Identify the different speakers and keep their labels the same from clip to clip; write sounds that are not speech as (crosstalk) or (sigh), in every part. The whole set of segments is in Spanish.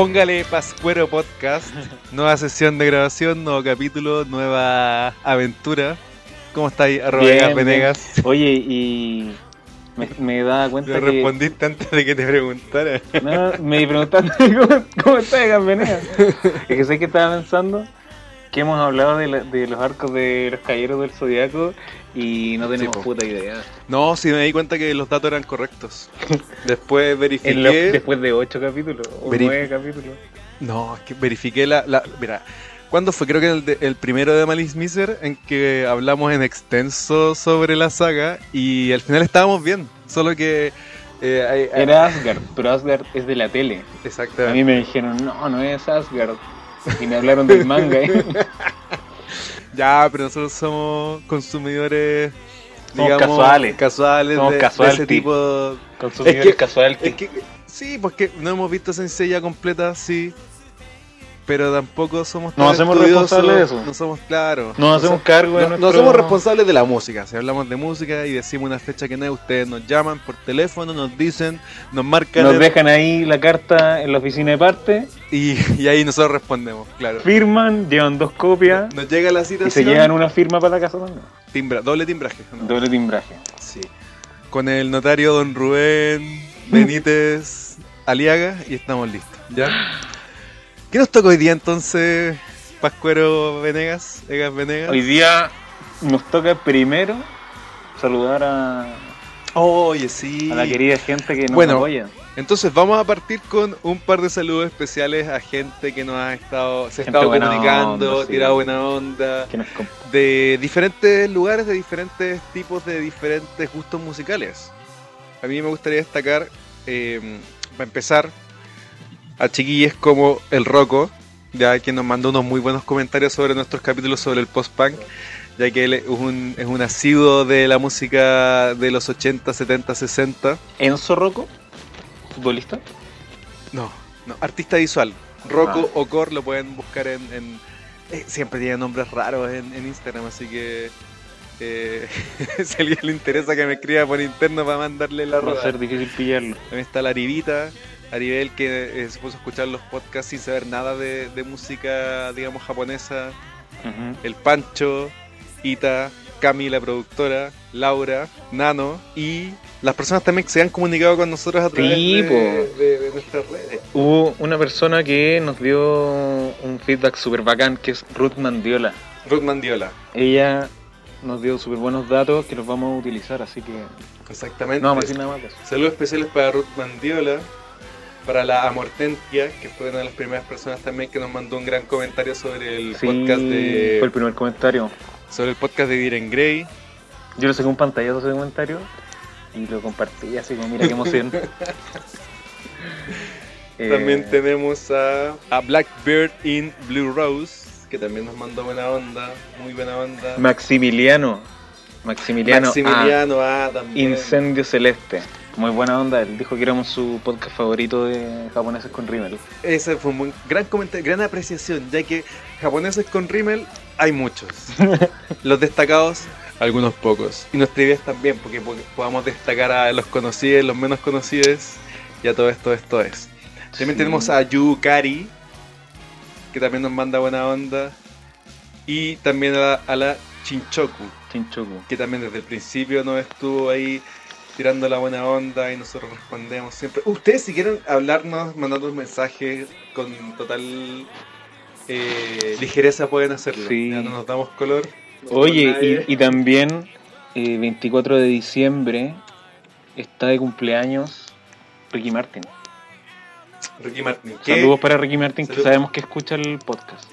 Speaker 1: Póngale Pascuero Podcast. (laughs) Nueva sesión de grabación, nuevo capítulo, nueva aventura. ¿Cómo estáis, arroba. Venegas?
Speaker 2: Oye, y me, me da (laughs) cuenta
Speaker 1: Lo
Speaker 2: que...
Speaker 1: respondiste antes de que te preguntara. (laughs)
Speaker 2: No, me preguntaste cómo, cómo está Gambenea. Es que sé que estaba pensando que hemos hablado de, la- de los arcos de los caballeros del zodiaco y no tenemos puta idea.
Speaker 1: No, sí me di cuenta que los datos eran correctos. (laughs) Después verifiqué.
Speaker 2: Los- después de ocho capítulos o
Speaker 1: Veri-
Speaker 2: nueve capítulos.
Speaker 1: No, es que verifiqué la, la- Mira, ¿cuándo fue? Creo que el, de- el primero de Malice Miser, en que hablamos en extenso sobre la saga y al final estábamos bien. Solo que. eh, hay- hay-
Speaker 2: Era Asgard, pero Asgard es de la tele. A
Speaker 1: Exactamente.
Speaker 2: mí me dijeron, no, no es Asgard. Y me hablaron del manga. ¿eh? (laughs)
Speaker 1: Ya, pero nosotros somos consumidores.
Speaker 2: Somos casuales.
Speaker 1: Casuales
Speaker 2: Somos
Speaker 1: de, de
Speaker 2: casualty.
Speaker 1: ese tipo.
Speaker 2: Consumidores
Speaker 1: Es que-
Speaker 2: casual.
Speaker 1: Es que. Sí, porque no hemos visto Senseiya completa, sí. Pero tampoco somos tan
Speaker 2: hacemos responsables de eso.
Speaker 1: No somos claros.
Speaker 2: Nos hacemos cargo de
Speaker 1: No,
Speaker 2: nuestro...
Speaker 1: no somos responsables de la música. Si hablamos de música y decimos una fecha que no es, ustedes nos llaman por teléfono, nos dicen, nos marcan
Speaker 2: Nos
Speaker 1: el-
Speaker 2: dejan ahí la carta en la oficina de parte,
Speaker 1: y, y ahí nosotros respondemos, claro.
Speaker 2: firman, llevan dos copias
Speaker 1: Nos llega la
Speaker 2: y se llevan una firma para la casa también.
Speaker 1: timbra- doble timbraje. ¿no?
Speaker 2: Doble timbraje.
Speaker 1: Sí. Con el notario don Rubén Benítez Aliaga y estamos listos. ¿Ya? ¿Qué nos toca hoy día entonces, Pascuero Venegas? Egas Venegas.
Speaker 2: Hoy día nos toca primero saludar a,
Speaker 1: Oye, sí.
Speaker 2: a la querida gente que nos
Speaker 1: Bueno.
Speaker 2: apoya.
Speaker 1: Entonces vamos a partir con un par de saludos especiales a gente que nos ha estado, se ha
Speaker 2: Gente
Speaker 1: estado comunicando,
Speaker 2: onda, sí.
Speaker 1: tirado buena onda, de diferentes lugares, de diferentes tipos, de diferentes gustos musicales. A mí me gustaría destacar, eh, para empezar, a chiquillos como el Rocco, ya que nos mandó unos muy buenos comentarios sobre nuestros capítulos sobre el post-punk, ya que él es un, es un asiduo de la música de los 80, 70, 60.
Speaker 2: Enzo Rocco, futbolista.
Speaker 1: No, no, artista visual. Rocco
Speaker 2: Ah.
Speaker 1: Ocor lo pueden buscar en. en- eh, siempre tiene nombres raros en, en Instagram, así que. eh, (laughs) si a alguien le interesa que me escriba por interno para mandarle la
Speaker 2: Va a ser difícil pillarlo.
Speaker 1: También está la Aribita, Aribel que eh, se puso a escuchar los podcasts sin saber nada de, de música, digamos, japonesa. El Pancho, Ita, Cami, la productora, Laura, Nano y las personas también que se han comunicado con nosotros a través
Speaker 2: Sí,
Speaker 1: de,
Speaker 2: po.
Speaker 1: de- de nuestras redes.
Speaker 2: Hubo una persona que nos dio un feedback súper bacán, que es Ruth Mandiola.
Speaker 1: Ruth Mandiola.
Speaker 2: Ella nos dio súper buenos datos que los vamos a utilizar, así que
Speaker 1: Exactamente.
Speaker 2: no vamos a decir nada más.
Speaker 1: Saludos especiales para Ruth Mandiola, para la Amortentia, que fue una de las primeras personas también que nos mandó un gran comentario sobre el
Speaker 2: Sí,
Speaker 1: podcast de
Speaker 2: fue el primer comentario.
Speaker 1: sobre el podcast de Diren Grey.
Speaker 2: Yo le saqué un pantallazo ese comentario y lo compartí así como mira qué emoción. (laughs) Eh,
Speaker 1: También tenemos a, a Blackbird in Blue Rose, que también nos mandó buena onda, muy buena onda.
Speaker 2: Maximiliano. Maximiliano, A,
Speaker 1: Maximiliano A, también.
Speaker 2: Incendio Celeste. Muy buena onda, él dijo que éramos su podcast favorito de japoneses con rímel.
Speaker 1: Ese fue un buen- gran comentario, gran apreciación, ya que japoneses con rímel hay muchos. (laughs) los destacados, algunos pocos. Y nuestra idea es también, porque, porque podamos destacar a los conocidos, los menos conocidos, y a todo esto, esto es. También
Speaker 2: Sí.
Speaker 1: tenemos a Yukari, que también nos manda buena onda. Y también a la, a la Chinchoku, Que también desde el principio nos estuvo ahí tirando la buena onda y nosotros respondemos siempre. Ustedes si quieren hablarnos, mandarnos mensajes con total eh, ligereza pueden hacerlo.
Speaker 2: Sí.
Speaker 1: Ya no nos damos color. no
Speaker 2: Oye, y, y también eh, 24 de diciembre está de cumpleaños Ricky Martin.
Speaker 1: Ricky Martin, ¿qué,
Speaker 2: Saludos para Ricky Martin, que sabemos que escucha el podcast.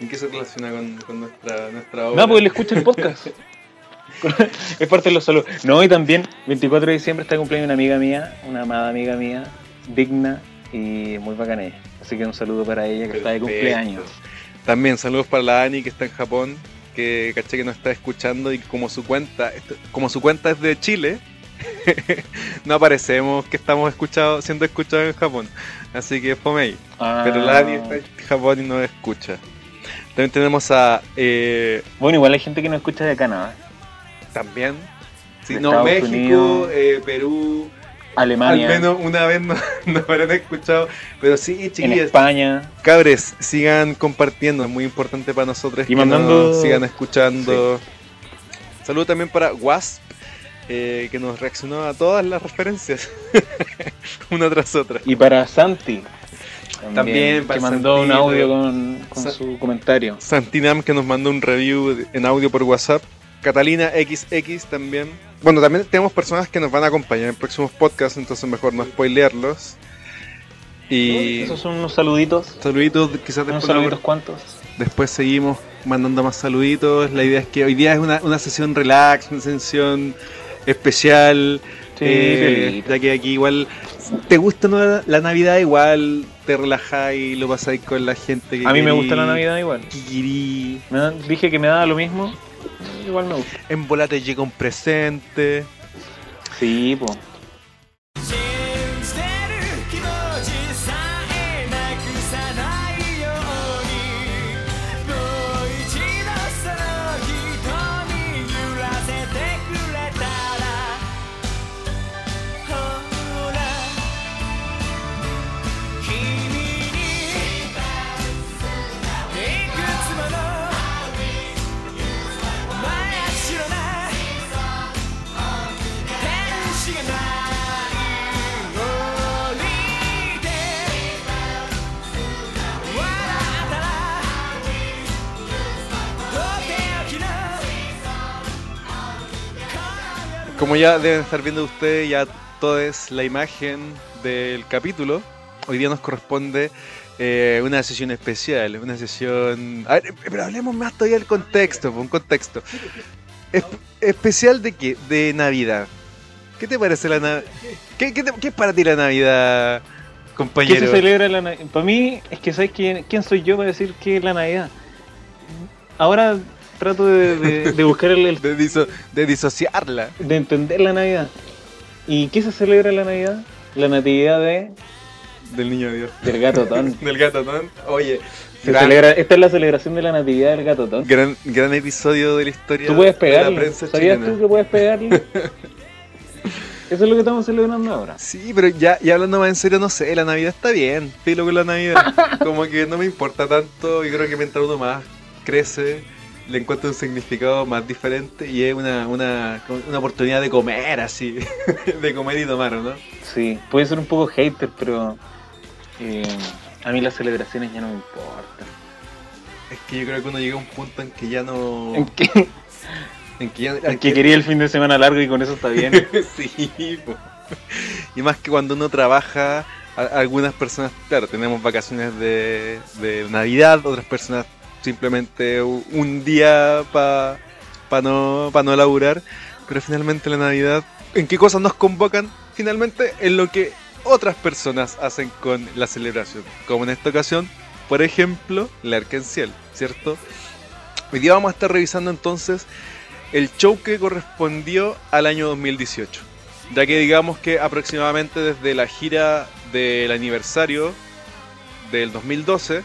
Speaker 1: ¿En qué se relaciona con, con nuestra, nuestra obra?
Speaker 2: No, porque él escucha el podcast. (laughs) es parte de los saludos. No, y también 24 de diciembre está de cumpleaños una amiga mía, una amada amiga mía, digna y muy bacana ella. Así que un saludo para ella que está de cumpleaños.
Speaker 1: También saludos para la Ani que está en Japón, que caché que nos está escuchando y como su cuenta, como su cuenta es de Chile, (laughs) no aparecemos que estamos escuchados, siendo escuchados en Japón. Así que fome ahí.
Speaker 2: Ah,
Speaker 1: Pero la Ani está en Japón y nos escucha. También tenemos a eh,
Speaker 2: Bueno, igual hay gente que no escucha de acá nada.
Speaker 1: también, sí, no,
Speaker 2: Estados
Speaker 1: México,
Speaker 2: Unidos.
Speaker 1: eh, Perú,
Speaker 3: Alemania,
Speaker 1: Al menos una vez nos (laughs) no habrán escuchado. Pero sí,
Speaker 3: en
Speaker 1: chiquillos,
Speaker 3: España.
Speaker 1: cabres, sigan compartiendo. Es muy importante para nosotros
Speaker 3: Y mandando-
Speaker 1: nos sigan escuchando. Saludo también para Wasp, eh, que nos reaccionó a todas las referencias. (laughs) una tras otra.
Speaker 3: Y para Santi.
Speaker 1: También
Speaker 3: que mandó un audio con, con
Speaker 1: Sa-
Speaker 3: su comentario.
Speaker 1: Santinam que nos mandó un review en audio por WhatsApp. Catalina XX también. Bueno, también tenemos personas que nos van a acompañar en próximos podcasts, entonces mejor no spoilearlos. Y
Speaker 3: Esos son unos saluditos.
Speaker 1: saluditos, quizás
Speaker 3: Unos
Speaker 1: después,
Speaker 3: saluditos cuantos.
Speaker 1: después seguimos mandando más saluditos. La idea es que hoy día es una, una sesión relax, una sesión especial.
Speaker 3: Sí,
Speaker 1: eh, ya que aquí igual te gusta la, la Navidad, igual te relajáis, lo pasáis con la gente que
Speaker 3: A mí me gusta la Navidad igual.
Speaker 1: que querí.
Speaker 3: Me da- dije que me daba lo mismo. Igual me gusta.
Speaker 1: En volate llega un presente.
Speaker 3: Sí, po.
Speaker 1: Como ya deben estar viendo ustedes, ya toda es la imagen del capítulo. Hoy día nos corresponde eh, una sesión especial, una sesión... A ver, eh, pero hablemos más todavía del contexto, un contexto. Es- ¿Especial de qué? De Navidad. ¿Qué te parece la Navidad? ¿Qué, qué, qué es para ti la Navidad,
Speaker 3: ¿Qué
Speaker 1: compañero?
Speaker 3: se celebra la Navidad? Para mí, es que ¿sabes quién, quién soy yo para decir que es la Navidad? Ahora trato de, de- de buscar el, el- (laughs)
Speaker 1: De, diso- de disociarla.
Speaker 3: de entender la Navidad. ¿Y qué se celebra en la Navidad? La natividad de,
Speaker 1: Del niño Dios.
Speaker 3: del gato Ton. (laughs)
Speaker 1: Del gato, ¿no? Oye,
Speaker 3: Se
Speaker 1: gran,
Speaker 3: celebra, esta es la celebración de la natividad del gato Ton.
Speaker 1: gran, gran episodio de la historia
Speaker 3: Tú puedes
Speaker 1: de la
Speaker 3: pegarle.
Speaker 1: prensa
Speaker 3: ¿Sabías
Speaker 1: chilena.
Speaker 3: tú que puedes pegarle? (laughs) Eso es lo que estamos celebrando ahora.
Speaker 1: Sí, pero ya, ya hablando más en serio, no sé, la Navidad está bien, filo con la Navidad. Como que no me importa tanto, yo creo que mientras uno más crece, le encuentra un significado más diferente y es una, una, una oportunidad de comer así, (laughs) de comer y tomar, ¿no?
Speaker 3: Sí, puede ser un poco hater, pero eh, a mí las celebraciones ya no me importan.
Speaker 1: Es que yo creo que uno llega a un punto en que ya no... (laughs)
Speaker 3: En que,
Speaker 1: En que, ya,
Speaker 3: en que quería el fin de semana largo y con eso está bien. (laughs)
Speaker 1: sí, po. y más que cuando uno trabaja, algunas personas, claro, tenemos vacaciones de, de Navidad, otras personas simplemente un día para no, pa no laburar, pero finalmente la Navidad, ¿en qué cosas nos convocan? Finalmente en lo que otras personas hacen con la celebración, como en esta ocasión, por ejemplo, la Arkenciel, ¿cierto? Hoy día vamos a estar revisando entonces el show que correspondió al año 2018. Ya que digamos que aproximadamente desde la gira del aniversario del 2012,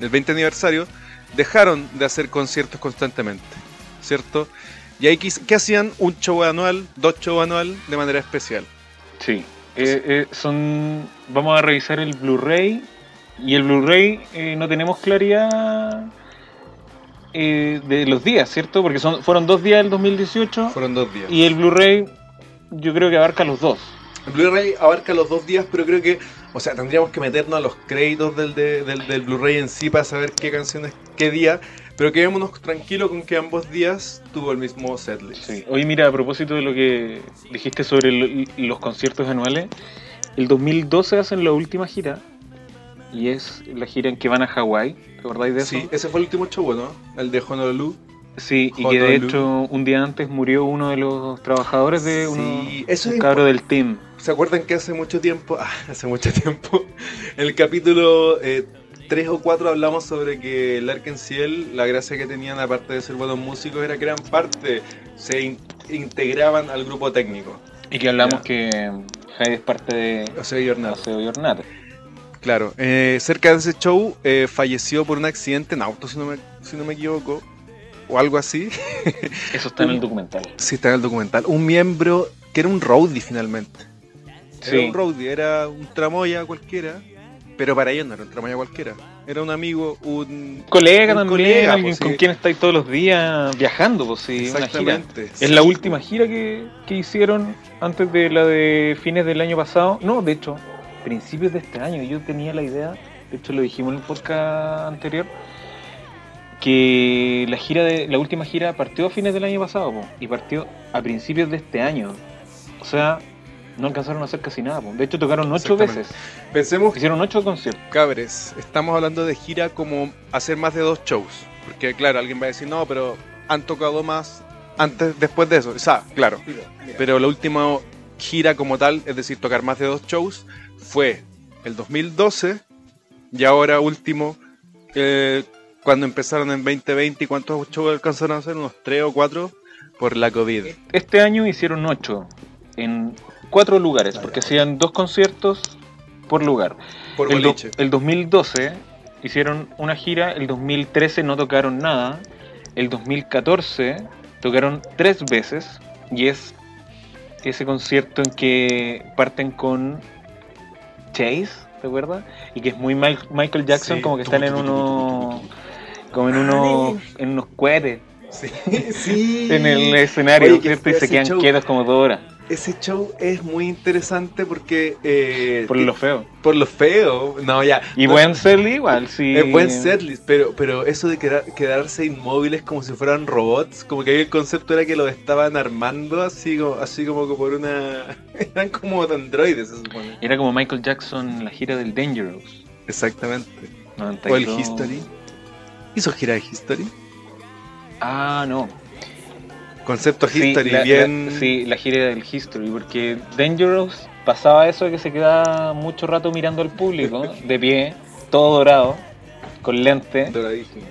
Speaker 1: del 20 aniversario, dejaron de hacer conciertos constantemente, ¿cierto? Y ahí, quis- ¿qué hacían? Un show anual, dos shows anual de manera especial.
Speaker 3: Sí. Eh, eh, son. Vamos a revisar el Blu-ray. Y el Blu-ray eh, no tenemos claridad eh, de los días, ¿cierto? Porque son, fueron dos días del 2018.
Speaker 1: Fueron dos días.
Speaker 3: Y el Blu-ray, yo creo que abarca los dos.
Speaker 1: El Blu-ray abarca los dos días, pero creo que, o sea, tendríamos que meternos a los créditos del, de- del, del Blu-ray en sí para saber qué canciones, qué día, pero quedémonos tranquilos con que ambos días tuvo el mismo setlist.
Speaker 3: Sí. Oye, mira, a propósito de lo que dijiste sobre el- los conciertos anuales, el 2012 hacen la última gira. Y es la gira en que van a Hawái. ¿Te acordáis de eso?
Speaker 1: Sí, ese fue el último show, ¿no? El de Honolulu.
Speaker 3: Sí, y que de hecho un día antes murió uno de los trabajadores de
Speaker 1: Sí,
Speaker 3: uno,
Speaker 1: eso
Speaker 3: un
Speaker 1: es
Speaker 3: cabro del team.
Speaker 1: ¿Se acuerdan que hace mucho tiempo, ah, (laughs) hace mucho tiempo, en el capítulo 3 o 4 hablamos sobre que el Arkenciel, la gracia que tenían aparte de ser buenos músicos era que eran parte, se in- integraban al grupo técnico.
Speaker 3: Y que hablamos
Speaker 1: Ya.
Speaker 3: que Hyde es parte de
Speaker 1: O sea, Jornal.
Speaker 3: Paseo y Ornato.
Speaker 1: Claro, eh, cerca de ese show eh, falleció por un accidente en auto, si no me, si no me equivoco, o algo así.
Speaker 3: Eso está en el (laughs) documental.
Speaker 1: Sí, está en el documental. Un miembro que era un roadie finalmente.
Speaker 2: Sí.
Speaker 1: Era un roadie, era un tramoya cualquiera, pero para ellos no era un tramoya cualquiera. Era un amigo, un
Speaker 2: Colega
Speaker 1: Un
Speaker 2: también,
Speaker 1: colega,
Speaker 2: alguien
Speaker 1: pues,
Speaker 2: con
Speaker 1: sí.
Speaker 2: quien estáis todos los días viajando, pues sí, una gira.
Speaker 1: Exactamente.
Speaker 2: Es la última gira que, que hicieron antes de la de fines del año pasado. No, de hecho, principios de este año. Yo tenía la idea, de hecho lo dijimos en el podcast anterior, que la gira de la última gira partió a fines del año pasado po, y partió a principios de este año. O sea, no alcanzaron a hacer casi nada. po. De hecho, tocaron ocho veces.
Speaker 1: Pensemos
Speaker 2: Hicieron ocho conciertos.
Speaker 1: Cabres, estamos hablando de gira como hacer más de dos shows. Porque claro, alguien va a decir, no, pero han tocado más antes, después de eso. O sea, claro. Pero la última gira como tal, es decir, tocar más de dos shows, fue el 2012 y ahora último, eh, cuando empezaron en 2020, ¿y cuántos shows alcanzaron a hacer? Unos tres o cuatro por la COVID.
Speaker 2: Este año hicieron ocho en cuatro lugares, porque hacían dos conciertos por lugar.
Speaker 1: Por
Speaker 2: el, do- el 2012 hicieron una gira, el 2013 no tocaron nada, el 2014 tocaron tres veces y es ese concierto en que parten con Chase, ¿te acuerdas? Y que es muy Michael Jackson,
Speaker 1: Sí.
Speaker 2: como que están en unos como en unos en unos cohetes
Speaker 1: Sí, (laughs) sí.
Speaker 2: en el escenario,
Speaker 1: Oye, que
Speaker 2: ¿cierto? Y se quedan
Speaker 1: show.
Speaker 2: quietos como dos horas
Speaker 1: Ese show es muy interesante porque... eh,
Speaker 2: por lo feo.
Speaker 1: por lo feo. No, ya.
Speaker 2: Y
Speaker 1: No,
Speaker 2: buen setlist igual, sí.
Speaker 1: Es buen setlist, pero, pero eso de quedar- quedarse inmóviles como si fueran robots, como que ahí el concepto era que los estaban armando así como, así como por una... (laughs) Eran como androides, se supone.
Speaker 2: Era como Michael Jackson en la gira del Dangerous.
Speaker 1: Exactamente.
Speaker 2: 92.
Speaker 1: O el History. ¿Hizo gira de History?
Speaker 2: Ah, no.
Speaker 1: Concepto
Speaker 2: Sí,
Speaker 1: History,
Speaker 2: la,
Speaker 1: bien...
Speaker 2: la- sí, la gira del History, porque Dangerous pasaba eso de que se quedaba mucho rato mirando al público, (laughs) de pie, todo dorado, con lente.
Speaker 1: Doradísimo.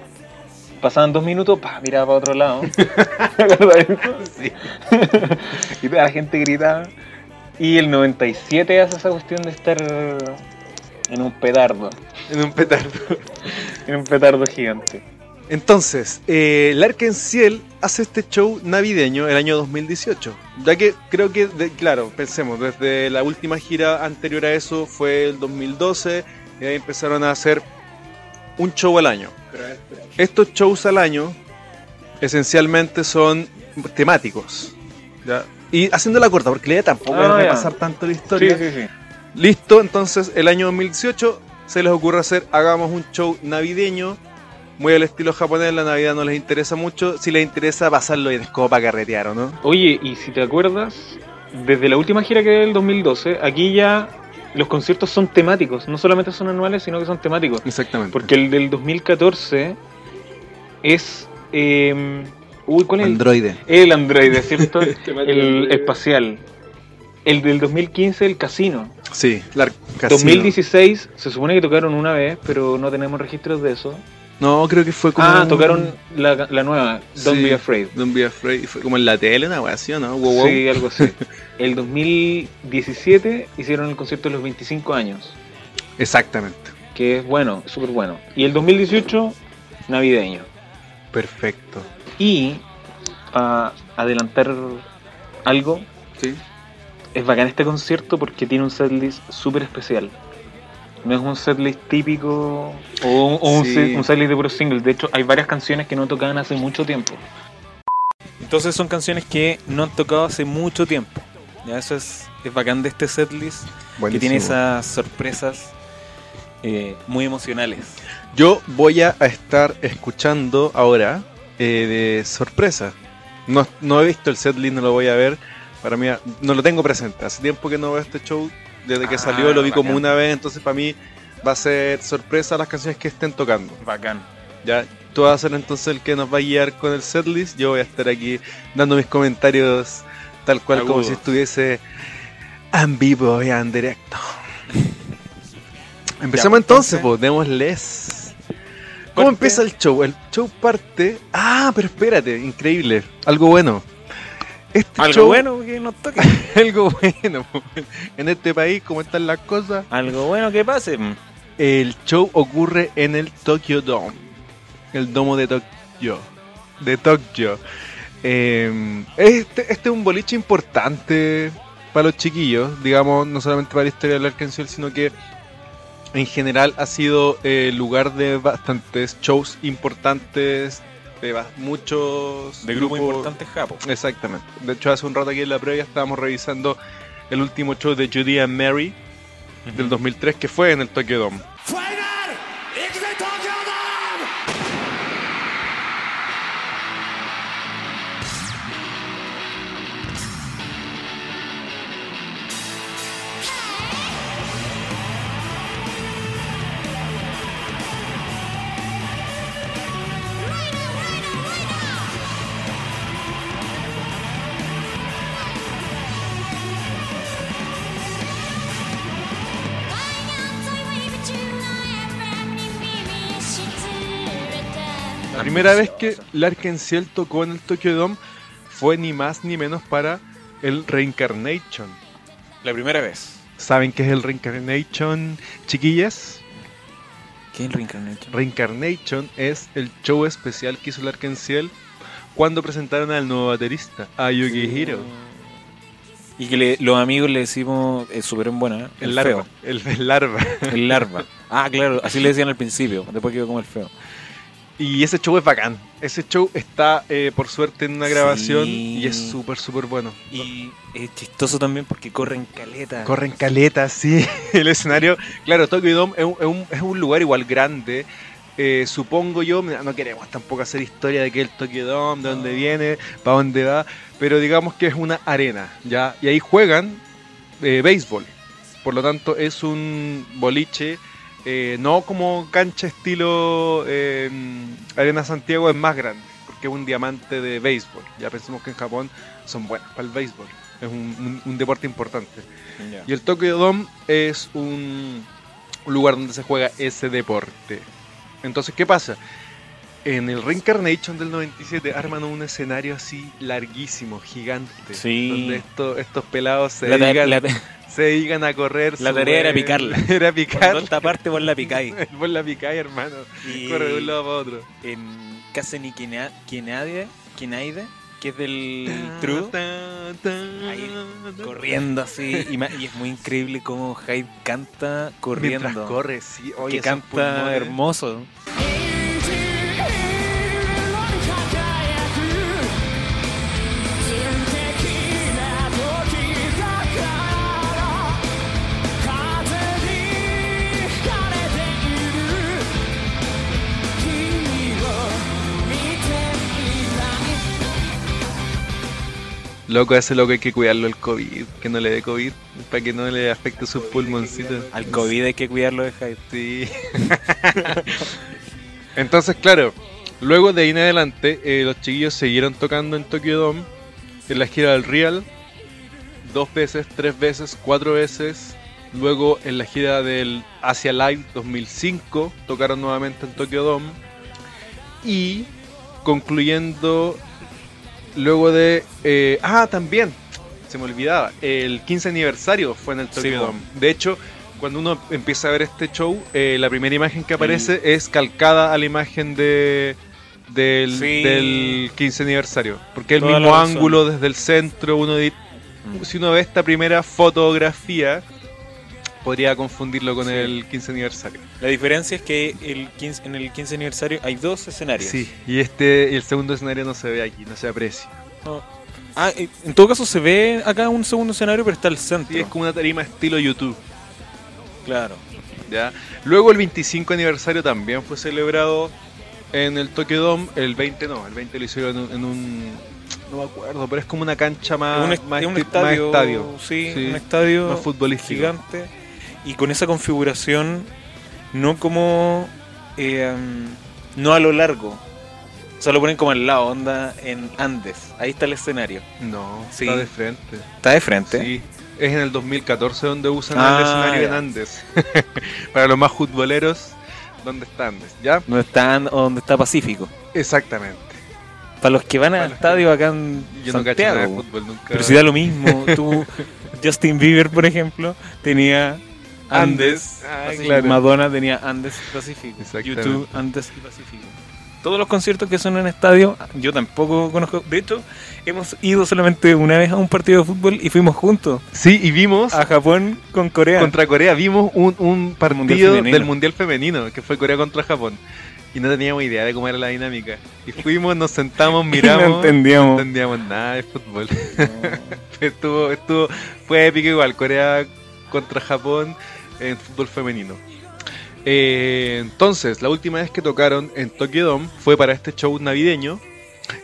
Speaker 2: Pasaban dos minutos, pa, miraba para otro lado. (laughs)
Speaker 1: Sí.
Speaker 2: y toda la gente gritaba. Y el 97 hace esa cuestión de estar en un petardo,
Speaker 1: En un petardo.
Speaker 2: en un petardo gigante.
Speaker 1: Entonces, eh, Larkenciel hace este show navideño el año 2018. Ya que creo que, de- claro, pensemos, desde la última gira anterior a eso fue el 2012, y ahí empezaron a hacer un show al año. Estos shows al año esencialmente son temáticos. ¿ya? Y haciendo la corta, porque la idea tampoco
Speaker 2: Ah,
Speaker 1: es
Speaker 2: ya.
Speaker 1: repasar tanto la
Speaker 2: Sí,
Speaker 1: historia.
Speaker 2: sí, sí.
Speaker 1: Listo, entonces el año 2018 se les ocurre hacer, hagamos un show navideño, muy al estilo japonés, la Navidad no les interesa mucho, si les interesa pasarlo en como para carretear, ¿o no?
Speaker 2: Oye, y si te acuerdas, desde la última gira que es el 2012, aquí ya los conciertos son temáticos, no solamente son anuales, sino que son temáticos.
Speaker 1: Exactamente.
Speaker 2: Porque el del 2014 es... eh, uy, ¿cuál es? el-
Speaker 1: Androide.
Speaker 2: El androide, ¿cierto? (laughs) el espacial. El del 2015, el casino.
Speaker 1: Sí, Lar- Casino.
Speaker 2: 2016, se supone que tocaron una vez, pero no tenemos registros de eso.
Speaker 1: No, creo que fue como...
Speaker 2: Ah, tocaron la, la nueva, Don't
Speaker 1: Sí,
Speaker 2: Be Afraid.
Speaker 1: Don't Be Afraid. Fue como en la tele, una wea así, ¿o ¿no? Wow, wow.
Speaker 2: Sí, algo así. (laughs) El 2017 hicieron el concierto de los 25 años,
Speaker 1: Exactamente.
Speaker 2: que es bueno, súper bueno. Y el 2018, navideño.
Speaker 1: Perfecto.
Speaker 2: Y para adelantar algo,
Speaker 1: Sí.
Speaker 2: es bacán este concierto porque tiene un setlist súper especial. No es un setlist típico o un, o un
Speaker 1: Sí.
Speaker 2: set- un setlist de puros singles. De hecho, hay varias canciones que no tocaban hace mucho tiempo. Entonces son canciones que no han tocado hace mucho tiempo. Ya eso es, es bacán de este setlist, que tiene esas sorpresas eh, muy emocionales.
Speaker 1: Yo voy a estar escuchando ahora eh, de sorpresa. No, no he visto el setlist, no lo voy a ver. Para mí, no lo tengo presente. Hace tiempo que no veo este show. Desde que
Speaker 2: Ah,
Speaker 1: salió lo vi como una vez. Entonces, para mí va a ser sorpresa las canciones que estén tocando.
Speaker 2: Bacán.
Speaker 1: Ya, tú vas a ser entonces el que nos va a guiar con el setlist. Yo voy a estar aquí dando mis comentarios tal cual como si estuviese en vivo y en directo. (laughs) Empecemos
Speaker 2: pues,
Speaker 1: entonces,
Speaker 2: entonces.
Speaker 1: pues, démosles. ¿Cómo
Speaker 2: Parte-
Speaker 1: empieza el show? El show parte. Ah, pero espérate, increíble. Algo bueno. Este
Speaker 2: Algo
Speaker 1: show-
Speaker 2: bueno que nos toque. (laughs)
Speaker 1: algo bueno. En este país, como están las cosas,
Speaker 2: Algo bueno que pase.
Speaker 1: el show ocurre en el Tokyo Dome. El domo de Tokyo. De Tokyo. Eh, este, este es un boliche importante para los chiquillos, digamos, no solamente para la historia del Arkansas, sino que en general ha sido eh, lugar de bastantes shows importantes, de muchos
Speaker 2: De grupo
Speaker 1: grupos-
Speaker 2: importante Japo.
Speaker 1: Exactamente. De hecho, hace un rato aquí en la previa estábamos revisando el último show de Judy and Mary del 2003 que fue en el Tokyo Dome. Primera vez que Larkin Ciel tocó en el Tokyo Dome fue ni más ni menos para el Reincarnation.
Speaker 2: La primera vez.
Speaker 1: ¿Saben qué es el Reincarnation, chiquillas?
Speaker 2: ¿Qué es el Reincarnation?
Speaker 1: Reincarnation es el show especial que hizo Larkin Ciel cuando presentaron al nuevo baterista, a Yukihiro.
Speaker 2: Y que le- los amigos le decimos, es súper en buena, ¿eh?
Speaker 1: El larva. El, el larva.
Speaker 2: El larva. Ah, claro, así le (laughs) decían al principio, después quedó como el feo.
Speaker 1: Y ese show es bacán. Ese show está, eh, por suerte, en una grabación
Speaker 2: Sí.
Speaker 1: y es súper, súper bueno.
Speaker 2: Y es chistoso también porque corren caleta.
Speaker 1: Corren caletas, sí. (laughs) El escenario, claro, Tokyo Dome es un, es es lugar igual grande. Eh, supongo yo, no queremos tampoco hacer historia de que el Tokyo Dome, de dónde viene, para dónde va, pero digamos que es una arena, ¿ya? Y ahí juegan eh, béisbol. Por lo tanto, es un boliche, eh, no como cancha estilo eh, Arena Santiago, es más grande, porque es un diamante de béisbol. Ya pensemos que en Japón son buenos para el béisbol, es un- un- un deporte importante. Y el Tokyo Dome es un un lugar donde se juega ese deporte. Entonces, ¿qué pasa? En el Reincarnation del 97 arman un escenario así larguísimo, gigante.
Speaker 2: Sí.
Speaker 1: Donde esto- estos pelados se,
Speaker 2: La, ta-
Speaker 1: dedican,
Speaker 2: la-
Speaker 1: se dedican a correr.
Speaker 2: la tarea era picarla. (laughs)
Speaker 1: Era
Speaker 2: Por
Speaker 1: picar.
Speaker 2: esta parte vos la picáis. (laughs)
Speaker 1: Vos la picáis, hermano.
Speaker 2: Y
Speaker 1: Corre de un lado para otro.
Speaker 2: en Kinaide, Kinaide, que es del True, Ahí, corriendo así. Y, es muy increíble cómo Hyde canta corriendo.
Speaker 1: Mientras corre, sí. Oye,
Speaker 2: que canta
Speaker 1: pulmones.
Speaker 2: hermoso.
Speaker 1: Loco, ese loco hay que cuidarlo el COVID, que no le dé COVID, para que no le afecte sus pulmoncitos.
Speaker 2: Al COVID hay que cuidarlo de Hyde.
Speaker 1: Sí. (laughs) Entonces, claro, luego de ahí en adelante, eh, los chiquillos siguieron tocando en Tokyo Dome, en la gira del Real, dos veces, tres veces, cuatro veces. Luego en la gira del Asia Live 2005, tocaron nuevamente en Tokyo Dome. Y concluyendo, luego de... eh, ah, también, se me olvidaba, el 15 aniversario fue en el Tokyo
Speaker 2: Sí.
Speaker 1: Dome. De hecho, cuando uno empieza a ver este show, eh, la primera imagen que aparece es calcada a la imagen de del,
Speaker 2: Sí.
Speaker 1: del 15 aniversario. Porque el
Speaker 2: Toda
Speaker 1: mismo ángulo desde el centro, uno di- si uno ve esta primera fotografía, podría confundirlo con
Speaker 2: Sí.
Speaker 1: el 15 aniversario.
Speaker 2: La diferencia es que el 15 en el 15 aniversario hay dos escenarios.
Speaker 1: Sí, y este el segundo escenario no se ve aquí, no se aprecia.
Speaker 2: Ah, en todo caso se ve acá un segundo escenario, pero está al centro.
Speaker 1: Sí, es como una tarima estilo YouTube.
Speaker 2: Claro.
Speaker 1: ¿ya? Luego el 25 aniversario también fue celebrado en el Tokyo Dome. El 20 no, el 20 lo hicieron en un, no me acuerdo, pero es como una cancha más,
Speaker 2: un, est-
Speaker 1: más,
Speaker 2: un
Speaker 1: esti- más
Speaker 2: estadio,
Speaker 1: estadio,
Speaker 2: Sí,
Speaker 1: Sí,
Speaker 2: un estadio
Speaker 1: más futbolístico.
Speaker 2: gigante. Y con esa configuración, no como. eh, no a lo largo. O sea, lo ponen como al lado, onda en Andes. Ahí está el escenario.
Speaker 1: No,
Speaker 2: Sí.
Speaker 1: está de frente.
Speaker 2: Está de frente.
Speaker 1: Sí, es en el 2014 donde usan
Speaker 2: Ah,
Speaker 1: el escenario en. Andes. (laughs) Para los más futboleros, ¿dónde está Andes? ¿Ya?
Speaker 2: Donde está, o donde está Pacífico.
Speaker 1: Exactamente.
Speaker 2: Para los que van al estadio acá en
Speaker 1: Yo no cacho de
Speaker 2: Santiago.
Speaker 1: fútbol nunca.
Speaker 2: pero si da lo mismo. Tú, (laughs) Justin Bieber, por ejemplo, tenía Andes.
Speaker 1: Ah, claro.
Speaker 2: Madonna tenía Andes y Pacífico. YouTube, Andes y Pacífico. todos los conciertos que son en estadio, yo tampoco conozco. De hecho, hemos ido solamente una vez a un partido de fútbol y fuimos juntos
Speaker 1: Sí, y vimos
Speaker 2: a Japón con Corea.
Speaker 1: contra Corea, vimos un, un partido
Speaker 2: Mundial
Speaker 1: del Mundial Femenino, que fue Corea contra Japón. Y no teníamos idea de cómo era la dinámica. Y fuimos, nos sentamos, (laughs)
Speaker 2: Y
Speaker 1: miramos.
Speaker 2: no entendíamos.
Speaker 1: No entendíamos nada de fútbol. (laughs) estuvo, estuvo, fue épico igual, Corea contra Japón en fútbol femenino. Eh, entonces, la última vez que tocaron en Tokyo Dome fue para este show navideño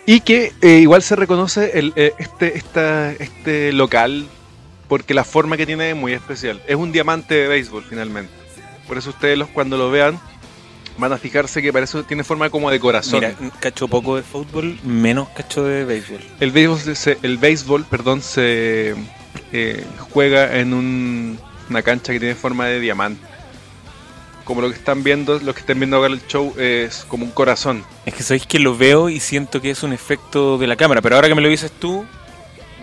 Speaker 1: y que eh, igual se reconoce el, eh, este, esta, este local porque la forma que tiene es muy especial. Es un diamante de béisbol finalmente. Por eso ustedes los, cuando lo vean van a fijarse que parece tiene forma como de corazón.
Speaker 2: Mira, cacho poco de fútbol, menos cacho de béisbol.
Speaker 1: El béisbol, se, el béisbol perdón, se juega en un- una cancha que tiene forma de diamante. Como lo que están viendo, los que estén viendo ahora el show es como un corazón.
Speaker 2: Es que sabéis que lo veo y siento que es un efecto de la cámara, pero ahora que me lo dices tú,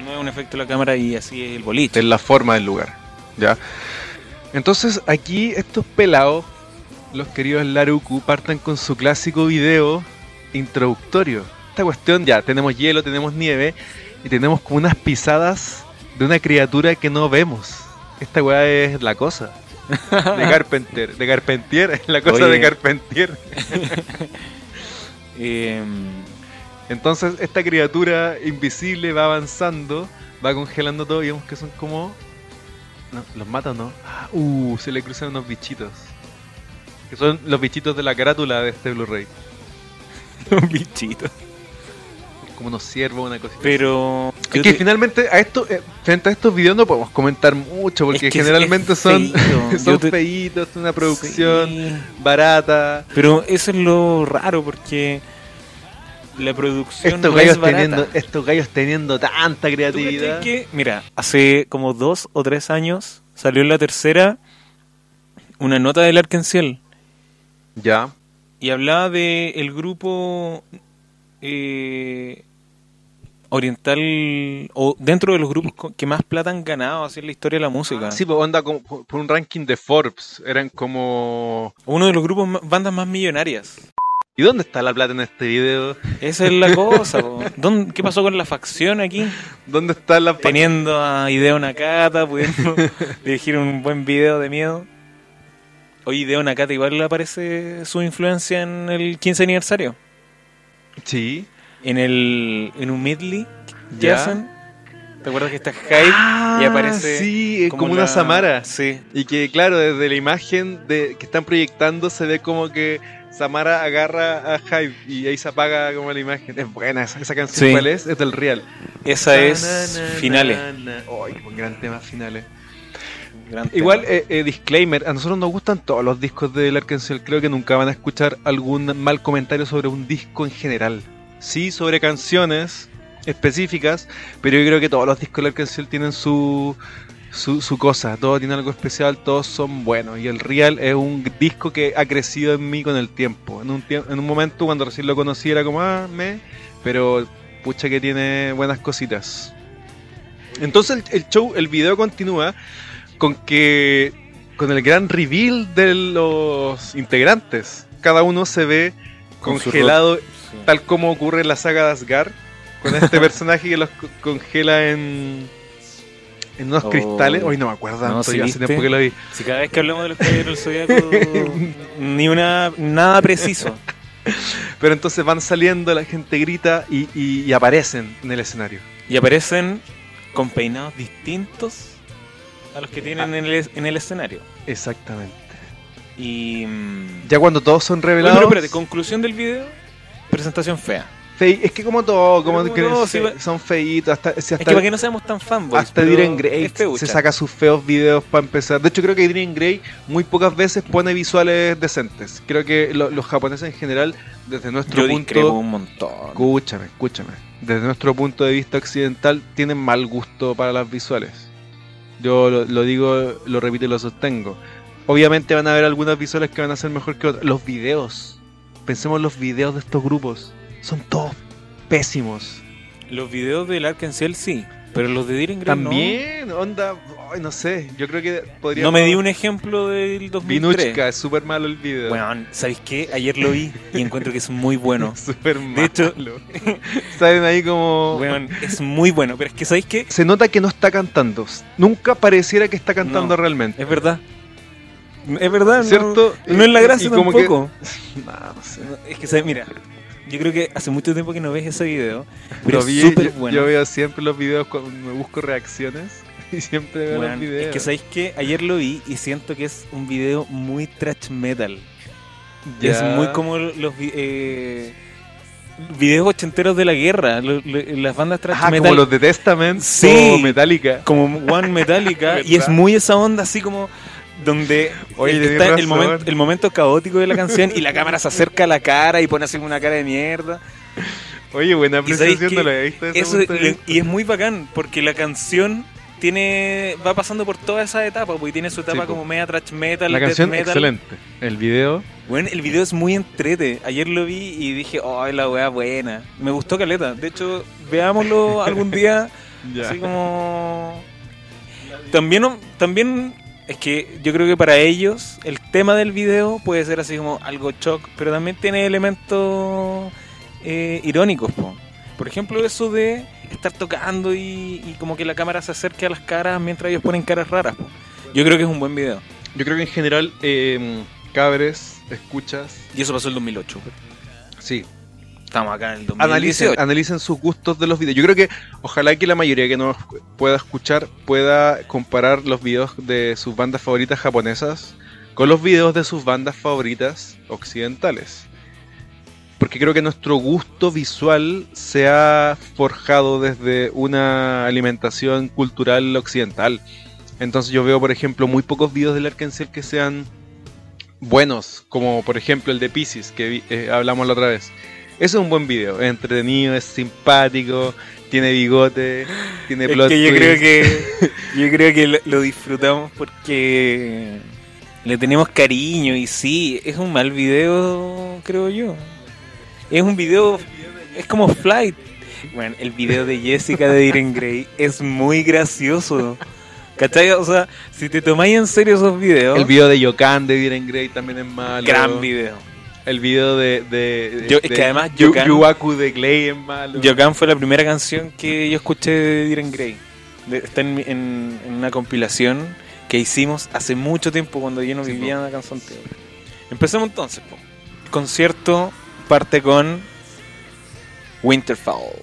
Speaker 2: no es un efecto de la cámara y así es el boliche.
Speaker 1: Es la forma del lugar. ¿ya? Entonces aquí estos pelados, los queridos Laruku, parten con su clásico video introductorio. Esta cuestión ya, tenemos hielo, tenemos nieve y tenemos como unas pisadas de una criatura que no vemos. Esta weá es la cosa. De (laughs) Carpenter, de Carpentier, es (laughs) la cosa
Speaker 2: Oye.
Speaker 1: de Carpentier. (laughs)
Speaker 2: Eh,
Speaker 1: Entonces esta criatura invisible va avanzando, va congelando todo y vemos que son como... No, ¿Los mata o no? Ah, Uh, se le cruzan unos bichitos. Que son los bichitos de la carátula de este Blu-ray.
Speaker 2: un bichito.
Speaker 1: Como unos ciervos, una cosita.
Speaker 2: Pero.
Speaker 1: Es que
Speaker 2: te-
Speaker 1: finalmente a esto, eh, frente a estos videos no podemos comentar mucho porque
Speaker 2: Es que es-
Speaker 1: generalmente son, (laughs) son
Speaker 2: te-
Speaker 1: feitos, una producción
Speaker 2: Sí.
Speaker 1: barata.
Speaker 2: Pero eso es lo raro porque la producción
Speaker 1: Estos
Speaker 2: no
Speaker 1: gallos,
Speaker 2: es
Speaker 1: teniendo, estos gallos teniendo tanta
Speaker 2: ¿Tú cachai
Speaker 1: creatividad.
Speaker 2: que, mira, hace como dos o tres años salió en la tercera una nota del Arkenciel
Speaker 1: Ya.
Speaker 2: y hablaba de el grupo eh, oriental o dentro de los grupos que más plata han ganado así en la historia de la música.
Speaker 1: Sí, pues onda como por un ranking de Forbes. Eran como.
Speaker 2: Uno de los grupos bandas más millonarias.
Speaker 1: ¿Y dónde está la plata en este video?
Speaker 2: Esa es la (laughs) cosa. po. ¿Dónde- ¿Qué pasó con la facción aquí?
Speaker 1: ¿Dónde está la
Speaker 2: Teniendo a Hideo Nakata, pudiendo (laughs) dirigir un buen video de miedo. Hoy Hideo Nakata igual le aparece su influencia en el 15 aniversario.
Speaker 1: Sí.
Speaker 2: En el en un medley que
Speaker 1: Ya.
Speaker 2: hacen. ¿Te acuerdas que está Hype y aparece
Speaker 1: Ah, Sí, es como, una
Speaker 2: la-
Speaker 1: Samara.
Speaker 2: Sí.
Speaker 1: Y que, claro, desde la imagen de que están proyectando se ve como que Samara agarra a Hype y ahí se apaga como la imagen. Es buena esa, esa canción.
Speaker 2: Sí.
Speaker 1: ¿Cuál es? Es del Real.
Speaker 2: Esa es
Speaker 1: Na, na, na,
Speaker 2: Finales.
Speaker 1: na, na. Ay, qué buen gran tema finales.
Speaker 2: Gran
Speaker 1: Igual, eh, eh, disclaimer, a nosotros nos gustan todos los discos del Arkansas. Creo que nunca van a escuchar algún mal comentario sobre un disco en general. Sí, sobre canciones específicas, pero yo creo que todos los discos del Arkansas tienen su, su, su cosa. Todos tienen algo especial, todos son buenos. Y el Real es un disco que ha crecido en mí con el tiempo. En un, tiemp- en un momento, cuando recién lo conocí, era como, ah, me. Pero pucha que tiene buenas cositas. Entonces el, el show, el video continúa con que con el gran reveal de los integrantes. Cada uno se ve
Speaker 2: Con
Speaker 1: congelado
Speaker 2: Sí.
Speaker 1: tal como ocurre en la saga de Asgard con este (laughs) personaje que los co- congela en en unos
Speaker 2: Oh.
Speaker 1: cristales. Hoy no me acuerdo,
Speaker 2: No,
Speaker 1: tanto,
Speaker 2: ¿sí
Speaker 1: ya hace tiempo que lo vi.
Speaker 2: Si cada vez que hablamos de los caballeros del zodiaco, (laughs) ni una nada preciso.
Speaker 1: Pero entonces van saliendo, la gente grita y, y- y aparecen en el escenario.
Speaker 2: Y aparecen con peinados distintos a los que tienen en el, en el escenario.
Speaker 1: Exactamente.
Speaker 2: Y. mm,
Speaker 1: Ya cuando todos son revelados.
Speaker 2: pero espérate, conclusión del video: presentación fea.
Speaker 1: fe- es que como todo, como
Speaker 2: no, si
Speaker 1: son feitos. Hasta, si
Speaker 2: Es
Speaker 1: hasta,
Speaker 2: que para que no seamos tan fanboys.
Speaker 1: hasta Diren Grey se saca sus feos videos para empezar. De hecho, creo que Diren Grey muy pocas veces pone visuales decentes. Creo que lo- los japoneses en general, desde nuestro
Speaker 2: Yo
Speaker 1: punto.
Speaker 2: un montón.
Speaker 1: Escúchame, escúchame. Desde nuestro punto de vista occidental, tienen mal gusto para las visuales. Yo lo, lo digo, lo repito y lo sostengo. Obviamente van a haber algunas visuales que van a ser mejor que otras. Los videos. Pensemos en los videos de estos grupos. Son todos pésimos.
Speaker 2: Los videos del Arkansas sí. Pero los de Diren Grey no.
Speaker 1: También, onda, no sé, yo creo que podría...
Speaker 2: No me di un ejemplo del 2003.
Speaker 1: Vinuchka, es súper malo el video.
Speaker 2: Bueno, ¿sabéis qué? Ayer lo vi y encuentro que es muy bueno. (laughs)
Speaker 1: súper malo.
Speaker 2: hecho- (laughs)
Speaker 1: Saben ahí como...
Speaker 2: Weón, es muy bueno. Pero es que, ¿sabéis qué?
Speaker 1: Se nota que no está cantando. Nunca pareciera que está cantando
Speaker 2: No.
Speaker 1: realmente.
Speaker 2: Es verdad. Es verdad, no-
Speaker 1: ¿Cierto?
Speaker 2: No, es la
Speaker 1: Y-
Speaker 2: gracia
Speaker 1: como que-
Speaker 2: tampoco. (laughs)
Speaker 1: Nah, no sé.
Speaker 2: No, Es que, ¿sabes? Mira, yo creo que hace mucho tiempo que no ves ese video. Pero
Speaker 1: Lo
Speaker 2: es
Speaker 1: vi,
Speaker 2: súper
Speaker 1: yo,
Speaker 2: bueno.
Speaker 1: yo veo siempre los videos cuando me busco reacciones (laughs) y siempre veo
Speaker 2: Weón,
Speaker 1: los videos.
Speaker 2: es que, ¿sabéis qué? Ayer lo vi y siento que es un video muy trash metal.
Speaker 1: Ya.
Speaker 2: Es muy como los vi- eh, videos ochenteros de la guerra. lo- lo- las bandas trash
Speaker 1: Ah,
Speaker 2: metal.
Speaker 1: como los de Testament
Speaker 2: Sí.
Speaker 1: o Metallica.
Speaker 2: como One Metallica (laughs) y es muy esa onda así como donde
Speaker 1: Oye,
Speaker 2: está el
Speaker 1: razón.
Speaker 2: momento, el momento caótico de la canción y la cámara se acerca a la cara y pone así una cara de mierda.
Speaker 1: Oye, buena
Speaker 2: ¿Y sabéis
Speaker 1: apreciación
Speaker 2: qué?
Speaker 1: no lo había visto
Speaker 2: Eso, y, es muy bacán porque la canción tiene va pasando por todas esas etapas, porque tiene su etapa
Speaker 1: Sí, po.
Speaker 2: como media trash metal,
Speaker 1: La canción
Speaker 2: metal.
Speaker 1: excelente. El video,
Speaker 2: Bueno, el video es muy entrete. Ayer lo vi y dije, "Oh, la weá buena." Me gustó caleta. De hecho, veámoslo algún día. (laughs) Así como. También, también es que yo creo que para ellos el tema del video puede ser así como algo shock, pero también tiene elementos eh, irónicos. po. Por ejemplo, eso de estar tocando y, y como que la cámara se acerque a las caras mientras ellos ponen caras raras. po. Yo creo que es un buen video.
Speaker 1: Yo creo que en general, eh, cabres, escuchas,
Speaker 2: Y eso pasó en el 2008.
Speaker 1: sí,
Speaker 2: Estamos acá en el
Speaker 1: analicen,
Speaker 2: 2018.
Speaker 1: analicen sus gustos de los videos. Yo creo que ojalá que la mayoría que nos pueda escuchar pueda comparar los videos de sus bandas favoritas japonesas con los videos de sus bandas favoritas occidentales. Porque creo que nuestro gusto visual se ha forjado desde una alimentación cultural occidental. Entonces yo veo, por ejemplo, muy pocos videos del Arkansas que sean buenos, como por ejemplo el de Pisces, que eh, hablamos la otra vez. Ese es un buen video, es entretenido, es simpático, tiene bigote, tiene
Speaker 2: Es
Speaker 1: plot
Speaker 2: que yo
Speaker 1: twist.
Speaker 2: creo que yo creo que lo, lo disfrutamos porque le tenemos cariño y sí, es un mal video, creo yo. Es un video, es como Flight. Bueno, el video de Jessica de Diren (laughs) Grey es muy gracioso. ¿Cachai? O sea, si te tomáis en serio esos videos,
Speaker 1: El video de Yokan de Diren Grey también es malo.
Speaker 2: gran video.
Speaker 1: El video de. de, de-
Speaker 2: Yo-
Speaker 1: de
Speaker 2: que además Yokan-
Speaker 1: de Clay es malo.
Speaker 2: Yokan fue la primera canción que yo escuché de Diren Grey. De- está en, mi- en- en una compilación que hicimos hace mucho tiempo cuando yo no
Speaker 1: Sí,
Speaker 2: vivía en Canción Santiago. Empecemos entonces. po. El concierto parte con Winterfall.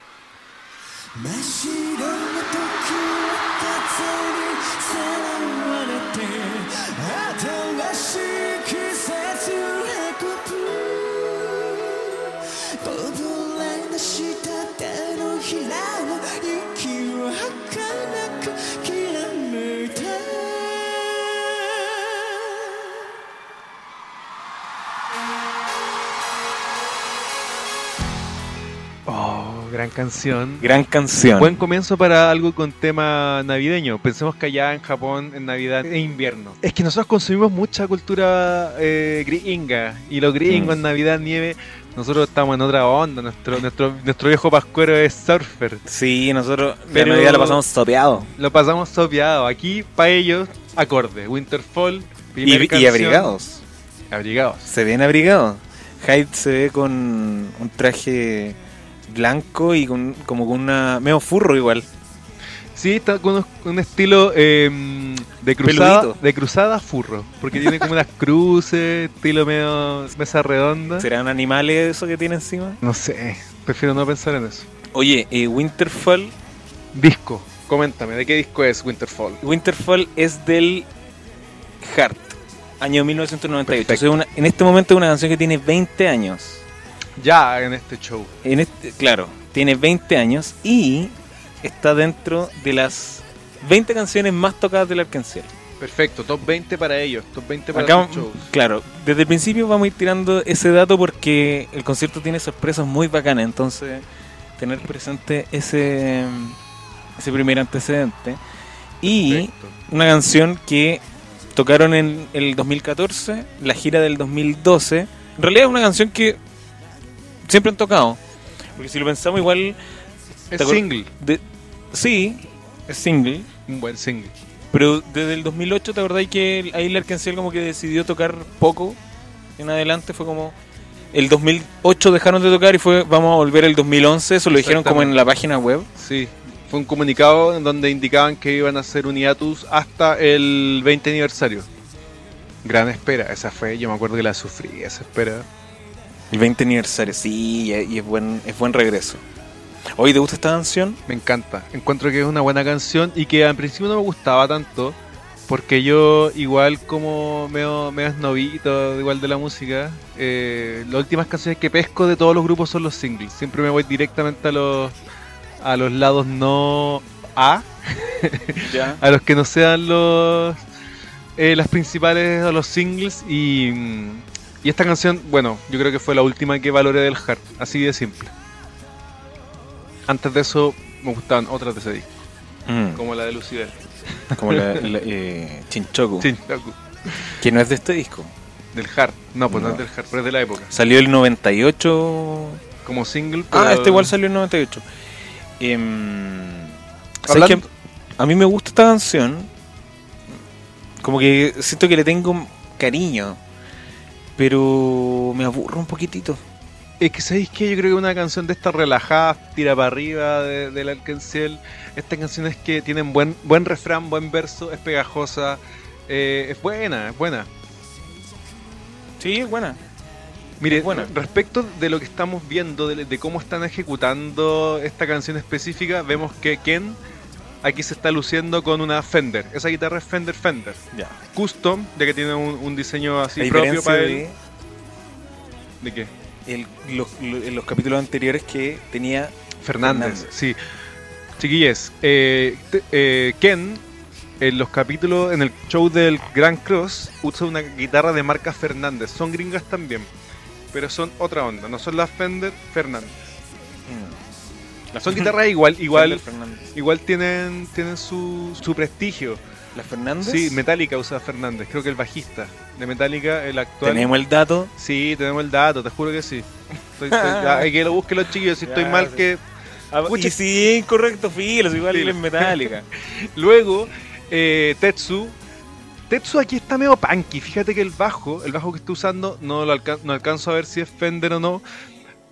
Speaker 1: Gran canción.
Speaker 2: Gran canción.
Speaker 1: Buen comienzo para algo con tema navideño. Pensemos que allá en Japón en Navidad e invierno. Es que nosotros consumimos mucha cultura eh, gringa. Y los gringos
Speaker 2: Mm.
Speaker 1: en Navidad, nieve, nosotros estamos en otra onda. Nuestro, nuestro, nuestro viejo pascuero es surfer.
Speaker 2: Sí, nosotros
Speaker 1: Pero-
Speaker 2: la Navidad la pasamos sopeado.
Speaker 1: Lo pasamos sopeado. Aquí, para ellos, acorde. Winterfall.
Speaker 2: Y, y abrigados.
Speaker 1: Abrigados.
Speaker 2: Se ven abrigados. Hyde se ve con un traje blanco y con como con una medio furro igual.
Speaker 1: Sí, está con un, estilo eh, de cruzada,
Speaker 2: Peludito.
Speaker 1: de cruzada furro, porque tiene como unas cruces, estilo medio mesa redonda.
Speaker 2: ¿Serán animales eso que tiene encima?
Speaker 1: No sé, prefiero no pensar en eso.
Speaker 2: Oye, eh, Winterfall.
Speaker 1: Disco, coméntame, ¿de qué disco es Winterfall?
Speaker 2: Winterfall es del Heart, año 1998.
Speaker 1: Perfecto.
Speaker 2: O sea, una- en este momento es una canción que tiene 20 años.
Speaker 1: Ya en este show.
Speaker 2: En este, claro, tiene 20 años y está dentro de las 20 canciones más tocadas del Arkansas.
Speaker 1: Perfecto, top 20 para ellos, top 20 para
Speaker 2: Acá,
Speaker 1: sus shows.
Speaker 2: claro, desde el principio vamos a ir tirando ese dato porque el concierto tiene sorpresas muy bacanas, entonces tener presente ese, ese primer antecedente. Y
Speaker 1: Perfecto.
Speaker 2: una canción que tocaron en el 2014, la gira del 2012. En realidad es una canción que siempre han tocado. Porque si lo pensamos igual,
Speaker 1: Es
Speaker 2: ¿te acuer-
Speaker 1: single.
Speaker 2: de- sí, es single.
Speaker 1: Un buen single.
Speaker 2: Pero desde el 2008, ¿te acordás que ahí la Arkenciel como que decidió tocar poco? En adelante fue como... El 2008 dejaron de tocar y fue vamos a volver el 2011, eso lo dijeron como en la página web.
Speaker 1: Sí, fue un comunicado en donde indicaban que iban a hacer un hiatus hasta el 20 aniversario. Gran espera, esa fue, yo me acuerdo que la sufrí, esa espera.
Speaker 2: El 20 aniversario, sí, y es buen, es buen regreso. Oye, ¿te gusta esta canción?
Speaker 1: Me encanta, encuentro que es una buena canción y que al principio no me gustaba tanto, porque yo igual como medio, medio esnovito igual de la música, eh, las últimas canciones que pesco de todos los grupos son los singles, siempre me voy directamente a los, a los lados no A, (laughs) a los que no sean los eh, las principales o los singles y, mm, y esta canción, bueno, yo creo que fue la última que valoré del hard, así de simple. Antes de eso me gustaban otras de ese disco,
Speaker 2: Mm,
Speaker 1: como la de Lucibel.
Speaker 2: como la, (laughs) la, eh, Chinchoku,
Speaker 1: loco.
Speaker 2: que no es de este disco.
Speaker 1: del hard. No, pues no.
Speaker 2: No.
Speaker 1: es del hard, pero es de la época.
Speaker 2: Salió el 98.
Speaker 1: Como single.
Speaker 2: Ah, este igual salió en 98. Em, ¿sabes
Speaker 1: Hablando-
Speaker 2: qué? A mí me gusta esta canción. Como que siento que le tengo cariño. Pero me aburro un poquitito.
Speaker 1: Es que sabéis que yo creo que una canción de estas relajadas, tira para arriba de- del Alcanciel. Estas canciones que tienen buen buen refrán, buen verso, es pegajosa, eh, es buena, es buena.
Speaker 2: Sí, es buena.
Speaker 1: Mire,
Speaker 2: Es buena.
Speaker 1: respecto de lo que estamos viendo, de, de cómo están ejecutando esta canción específica, vemos que Ken aquí se está luciendo con una Fender. Esa guitarra es Fender Fender.
Speaker 2: Ya.
Speaker 1: Custom, ya que tiene un, un diseño así propio para él.
Speaker 2: de
Speaker 1: ¿De qué?
Speaker 2: el- los, lo- en los capítulos anteriores que tenía.
Speaker 1: Fernández,
Speaker 2: Fernández.
Speaker 1: sí. Chiquilles, eh, eh, Ken en los capítulos, en el show del Grand Cross, usa una guitarra de marca Fernández. Son gringas también, pero son otra onda. No son las Fender Fernández.
Speaker 2: mm,
Speaker 1: Son guitarras igual, igual, igual tienen, tienen su, su prestigio.
Speaker 2: ¿La Fernández?
Speaker 1: Sí, Metallica usa Fernández, creo que el bajista de Metallica, el actual.
Speaker 2: Tenemos el dato.
Speaker 1: Sí, tenemos el dato, te juro que sí. Estoy- estoy- ya, (laughs) hay que lo busquen los chiquillos, si estoy mal
Speaker 2: sí.
Speaker 1: que Pucha.
Speaker 2: Y si es incorrecto, filos, igual
Speaker 1: Filo.
Speaker 2: es metálica. (laughs)
Speaker 1: Luego, eh, Tetsu. Tetsu aquí está medio punky. Fíjate que el bajo, el bajo que está usando, no lo alca- no alcanzo a ver si es Fender o no.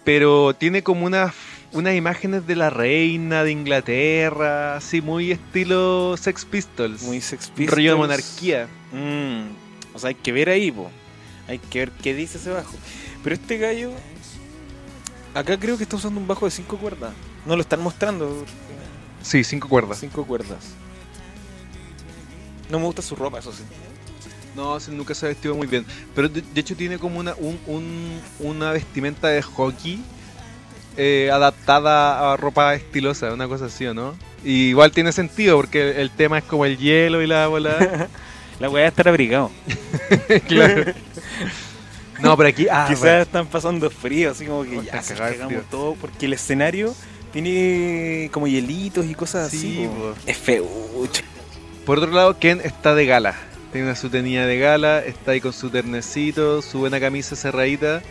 Speaker 1: Pero tiene como unas, unas imágenes de la reina de Inglaterra, así muy estilo Sex Pistols.
Speaker 2: Muy Sex Pistols.
Speaker 1: rollo de monarquía.
Speaker 2: Mm, O sea, hay que ver ahí, po. Hay que ver qué dice ese bajo. Pero este gallo. Acá creo que está usando un bajo de 5 cuerdas. No lo están mostrando.
Speaker 1: Sí, cinco cuerdas.
Speaker 2: Cinco cuerdas. No me gusta su ropa, eso sí.
Speaker 1: No, nunca se ha vestido muy bien. Pero de, de hecho tiene como una, un- un- una vestimenta de hockey eh, adaptada a ropa estilosa, una cosa así, ¿o no? Y igual tiene sentido porque el tema es como el hielo y la bola. (laughs)
Speaker 2: La weá estar abrigado. (laughs)
Speaker 1: claro. No, pero aquí. Ah,
Speaker 2: Quizás
Speaker 1: bueno.
Speaker 2: están pasando frío, así como que
Speaker 1: Oh,
Speaker 2: ya se todo. Porque el escenario tiene como hielitos y cosas
Speaker 1: Sí,
Speaker 2: así. Es feucho.
Speaker 1: Por otro lado, Ken está de gala. Tiene una sutenía de gala, está ahí con su ternecito, su buena camisa cerradita.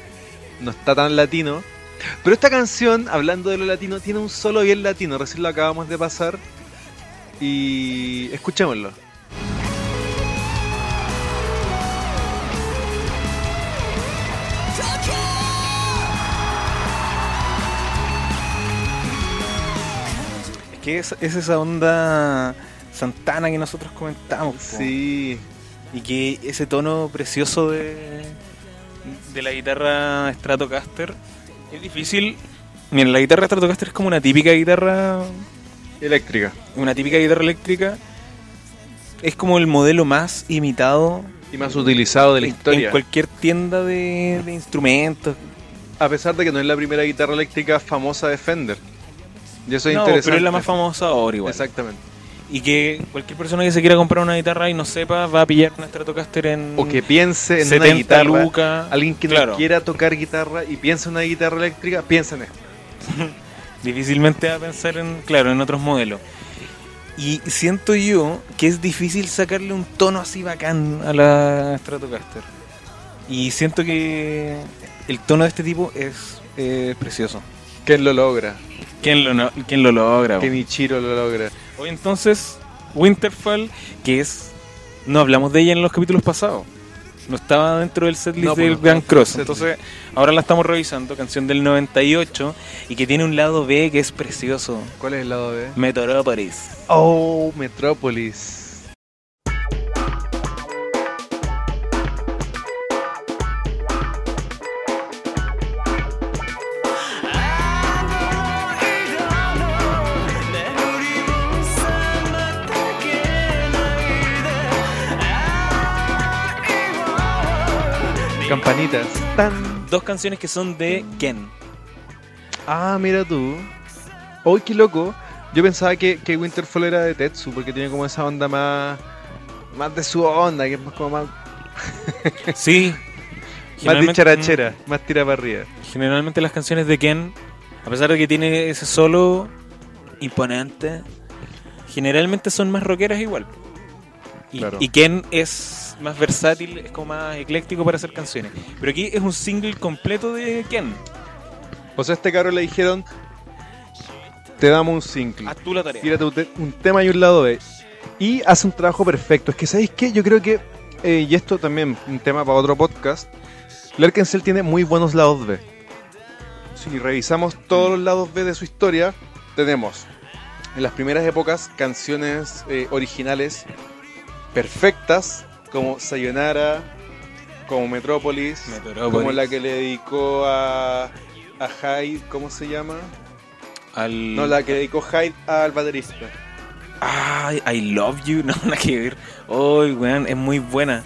Speaker 1: No está tan latino. Pero esta canción, hablando de lo latino, tiene un solo bien latino. Recién lo acabamos de pasar. Y escuchémoslo.
Speaker 2: Es que es, es esa onda Santana que nosotros comentamos. po.
Speaker 1: Sí.
Speaker 2: Y que ese tono precioso de, de la guitarra Stratocaster es difícil. Miren, la guitarra Stratocaster es como una típica guitarra,
Speaker 1: Eléctrica.
Speaker 2: una típica guitarra eléctrica. Es como el modelo más imitado
Speaker 1: Y más utilizado de la
Speaker 2: en-
Speaker 1: historia.
Speaker 2: en cualquier tienda de, de instrumentos.
Speaker 1: A pesar de que no es la primera guitarra eléctrica famosa de Fender. Y eso es
Speaker 2: no,
Speaker 1: interesante.
Speaker 2: pero es la más famosa ahora igual.
Speaker 1: Exactamente.
Speaker 2: Y que cualquier persona que se quiera comprar una guitarra y no sepa va a pillar una Stratocaster en
Speaker 1: O que piense en
Speaker 2: 70
Speaker 1: una guitarra.
Speaker 2: lucas.
Speaker 1: Alguien que
Speaker 2: Claro.
Speaker 1: no quiera tocar guitarra y piensa en una guitarra eléctrica, piensa en esto. (laughs)
Speaker 2: Difícilmente va a pensar en, claro, en otros modelos. Y siento yo que es difícil sacarle un tono así bacán a la Stratocaster. Y siento que el tono de este tipo es eh, precioso.
Speaker 1: ¿Quién lo logra?
Speaker 2: ¿Quién lo, no- quién lo logra?
Speaker 1: Que? Michiro lo logra.
Speaker 2: Hoy entonces, Winterfall, que es. No hablamos de ella en los capítulos pasados. No estaba dentro del setlist
Speaker 1: No, pues,
Speaker 2: del
Speaker 1: no
Speaker 2: Grand Cross. Entonces, ahora la estamos revisando. Canción del 98 y que tiene un lado B que es precioso.
Speaker 1: ¿Cuál es el lado B?
Speaker 2: Meteoropolis.
Speaker 1: Oh, Metrópolis. Campanitas. Tan.
Speaker 2: Dos canciones que son de Ken.
Speaker 1: Ah, mira tú. Uy, qué loco. Yo pensaba que, que Winterfall era de Tetsu porque tiene como esa onda más. Más de su onda, que es más como más. (laughs)
Speaker 2: Sí.
Speaker 1: Más dicharachera, más tira para arriba.
Speaker 2: Generalmente las canciones de Ken, a pesar de que tiene ese solo imponente, generalmente son más rockeras igual. Y,
Speaker 1: Claro.
Speaker 2: y Ken es más versátil, es como más ecléctico para hacer canciones. Pero aquí es un single completo de Ken.
Speaker 1: O sea, a este caro le dijeron: Te damos un single.
Speaker 2: Haz tú la tarea.
Speaker 1: Tírate un, te- un tema y un lado B. Y hace un trabajo perfecto. Es que, ¿sabéis qué? Yo creo que, eh, y esto también, un tema para otro podcast, Lerkencel tiene muy buenos lados B. Si revisamos todos los lados B de su historia, tenemos en las primeras épocas canciones eh, originales perfectas, como Sayonara, como Metrópolis,
Speaker 2: Metrópolis.
Speaker 1: como la que le dedicó a, a Hyde, ¿cómo se llama?
Speaker 2: Al...
Speaker 1: No, la que dedicó Hyde al baterista.
Speaker 2: Ay, I love you. (laughs) No, nada que ver. Ay, weón, es muy buena.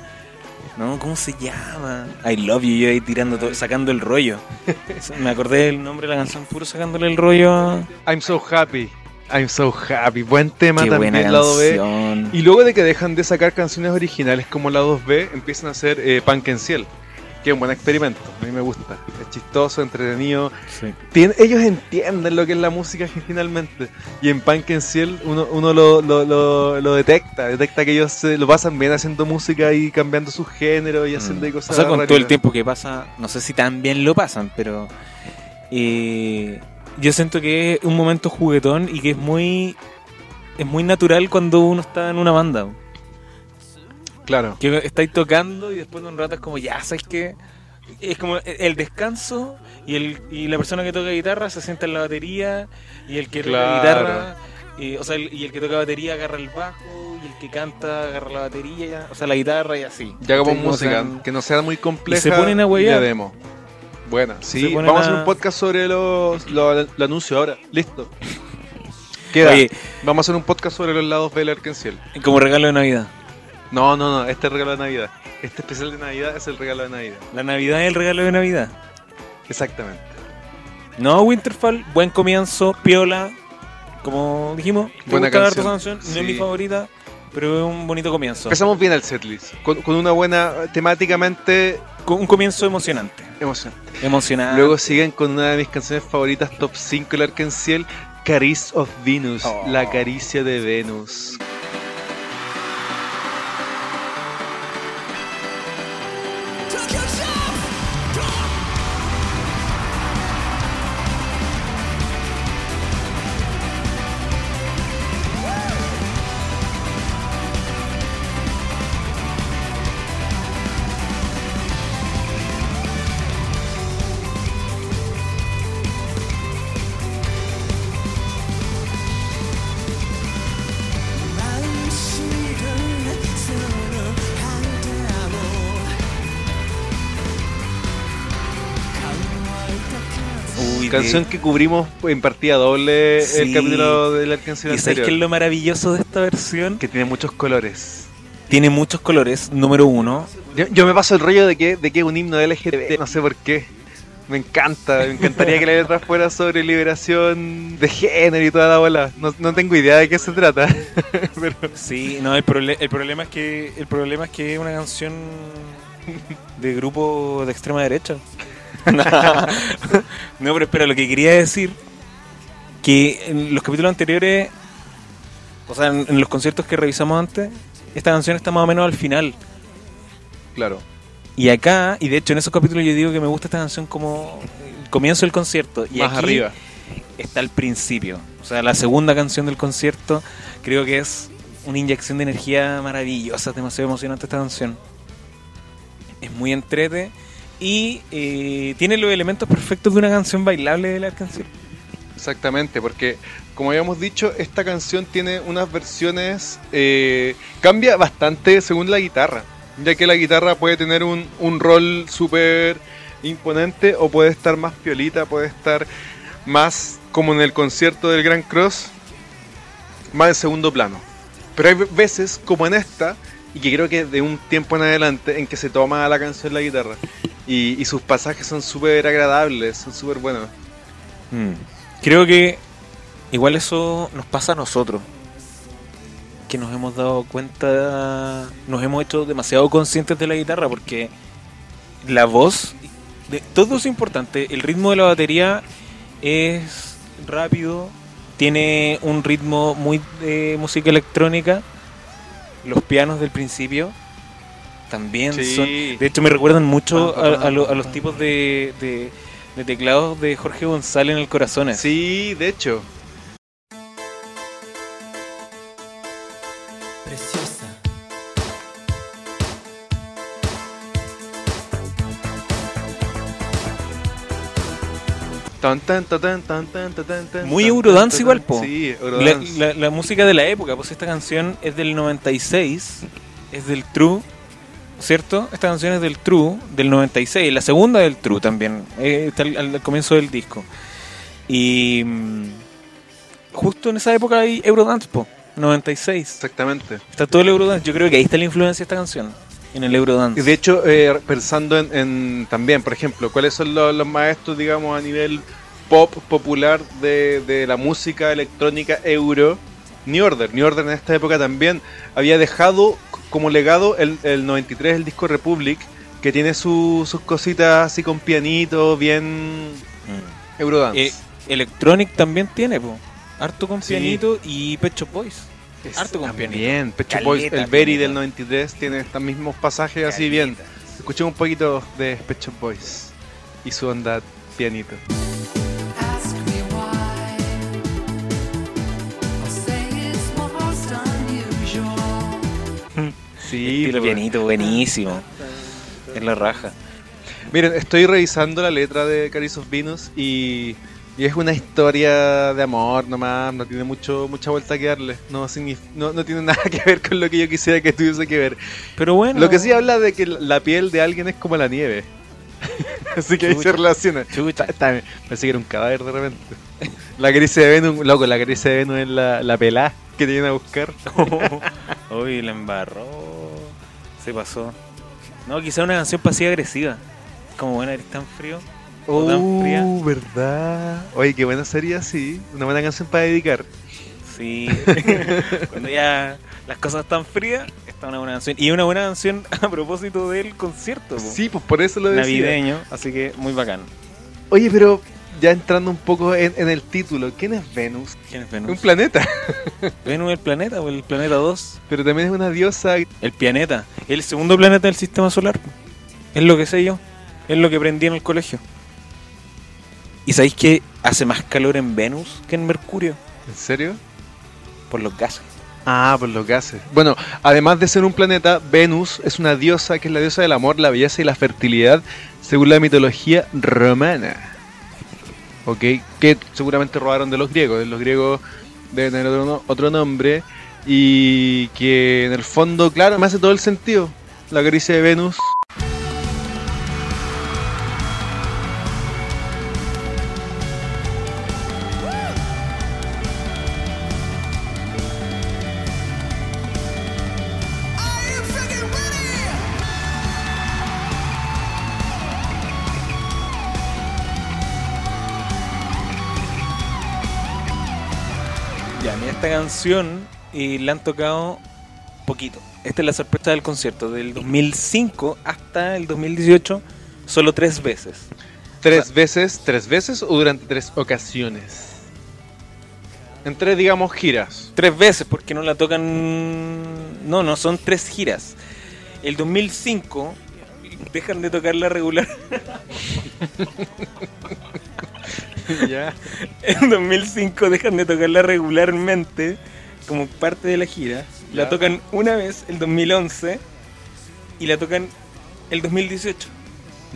Speaker 2: No, ¿cómo se llama? I love you, yo ahí tirando todo, sacando el rollo. (laughs) Me acordé del nombre de la canción, puro sacándole el rollo.
Speaker 1: I'm so happy. I'm so happy. Buen tema
Speaker 2: Qué
Speaker 1: también, lado B. Y luego de que dejan de sacar canciones originales como lados B, empiezan a hacer eh, Punk en Ciel. Que es un buen experimento. A mí me gusta. Es chistoso, entretenido.
Speaker 2: Sí.
Speaker 1: Tien- ellos entienden lo que es la música finalmente. Y en Punk en Ciel uno, uno lo, lo, lo- lo detecta. Detecta que ellos se lo pasan bien haciendo música y cambiando su género y haciendo
Speaker 2: Mm. O
Speaker 1: cosas
Speaker 2: sea, con todo el tiempo que pasa, no sé si también lo pasan, pero eh, yo siento que es un momento juguetón y que es muy es muy natural cuando uno está en una banda.
Speaker 1: Claro.
Speaker 2: Que estáis tocando y después de un rato es como, ya, ¿sabes qué? Es como el descanso y, el, y la persona que toca guitarra se sienta en la batería y el que
Speaker 1: Claro.
Speaker 2: toca guitarra, y, o sea, el- y el que toca batería agarra el bajo y el que canta agarra la batería, o sea, la guitarra y así.
Speaker 1: Ya.
Speaker 2: Como
Speaker 1: música que no sea muy compleja.
Speaker 2: Y se ponen a
Speaker 1: de demo. Buena, sí. Vamos a hacer un podcast sobre los, lo, lo anuncio ahora. Listo. (laughs) Queda.
Speaker 2: Oye,
Speaker 1: Vamos a hacer un podcast sobre los lados B del Arkenciel.
Speaker 2: como regalo de Navidad.
Speaker 1: No, no, no. Este es el regalo de Navidad. Este especial de Navidad es el regalo de Navidad.
Speaker 2: La Navidad es el regalo de Navidad.
Speaker 1: Exactamente.
Speaker 2: No, Winterfall, buen comienzo, piola. Como dijimos,
Speaker 1: Buena canción,
Speaker 2: canción, no
Speaker 1: sí.
Speaker 2: es mi favorita, pero es un bonito comienzo.
Speaker 1: Empezamos bien el setlist. Con, con una buena, temáticamente
Speaker 2: Con un comienzo emocionante.
Speaker 1: emocionante.
Speaker 2: Emocionante.
Speaker 1: Luego siguen con una de mis canciones favoritas, top 5 del Arkenciel, Carice of Venus,
Speaker 2: Oh.
Speaker 1: la caricia de Venus. Canción que cubrimos en partida doble
Speaker 2: Sí.
Speaker 1: el capítulo del Arkenciel
Speaker 2: ¿Y sabes qué es lo maravilloso de esta versión?
Speaker 1: Que tiene muchos colores.
Speaker 2: Tiene muchos colores, número uno.
Speaker 1: Yo, yo me paso el rollo de que, de que es un himno de LGBT, no sé por qué. Me encanta, me encantaría que la letra (laughs) fuera sobre liberación de género y toda la bola. No, no tengo idea de qué se trata. (laughs) Pero
Speaker 2: Sí, no, el, el problema es que el problema es que es una canción de grupo de extrema derecha. (laughs) no, pero espera, lo que quería decir que en los capítulos anteriores, o sea, en, en los conciertos que revisamos antes, esta canción está más o menos al final.
Speaker 1: claro,
Speaker 2: Y acá, y de hecho en esos capítulos yo digo que me gusta esta canción como el comienzo del concierto. Y
Speaker 1: más
Speaker 2: aquí
Speaker 1: arriba.
Speaker 2: está al principio. O sea, la segunda canción del concierto creo que es una inyección de energía maravillosa, es demasiado emocionante esta canción. Es muy entrete y eh, tiene los elementos perfectos de una canción bailable de la canción.
Speaker 1: Exactamente, porque como habíamos dicho, esta canción tiene unas versiones, eh, cambia bastante según la guitarra, ya que la guitarra puede tener un, un rol súper imponente o puede estar más piolita, puede estar más como en el concierto del Gran Cross, más en segundo plano. Pero hay veces, como en esta, y que creo que de un tiempo en adelante, en que se toma la canción la guitarra. Y, y sus pasajes son súper agradables, son súper buenos.
Speaker 2: Mm. Creo que igual eso nos pasa a nosotros. Que nos hemos dado cuenta, nos hemos hecho demasiado conscientes de la guitarra porque la voz, todo es importante. El ritmo de la batería es rápido, tiene un ritmo muy de música electrónica. Los pianos del principio también
Speaker 1: sí.
Speaker 2: son. De hecho, me recuerdan mucho a, los tipos de, teclados de Jorge González en el corazón.
Speaker 1: Sí, de hecho.
Speaker 4: Preciosa.
Speaker 2: Muy Eurodance igual, po.
Speaker 1: Sí, Eurodance.
Speaker 2: La música de la época, pues esta canción es del 96, es del True ¿cierto? Esta canción es del True, del 96, la segunda del True también, eh, está al, al comienzo del disco. Y mm, justo en esa época hay Eurodance, po, 96.
Speaker 1: Exactamente.
Speaker 2: Está todo el Eurodance, yo creo que ahí está la influencia de esta canción, en el
Speaker 1: Y
Speaker 2: Eurodance.
Speaker 1: de hecho, eh, pensando en, en también, por ejemplo, cuáles son los, los maestros, digamos, a nivel pop popular de, de la música electrónica euro, New Order. New Order en esta época también había dejado como legado el, el 93 el disco Republic, que tiene su- sus cositas así con pianito, bien
Speaker 2: Mm.
Speaker 1: Eurodance.
Speaker 2: Eh, Electronic también tiene, po. Harto con
Speaker 1: Sí.
Speaker 2: pianito y Pecho Boys.
Speaker 1: Es-
Speaker 2: harto con pianito.
Speaker 1: También, Shop
Speaker 2: Caleta
Speaker 1: Boys, el
Speaker 2: pianito.
Speaker 1: Berry del 93 tiene estos mismos pasajes así bien. Escuchemos un poquito de Pet Shop Boys y su onda pianito. Sí, pues.
Speaker 2: pianito, buenísimo. Es la raja.
Speaker 1: Miren, estoy revisando la letra de Caris of Venus y, y es una historia de amor nomás, no tiene mucho mucha vuelta que darle, no, no, no tiene (laughs) nada que ver con lo que yo quisiera que tuviese que ver.
Speaker 2: Pero bueno.
Speaker 1: Lo que sí habla de que la piel de alguien es como la nieve. (laughs) Así que ahí se
Speaker 2: Chucha.
Speaker 1: relaciona.
Speaker 2: Chucha.
Speaker 1: Está- está- Pensé que era un cadáver de repente. La caricia de Venus, loco, la caricia de Venus es la, la pelá que te vienen a buscar. (laughs)
Speaker 2: Uy, la embarró. Se pasó. No, quizá una canción pasiva agresiva. Como buena, eres tan frío. O tan fría.
Speaker 1: Oh, verdad. Oye, qué buena sería, sí. Una buena canción para dedicar.
Speaker 2: Sí. (laughs) Cuando ya las cosas están frías, está una buena canción. Y una buena canción (laughs) a propósito del concierto. po.
Speaker 1: Sí, pues por eso lo decía.
Speaker 2: Navideño, así que muy bacán.
Speaker 1: Oye, pero ya entrando un poco en, en el título, ¿quién es Venus?
Speaker 2: ¿Quién es
Speaker 1: Un (laughs)
Speaker 2: Venus?
Speaker 1: planeta,
Speaker 2: Venus el planeta o el planeta 2.
Speaker 1: pero también es una diosa.
Speaker 2: El planeta. El segundo planeta del sistema solar. Es lo que sé yo. Es lo que aprendí en el colegio. ¿Y sabéis que hace más calor en Venus que en Mercurio?
Speaker 1: ¿En serio?
Speaker 2: Por los gases.
Speaker 1: Ah, por los gases. Bueno, además de ser un planeta, Venus es una diosa que es la diosa del amor, la belleza y la fertilidad, según la mitología romana. Que seguramente robaron de los griegos. Los griegos deben tener otro, otro nombre. Y que en el fondo, claro, me hace todo el sentido. La caricia de Venus.
Speaker 2: Canción y la han tocado poquito. Esta es la sorpresa del concierto. Del 2005 hasta el 2018, solo tres veces.
Speaker 1: Tres veces, tres veces o durante tres ocasiones. En tres, digamos, giras.
Speaker 2: Tres veces, porque no la tocan. No, no, son tres giras. El 2005 dejan de tocarla regular. (laughs) (laughs)
Speaker 1: ya.
Speaker 2: En 2005 dejan de tocarla regularmente como parte de la gira. La tocan una vez el 2011 y la tocan el 2018.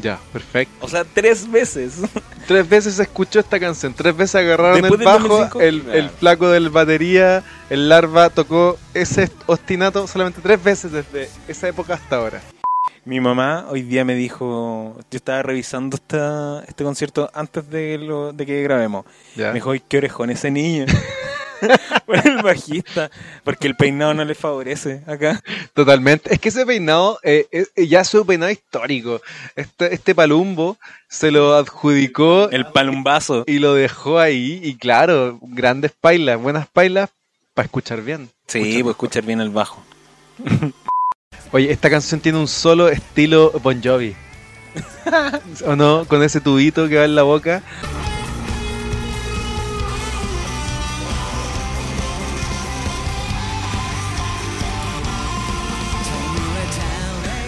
Speaker 1: Ya, perfecto.
Speaker 2: O sea, tres veces. (laughs)
Speaker 1: Tres veces se escuchó esta canción, tres veces agarraron
Speaker 2: Después
Speaker 1: el bajo,
Speaker 2: 2005,
Speaker 1: el,
Speaker 2: claro.
Speaker 1: el flaco del batería, el larva tocó ese ostinato solamente tres veces desde esa época hasta ahora.
Speaker 2: Mi mamá hoy día me dijo, yo estaba revisando esta, este concierto antes de, lo, de que grabemos.
Speaker 1: Ya.
Speaker 2: Me dijo, "Ay, qué orejón ese niño. (laughs) Fue el bajista, porque el peinado no le favorece acá.
Speaker 1: Totalmente. Es que ese peinado eh, es- eh, ya es su peinado histórico. Este, este palumbo se lo adjudicó
Speaker 2: El palumbazo.
Speaker 1: y lo dejó ahí. Y claro, grandes pailas, buenas pailas para escuchar bien.
Speaker 2: Sí, pues escuchar bien el bajo. (laughs)
Speaker 1: Oye, esta canción tiene un solo estilo Bon Jovi. (laughs) ¿O no? Con ese tubito que va en la boca.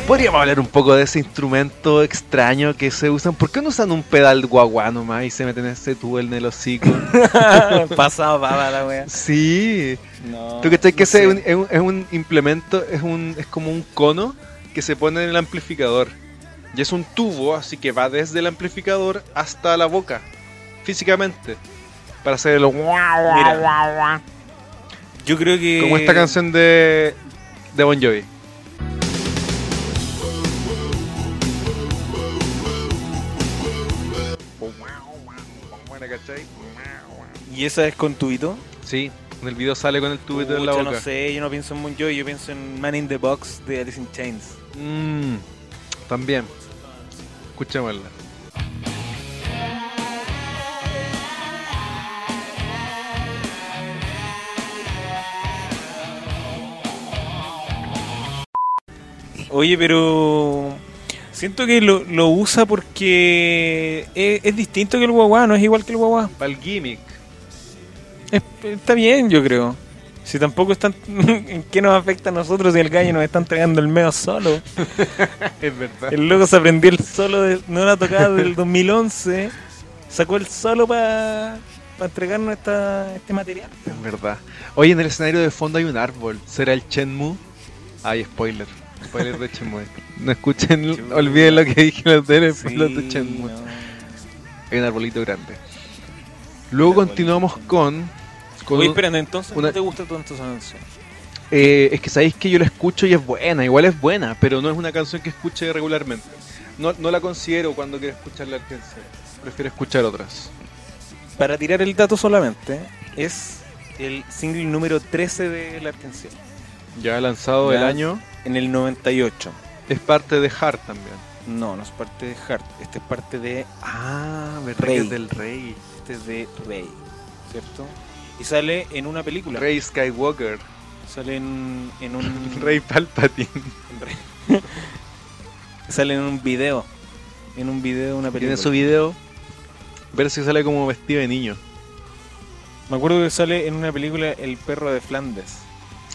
Speaker 1: Podríamos hablar un poco de ese instrumento extraño que se usan. ¿Por qué no usan un pedal guagua nomás y se meten ese tubo en el hocico? (laughs)
Speaker 2: Pasado baba la wea.
Speaker 1: sí.
Speaker 2: No,
Speaker 1: ¿Tú cachai que
Speaker 2: no
Speaker 1: ese un- es un implemento, es, un, es como un cono que se pone en el amplificador? Y es un tubo, así que va desde el amplificador hasta la boca, físicamente. Para hacer el
Speaker 2: Mira, yo creo que...
Speaker 1: Como esta canción de, de Bon Jovi.
Speaker 2: ¿Y esa es con tubito?
Speaker 1: Sí, en el video sale con el tubito en la
Speaker 2: Pucha,
Speaker 1: boca.
Speaker 2: no sé, yo no pienso en Jovi, yo pienso en Man in the Box de Alice in Chains.
Speaker 1: Mm, también. Escuchémosla.
Speaker 2: Oye, pero siento que lo, lo usa porque es, es distinto que el guagua, no es igual que el guagua.
Speaker 1: Para el gimmick.
Speaker 2: Es- (laughs) está bien, yo creo. Si tampoco están... ¿En (laughs) qué nos afecta a nosotros si el gallo nos está entregando el medio solo? (laughs)
Speaker 1: Es verdad.
Speaker 2: El loco se aprendió el solo de no la tocada del 2011. Sacó el solo para entregarnos esta, este material.
Speaker 1: Es verdad. Oye, en el escenario de fondo hay un árbol. ¿Será el Shenmue? Ay, spoiler. Spoiler de Shenmue. No escuchen, olviden lo que dije en los de
Speaker 2: Sí,
Speaker 1: de Shenmue.
Speaker 2: no.
Speaker 1: Hay un arbolito grande. Luego continuamos con... con
Speaker 2: Oye, espérate, entonces
Speaker 1: una-
Speaker 2: no te gusta tanto esa canción.
Speaker 1: eh, es que sabéis que yo la escucho y es buena, igual es buena, pero no es una canción que escuche regularmente. No, no la considero cuando quiero escuchar la canción. Prefiero escuchar otras.
Speaker 2: Para tirar el dato solamente, es el single número 13 de la canción.
Speaker 1: Ya lanzado
Speaker 2: Ya.
Speaker 1: el año,
Speaker 2: En el 98.
Speaker 1: es parte de Heart también.
Speaker 2: No, no es parte de Heart. Este es parte de.
Speaker 1: Ah,
Speaker 2: Rey.
Speaker 1: que es del Rey.
Speaker 2: Este es de Rey. ¿Cierto? Y sale en una película.
Speaker 1: Rey Skywalker.
Speaker 2: Sale en, en un. (laughs)
Speaker 1: Rey Palpatine.
Speaker 2: Rey. (laughs) sale en un video. En un video de una película.
Speaker 1: Tiene su video. Ver si sale como vestido de niño.
Speaker 2: Me acuerdo que sale en una película El perro de Flandes.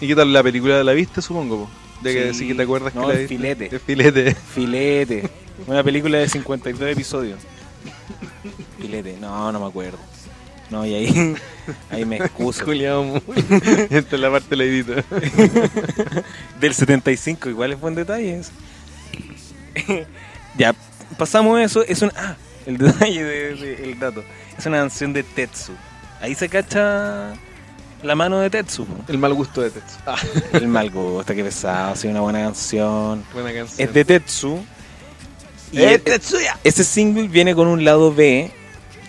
Speaker 1: ¿Y qué tal la película? ¿La viste, supongo? po? De que
Speaker 2: Sí.
Speaker 1: sí que te acuerdas
Speaker 2: No,
Speaker 1: que la
Speaker 2: el
Speaker 1: viste.
Speaker 2: filete.
Speaker 1: El filete.
Speaker 2: Filete. Una película de 52 episodios. Filete. No, no me acuerdo. No, y ahí, (laughs) ahí me excuso.
Speaker 1: Julián. (laughs) Esta es la parte de la edito. (laughs)
Speaker 2: Del 75, igual es buen detalle. eso. ya, pasamos eso. Es un. Ah, el detalle del dato. Es una canción de Tetsu. Ahí se cacha la mano de Tetsu.
Speaker 1: El mal gusto de Tetsu. Ah,
Speaker 2: El mal gusto, qué pesado. Sí, una buena canción.
Speaker 1: buena canción.
Speaker 2: Es de Tetsu. Y
Speaker 1: ¡Eh,
Speaker 2: e-
Speaker 1: Tetsuya!
Speaker 2: ese single viene con un lado B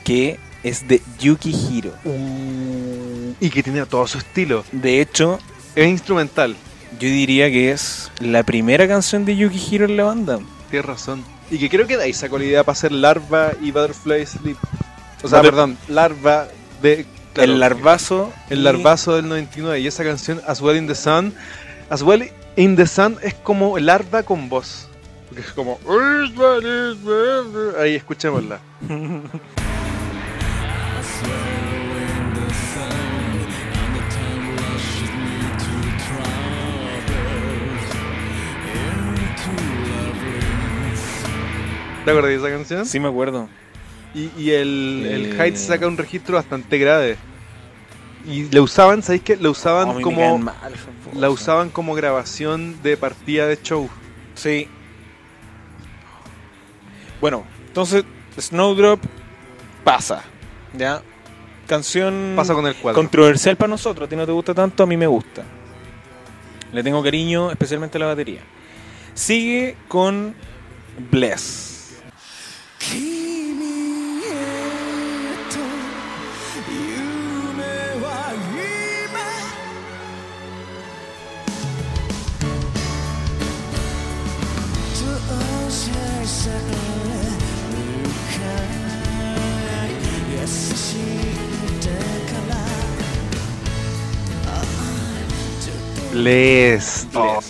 Speaker 2: que es de Yukihiro.
Speaker 1: Uh, y que tiene todo su estilo.
Speaker 2: De hecho,
Speaker 1: Es instrumental.
Speaker 2: yo diría que es la primera canción de Yukihiro en la banda.
Speaker 1: Tienes razón. Y que creo que de ahí sacó la idea para hacer Larva y Butterfly Sleep. O sea,
Speaker 2: Butter-
Speaker 1: perdón, Larva de. claro,
Speaker 2: el larvazo.
Speaker 1: El
Speaker 2: y-
Speaker 1: larvazo del 99 y esa canción As Well in the Sun. As Well in the Sun es como larva con voz. Porque es como. Ahí escuchémosla. (laughs) ¿Te acuerdas de esa canción?
Speaker 2: Sí, me acuerdo.
Speaker 1: Y, y el, el
Speaker 2: Eh.
Speaker 1: Hyde saca un registro bastante grave. Y le usaban, ¿sabéis qué? Lo usaban
Speaker 2: Oh,
Speaker 1: como.
Speaker 2: mal.
Speaker 1: La usaban como grabación de partida de show.
Speaker 2: Sí. Bueno, entonces Snowdrop pasa. ¿Ya? Canción
Speaker 1: Pasa con el cuadro.
Speaker 2: controversial para nosotros. A ti no te gusta tanto, a mí me gusta. Le tengo cariño, especialmente a la batería. Sigue con Bless.
Speaker 1: Bless. Oh,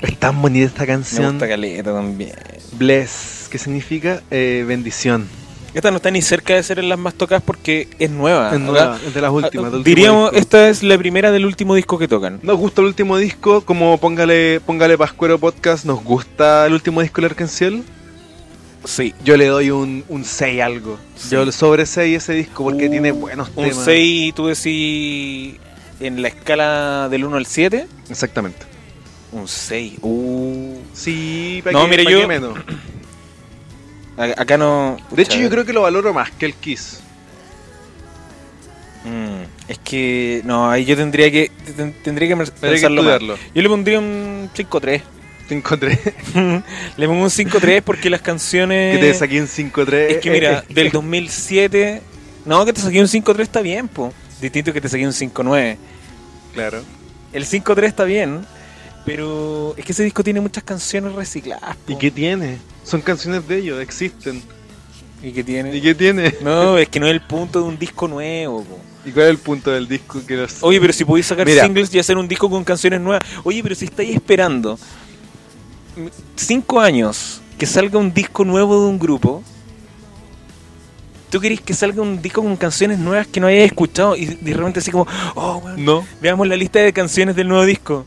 Speaker 1: es tan bonita esta
Speaker 2: Me
Speaker 1: canción.
Speaker 2: gusta Caleta también.
Speaker 1: Bless, que significa eh, bendición.
Speaker 2: Esta no está ni cerca de ser en las más tocadas porque es nueva.
Speaker 1: Es nueva, es de las últimas. del último
Speaker 2: Diríamos,
Speaker 1: disco.
Speaker 2: esta es la primera del último disco que tocan.
Speaker 1: Nos gusta el último disco, como póngale, póngale Pascuero Podcast, nos gusta el último disco de Arcanciel.
Speaker 2: Sí.
Speaker 1: Yo le doy un, un 6 algo.
Speaker 2: Sí.
Speaker 1: Yo sobre 6 ese disco porque
Speaker 2: Uh,
Speaker 1: tiene buenos
Speaker 2: Un
Speaker 1: temas.
Speaker 2: 6, tú decís, en la escala del 1 al 7.
Speaker 1: Exactamente.
Speaker 2: Un 6. Uh.
Speaker 1: Sí, para
Speaker 2: No,
Speaker 1: que,
Speaker 2: mire,
Speaker 1: pa'
Speaker 2: yo-
Speaker 1: que menos. (clears throat)
Speaker 2: Acá no.
Speaker 1: De hecho, yo creo que lo valoro más que el Kiss.
Speaker 2: Mm, es que. No, ahí yo tendría que. ten- Tendría que
Speaker 1: hay que
Speaker 2: pensarlo más.
Speaker 1: estudiarlo.
Speaker 2: Yo le pondría un 5-3.
Speaker 1: 5-3. (laughs)
Speaker 2: le pongo un 5-3 porque las canciones.
Speaker 1: que te saqué un 5-3.
Speaker 2: Es que mira, (laughs) del 2007. No, que te saqué un 5-3 está bien, po. Distinto que te saqué un 5-9.
Speaker 1: Claro.
Speaker 2: El 5-3 está bien, pero es que ese disco tiene muchas canciones recicladas. po.
Speaker 1: ¿Y qué tiene? Son canciones de ellos, existen.
Speaker 2: ¿Y qué tiene?
Speaker 1: ¿Y qué tiene?
Speaker 2: No, es que no es el punto de un disco nuevo. po.
Speaker 1: ¿Y cuál es el punto del disco que los...
Speaker 2: Oye, pero si podéis sacar
Speaker 1: Mira.
Speaker 2: singles y hacer un disco con canciones nuevas. Oye, pero si estáis esperando cinco años que salga un disco nuevo de un grupo, ¿tú querés que salga un disco con canciones nuevas que no hayas escuchado? Y de repente así como, oh, weón,
Speaker 1: No.
Speaker 2: veamos la lista de canciones del nuevo disco.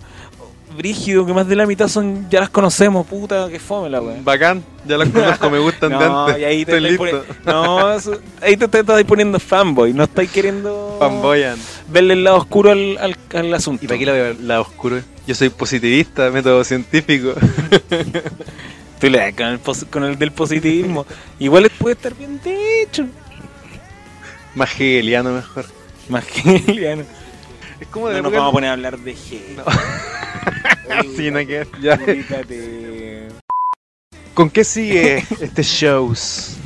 Speaker 2: Brígido, que más de la mitad son ya las conocemos, puta, que fome la weón.
Speaker 1: Bacán, ya las conozco, me gustan (laughs) de
Speaker 2: No,
Speaker 1: antes.
Speaker 2: y ahí te
Speaker 1: Estoy listo.
Speaker 2: No, eso- ahí te, te estás poniendo fanboy, no estáis queriendo
Speaker 1: Fanboyan.
Speaker 2: verle el lado oscuro al, al, al asunto.
Speaker 1: ¿Y para qué la veo la oscuro? Yo soy positivista, método científico.
Speaker 2: Tú le das con el, con el del positivismo. Igual puede estar bien dicho.
Speaker 1: Más hegeliano mejor.
Speaker 2: Más (laughs) genial.
Speaker 1: Es como de
Speaker 2: No nos vamos a poner a hablar de Hegel.
Speaker 1: No. (laughs) Sí, no que- (laughs) ya.
Speaker 2: Ubícate.
Speaker 1: ¿Con qué sigue este shows?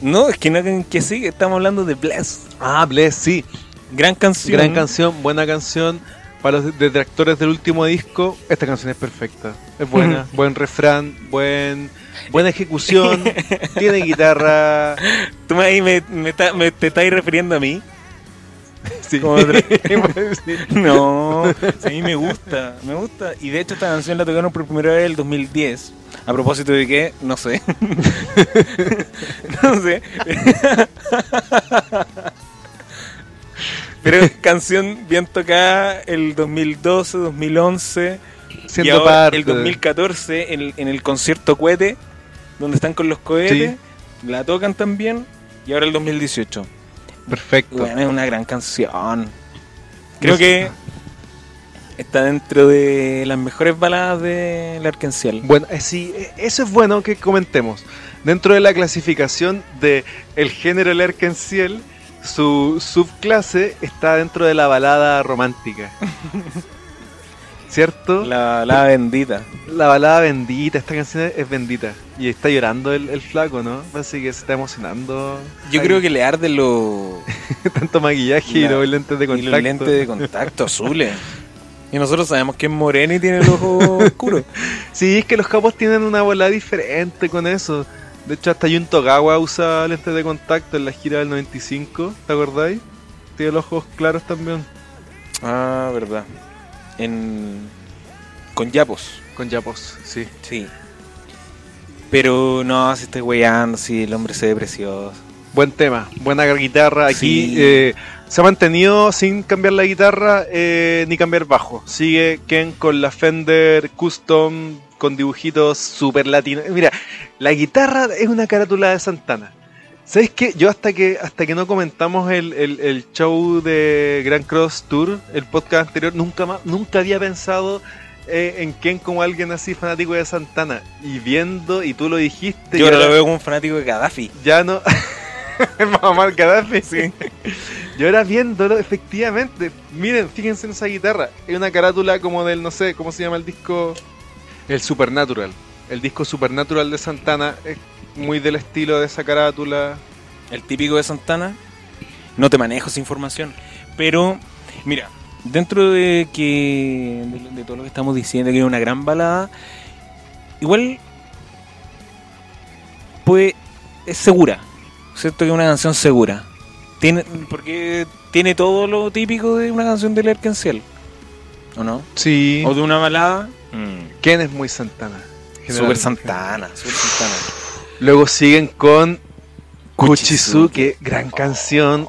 Speaker 2: No, es que no que sigue, estamos hablando de Bless.
Speaker 1: Ah, Bless, sí.
Speaker 2: Gran canción.
Speaker 1: Gran canción, buena canción. Para los detractores del último disco, esta canción es perfecta. Es buena, (laughs) buen refrán, buen, buena ejecución, tiene guitarra.
Speaker 2: Tú me, ahí me, me, está- me- te estás refiriendo a mí.
Speaker 1: Sí. (laughs) (laughs)
Speaker 2: No, a mí me gusta, me gusta. Y de hecho esta canción la tocaron por primera vez en el 2010. A propósito de qué, no sé. (laughs) no sé. Pero canción bien tocada el 2012, 2011 y
Speaker 1: Siendo
Speaker 2: ahora
Speaker 1: parte.
Speaker 2: el 2014 en en el concierto cohete, donde están con los cohetes, la tocan también y ahora el 2018.
Speaker 1: Perfecto.
Speaker 2: Bueno, es una gran canción. Creo que está dentro de las mejores baladas de la Arkenciel.
Speaker 1: Bueno, eh, sí, eh, eso es bueno que comentemos. Dentro de la clasificación de el género Lerkenciel, su subclase está dentro de la balada romántica. (laughs) ¿Cierto? La,
Speaker 2: La balada bendita.
Speaker 1: balada bendita, esta canción es bendita. Y está llorando el, el flaco, ¿no? Así que se está emocionando.
Speaker 2: Yo
Speaker 1: Ay,
Speaker 2: creo que le arde los, (laughs)
Speaker 1: Tanto maquillaje y
Speaker 2: La-
Speaker 1: los lentes de
Speaker 2: y
Speaker 1: contacto.
Speaker 2: los lentes de contacto azules. (laughs) Y nosotros sabemos que es moreno y tiene el ojo oscuro. (laughs)
Speaker 1: Sí, es que los capos tienen una bola diferente con eso. De hecho, hasta Jun Togawa usa lentes de contacto en la gira del 95, ¿te acordáis? Tiene los ojos claros también,
Speaker 2: Ah, verdad. En... Con Yapos.
Speaker 1: con Yapos, sí.
Speaker 2: Sí. Pero no, si estoy weyando, si el hombre se ve precioso.
Speaker 1: Buen tema, buena guitarra. Aquí
Speaker 2: Sí.
Speaker 1: eh, se ha mantenido sin cambiar la guitarra eh, ni cambiar bajo. Sigue Ken con la Fender Custom con dibujitos super latinos. Mira, la guitarra es una carátula de Santana. ¿Sabes qué? Yo hasta que hasta que no comentamos el, el- el show de Grand Cross Tour, el podcast anterior, nunca más, nunca había pensado eh, en Ken como alguien así fanático de Santana. Y viendo, y tú lo dijiste,
Speaker 2: Yo ahora lo veo como un fanático de Gaddafi.
Speaker 1: ya no. (laughs) Mamá Gaddafi. (laughs) Yo ahora viéndolo, efectivamente. Miren, fíjense en esa guitarra. Es una carátula como del, no sé, ¿cómo se llama el disco? El Supernatural. El disco Supernatural de Santana muy del estilo de esa carátula.
Speaker 2: el típico de Santana, no te manejo esa información. Pero, mira, dentro de que de, de todo lo que estamos diciendo, que es una gran balada, igual pues es segura, ¿cierto? Que es una canción segura. Tiene, porque tiene todo lo típico de una canción de Lerkenciel, ¿o no?
Speaker 1: Sí.
Speaker 2: O de una balada. mm,
Speaker 1: Ken es muy Santana.
Speaker 2: Super. Santana, Super Santana.
Speaker 1: Luego siguen con
Speaker 2: Kuchizuke.
Speaker 1: Kuchizuke, gran canción.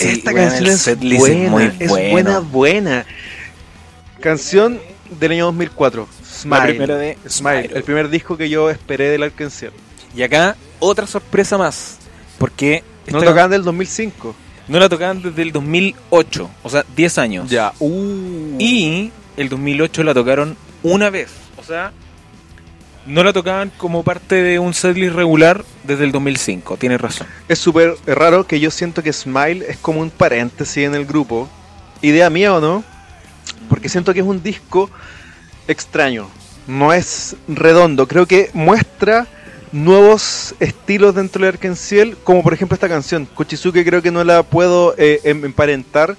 Speaker 2: Sí,
Speaker 1: esta
Speaker 2: weón,
Speaker 1: canción es buena,
Speaker 2: muy
Speaker 1: es
Speaker 2: bueno.
Speaker 1: buena, buena. Canción del año 2004. Smile.
Speaker 2: La de
Speaker 1: Smile,
Speaker 2: Smile.
Speaker 1: el primer disco que yo esperé del Arkansas.
Speaker 2: Y acá otra sorpresa más, porque
Speaker 1: No
Speaker 2: esta-
Speaker 1: tocaban del 2005.
Speaker 2: no la tocaban desde el 2008, o sea, 10 años.
Speaker 1: Ya. Uh.
Speaker 2: Y el 2008 la tocaron una vez, o sea, no la tocaban como parte de un setlist regular desde el 2005, tienes razón.
Speaker 1: Es súper raro que yo siento que Smile es como un paréntesis en el grupo. Idea mía o no, porque siento que es un disco extraño. No es redondo. Creo que muestra nuevos estilos dentro de Arkenciel, como por ejemplo esta canción. Kuchizuke creo que no la puedo eh, em- emparentar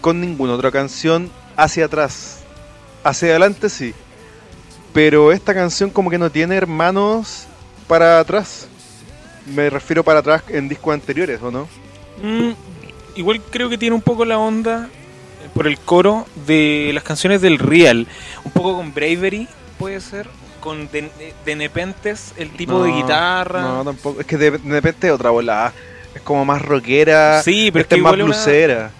Speaker 1: con ninguna otra canción hacia atrás. Hacia adelante sí. Pero esta canción como que no tiene hermanos para atrás. Me refiero para atrás en discos anteriores, ¿o no?
Speaker 2: Mm, igual creo que tiene un poco la onda eh, por el coro de las canciones del Real, un poco con Bravery, puede ser, con de, de Nepentes, el tipo de guitarra.
Speaker 1: No, tampoco. Es que de, de repente es otra bola. Es como más rockera.
Speaker 2: Sí, pero
Speaker 1: Esta
Speaker 2: es
Speaker 1: más
Speaker 2: una-
Speaker 1: blusera.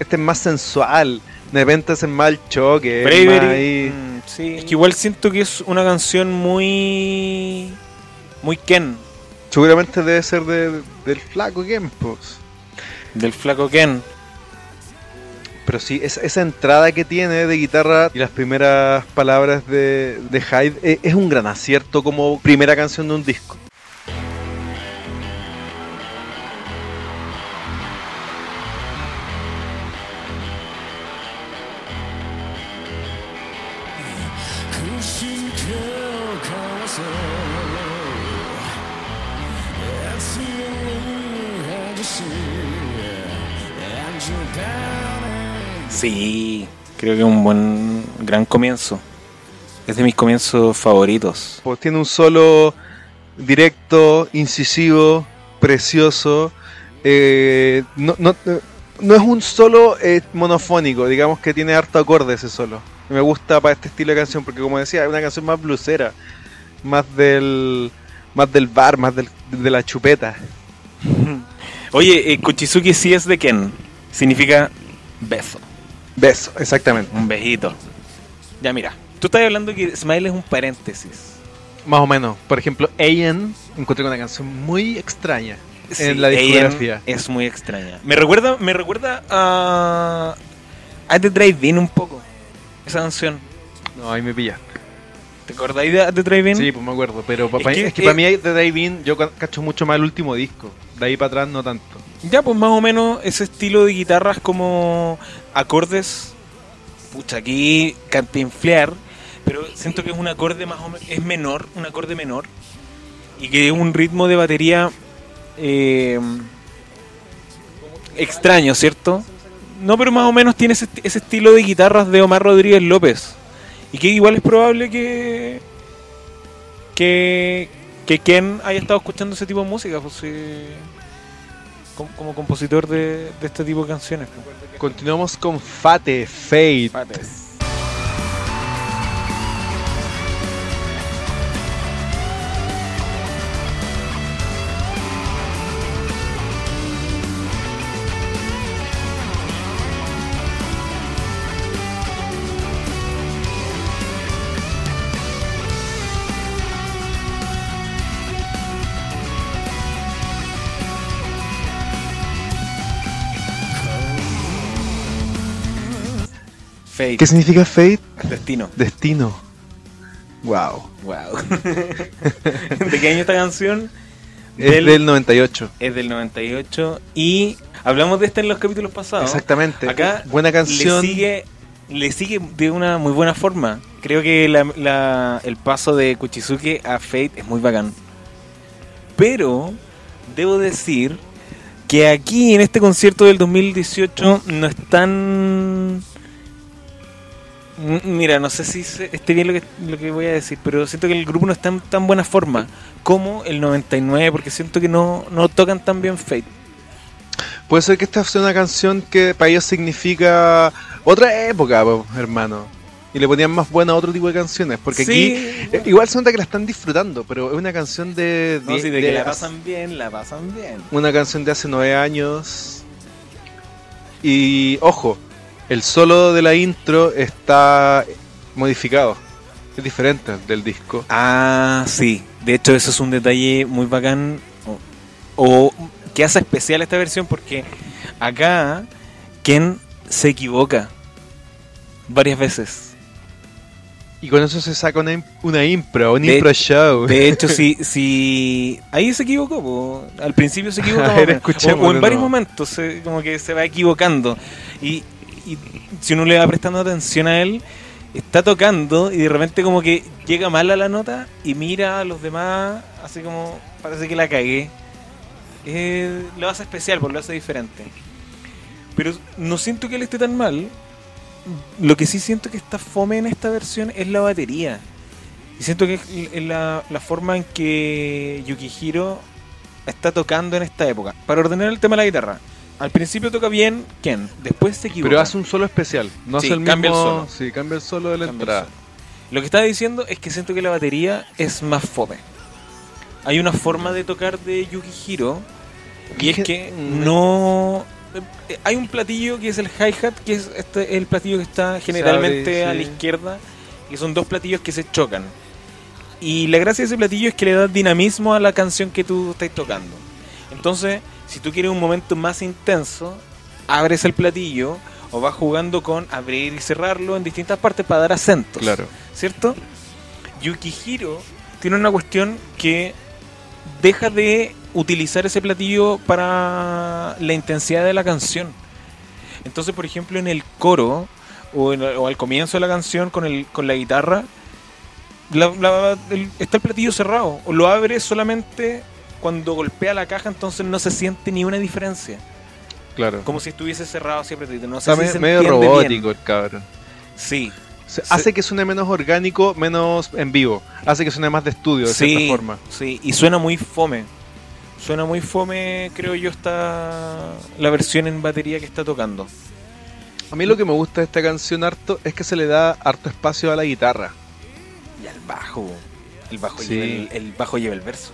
Speaker 1: Este es más sensual. De repente es más el choque. más
Speaker 2: Bravery.
Speaker 1: ahí-
Speaker 2: mm, sí. Es que igual siento que es una canción muy. Muy Ken,
Speaker 1: Seguramente debe ser de- del flaco Kempos.
Speaker 2: del flaco Ken.
Speaker 1: Pero sí, esa, esa entrada que tiene de guitarra y las primeras palabras de, de Hyde eh, es un gran acierto como primera canción de un disco.
Speaker 2: Creo que es un buen, gran comienzo. Es de mis comienzos favoritos.
Speaker 1: Pues tiene un solo directo, incisivo, precioso. eh, no, no, no es un solo eh, monofónico, digamos que tiene harto acorde ese solo. Me gusta para este estilo de canción porque como decía, es una canción más blusera, más del más del bar, más del- de la chupeta. (laughs)
Speaker 2: Oye, eh, Kuchizuki sí es de Ken. Significa beso.
Speaker 1: Beso, exactamente.
Speaker 2: Un besito. Ya mira, tú estás hablando que Smile es un paréntesis.
Speaker 1: Más o menos. Por ejemplo, Ayan encontré una canción muy extraña en la discografía.
Speaker 2: Es muy extraña. Me recuerda, me recuerda a. a The Drive-In un poco. Esa canción.
Speaker 1: No, ahí me pilla.
Speaker 2: ¿Te acordáis de The Drive-In?
Speaker 1: Sí, pues me acuerdo, pero
Speaker 2: Es
Speaker 1: pa-
Speaker 2: que,
Speaker 1: es que,
Speaker 2: eh,
Speaker 1: para mí de Drive-In yo ca- cacho mucho más el último disco. De ahí para atrás no tanto.
Speaker 2: Ya, pues más o menos ese estilo de guitarras como acordes. Pucha, aquí cantinflear. Pero siento que es un acorde más o menos. Es menor, un acorde menor. Y que es un ritmo de batería. eh, extraño, ¿cierto? No, pero más o menos tiene ese, ese estilo de guitarras de Omar Rodríguez López. Y que igual es probable que. que. que Ken haya estado escuchando ese tipo de música, pues sí, como, como compositor de, de este tipo de canciones.
Speaker 1: Continuamos con Fate, Fate.
Speaker 2: Fate,
Speaker 1: ¿Qué significa Fate?
Speaker 2: Destino.
Speaker 1: Destino. Wow.
Speaker 2: Wow. (laughs) ¿De qué año esta canción?
Speaker 1: Es
Speaker 2: Del-
Speaker 1: del 98.
Speaker 2: Es del 98 y hablamos de esta en los capítulos pasados.
Speaker 1: Exactamente.
Speaker 2: Acá
Speaker 1: Buena canción.
Speaker 2: Le sigue, le sigue de una muy buena forma. Creo que la- la- el paso de Kuchizuke a Fate es muy bacán. Pero debo decir que aquí en este concierto del 2018 no están... Mira, no sé si se- esté bien lo que, lo que voy a decir, pero siento que el grupo no está en tan buena forma como el 99, porque siento que no, no tocan tan bien Fate.
Speaker 1: Puede ser que esta sea una canción que para ellos significa otra época, po, hermano. Y le ponían más buena a otro tipo de canciones. Porque
Speaker 2: Sí.
Speaker 1: aquí eh, igual se nota que la están disfrutando, pero es una canción de...
Speaker 2: No,
Speaker 1: de-
Speaker 2: sí, de,
Speaker 1: de
Speaker 2: que la pasan bien, la pasan bien.
Speaker 1: Una canción de hace nueve años. Y ojo, el solo de la intro está modificado. Es diferente del disco.
Speaker 2: Ah, sí. De hecho, eso es un detalle muy bacán. O, o que hace especial esta versión porque acá Ken se equivoca varias veces.
Speaker 1: Y con eso se saca una, una impro, un
Speaker 2: De-
Speaker 1: impro show.
Speaker 2: De hecho, (laughs) si, si ahí se equivocó, po. al principio se (laughs) equivocó, o en varios
Speaker 1: no.
Speaker 2: momentos se- como que se va equivocando. Y, y si uno le va prestando atención a él, está tocando y de repente como que llega mal a la nota y mira a los demás, así como parece que la cagué. Eh, lo hace especial, pues lo hace diferente. Pero no siento que él esté tan mal. Lo que sí siento que está fome en esta versión es la batería. Y siento que es la, la forma en que Yukihiro está tocando en esta época. Para ordenar el tema de la guitarra. Al principio toca bien Ken, después se equivoca.
Speaker 1: Pero hace un solo especial. No
Speaker 2: Sí,
Speaker 1: hace el
Speaker 2: cambia el
Speaker 1: mismo.
Speaker 2: solo.
Speaker 1: Sí, cambia el solo de la
Speaker 2: Cambia
Speaker 1: entrada.
Speaker 2: Lo que estaba diciendo es que siento que la batería es más fome. Hay una forma de tocar de Yukihiro y es
Speaker 1: Que-
Speaker 2: que no eh, hay un platillo que es el hi-hat, que es este, el platillo que está generalmente a la izquierda, que son dos platillos que se chocan. Y la gracia de ese platillo es que le da dinamismo a la canción que tú estás tocando. Entonces, si tú quieres un momento más intenso, abres el platillo o vas jugando con abrir y cerrarlo en distintas partes para dar acentos.
Speaker 1: Claro.
Speaker 2: ¿Cierto? Yukihiro tiene una cuestión que deja de utilizar ese platillo para la intensidad de la canción. Entonces, por ejemplo, en el coro o, en- o al comienzo de la canción con, el, con la guitarra, la- la- el- está el platillo cerrado. O lo abre solamente cuando golpea la caja, entonces no se siente ni una diferencia.
Speaker 1: Claro.
Speaker 2: Como si estuviese cerrado siempre. No sé
Speaker 1: Está
Speaker 2: si
Speaker 1: me-
Speaker 2: se
Speaker 1: medio
Speaker 2: bien.
Speaker 1: robótico el cabrón.
Speaker 2: Sí.
Speaker 1: Hace que suene menos orgánico, menos en vivo. Hace que suene más de estudio, de
Speaker 2: sí,
Speaker 1: cierta forma.
Speaker 2: sí, y suena muy fome. Suena muy fome, creo yo, está la versión en batería que está tocando.
Speaker 1: A mí lo que me gusta de esta canción harto es que se le da harto espacio a la guitarra.
Speaker 2: Y al bajo. El bajo,
Speaker 1: Sí.
Speaker 2: lleva, el, el bajo lleva el verso.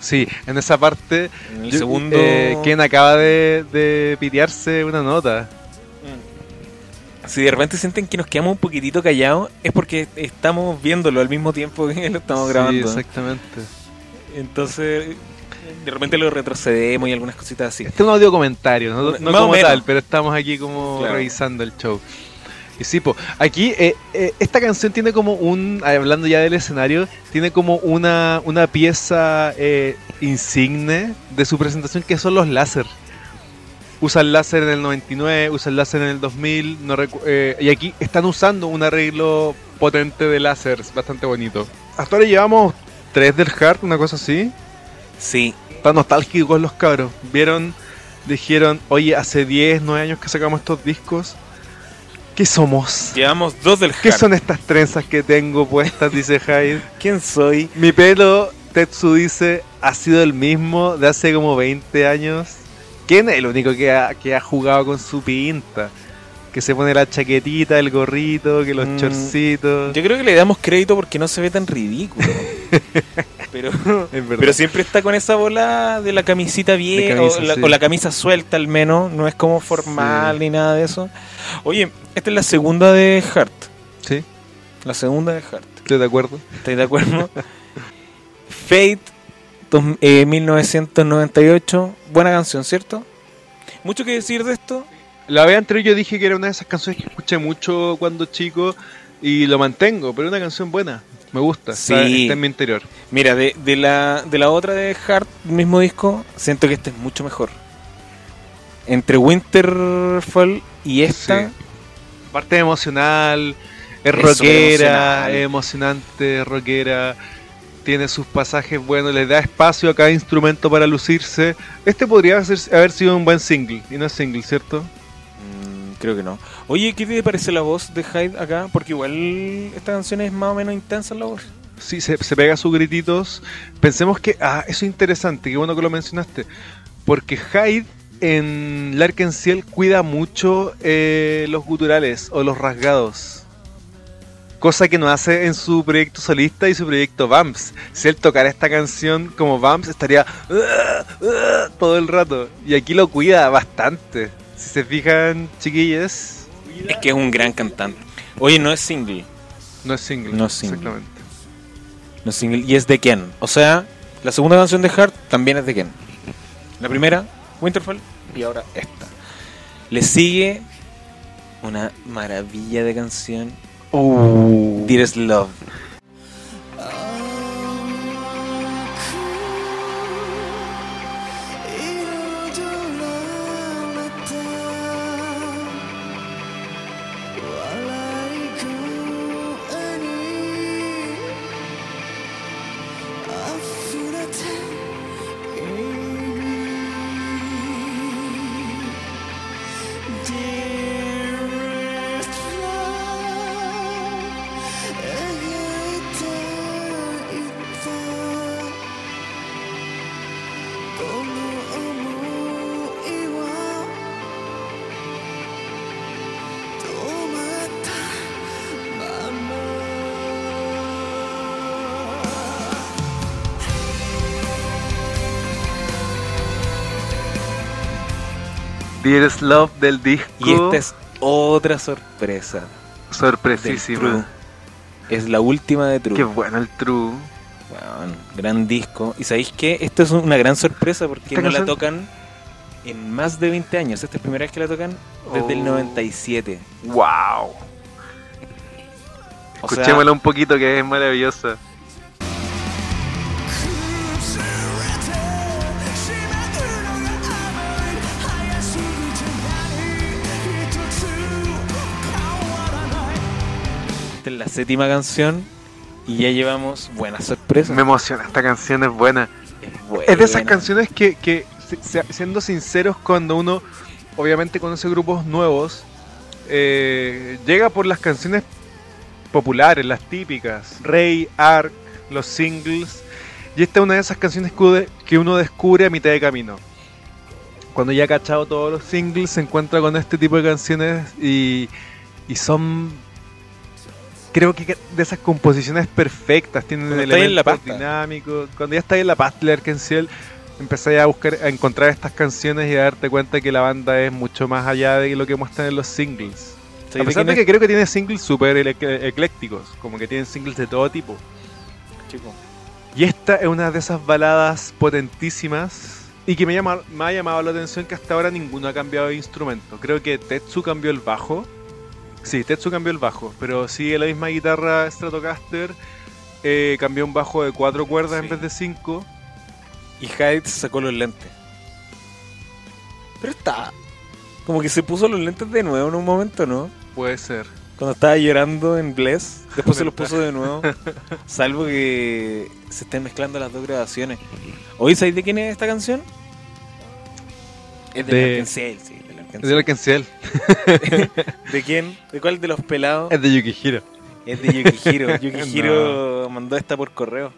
Speaker 1: Sí, en esa parte,
Speaker 2: En el
Speaker 1: yo-
Speaker 2: segundo.
Speaker 1: eh, Ken acaba de, de pitearse una nota.
Speaker 2: Mm. Si de repente sienten que nos quedamos un poquitito callados, es porque estamos viéndolo al mismo tiempo que lo estamos
Speaker 1: Sí,
Speaker 2: grabando.
Speaker 1: exactamente.
Speaker 2: Entonces, de repente lo retrocedemos y algunas cositas así.
Speaker 1: Este es un audio comentario, no, no como
Speaker 2: menos.
Speaker 1: tal, pero estamos aquí como
Speaker 2: Claro.
Speaker 1: revisando el show. Y sí, po, aquí eh, eh, esta canción tiene como un, hablando ya del escenario, tiene como una, una pieza eh, insigne de su presentación que son los láser. Usa el láser en el 99, usa el láser en el 2000, no recu- eh, y aquí están usando un arreglo potente de láser, bastante bonito. Hasta ahora llevamos tres del Heart, una cosa así.
Speaker 2: Sí,
Speaker 1: Están nostálgicos los cabros. Vieron, dijeron, oye, hace 10, 9 años que sacamos estos discos. ¿Qué somos?
Speaker 2: Llevamos dos del
Speaker 1: ¿Qué
Speaker 2: hard.
Speaker 1: son estas trenzas que tengo puestas? Dice Hyde. (laughs)
Speaker 2: ¿Quién soy?
Speaker 1: Mi pelo, Tetsu dice, ha sido el mismo de hace como 20 años. ¿Quién es el único que ha, que ha jugado con su pinta? Que se pone la chaquetita, el gorrito, que los
Speaker 2: Mm,
Speaker 1: chorcitos.
Speaker 2: Yo creo que le damos crédito porque no se ve tan ridículo. (laughs) pero, (laughs) pero siempre está con esa bola de la camisita vieja
Speaker 1: camisa,
Speaker 2: o, la,
Speaker 1: sí.
Speaker 2: o la camisa suelta al menos. No es como formal
Speaker 1: Sí.
Speaker 2: ni nada de eso. Oye, esta es la segunda de Hart.
Speaker 1: Sí,
Speaker 2: La segunda de Hart.
Speaker 1: estoy de acuerdo.
Speaker 2: ¿Estáis de acuerdo? (laughs) Fate eh, 1998. Buena canción, ¿cierto? Mucho que decir de esto.
Speaker 1: La vez anterior yo dije que era una de esas canciones que escuché mucho cuando chico y lo mantengo, pero es una canción buena. Me gusta,
Speaker 2: Sí.
Speaker 1: está, está en mi interior.
Speaker 2: Mira, de, de la, de la otra de Hart, mismo disco, siento que esta es mucho mejor. Entre Winterfall y esta,
Speaker 1: Sí. Parte emocional, es rockera, es emocionante, rockera, tiene sus pasajes buenos, le da espacio a cada instrumento para lucirse. Este podría ser- haber sido un buen single, y no es single, ¿cierto?
Speaker 2: mm, creo que no. Oye, ¿qué te parece la voz de Hyde acá? Porque igual esta canción es más o menos intensa la voz.
Speaker 1: Sí, se, se pega sus grititos. Pensemos que, ah, eso es interesante, qué bueno que lo mencionaste, porque Hyde en Larkin Ciel cuida mucho eh, los guturales o los rasgados. Cosa que no hace en su proyecto solista y su proyecto Vamps. Si él tocara esta canción como Vamps, estaría "Uh, uh", todo el rato. Y aquí lo cuida bastante. Si se fijan, chiquillas,
Speaker 2: Es que es un gran cantante. Oye, no es single.
Speaker 1: no es single.
Speaker 2: No es single.
Speaker 1: Exactamente.
Speaker 2: No es single y es de Ken. O sea, la segunda canción de Hart también es de Ken. La primera, Winterfell, y ahora esta. Le sigue una maravilla de canción.
Speaker 1: Uh.
Speaker 2: Dearest Love.
Speaker 4: Dearest Love
Speaker 1: del disco.
Speaker 2: Y esta es otra sorpresa.
Speaker 1: sorpresísima.
Speaker 2: True. Es la última de True.
Speaker 1: Qué bueno el True.
Speaker 2: Gran disco. Y sabéis que esto es una gran sorpresa porque no la tocan en más de 20 años. Esta es la primera vez que la tocan desde el
Speaker 1: Oh.
Speaker 2: 97.
Speaker 1: ¡Wow!
Speaker 2: O sea,
Speaker 1: Escuchémosla un poquito que es maravillosa.
Speaker 2: Séptima canción y ya llevamos buenas sorpresas.
Speaker 1: Me emociona, esta canción es buena.
Speaker 2: buena.
Speaker 1: Es de esas canciones que, que, se- siendo sinceros, cuando uno obviamente conoce grupos nuevos, eh, llega por las canciones populares, las típicas, Rey, Ark, los singles, y esta es una de esas canciones que uno descubre a mitad de camino. Cuando ya ha cachado todos los singles, se encuentra con este tipo de canciones y, y son, creo que de esas composiciones perfectas, tienen elementos dinámicos. Cuando ya estáis en la pasta de Arkenciel, empezáis a buscar, a encontrar estas canciones y a darte cuenta que la banda es mucho más allá de lo que muestran en los singles.
Speaker 2: ¿Sabéis
Speaker 1: A pesar
Speaker 2: de
Speaker 1: que creo que tiene singles súper eclécticos, como que tienen singles de todo tipo.
Speaker 2: chico?
Speaker 1: Y esta es una de esas baladas potentísimas y que me, llama, me ha llamado la atención que hasta ahora ninguno ha cambiado de instrumento. Creo que Tetsu cambió el bajo. Sí, Tetsu cambió el bajo, pero sigue la misma guitarra Stratocaster. eh, cambió un bajo de cuatro cuerdas en
Speaker 2: Sí.
Speaker 1: vez de cinco.
Speaker 2: Y Hyde sacó los lentes. Pero está. Como que se puso los lentes de nuevo en un momento, ¿no?
Speaker 1: Puede ser.
Speaker 2: Cuando estaba llorando en Bless, después se los puso de nuevo. (laughs) Salvo que se estén mezclando las dos grabaciones. ¿Oí, sabéis de quién es esta canción? Es de,
Speaker 1: De-
Speaker 2: Ciel, sí, Arkansas.
Speaker 1: Es de Arkansas. (laughs)
Speaker 2: ¿De quién? ¿De cuál de los pelados?
Speaker 1: Es de Yukihiro.
Speaker 2: Es de Yukihiro. (laughs) Yukihiro mandó esta por correo.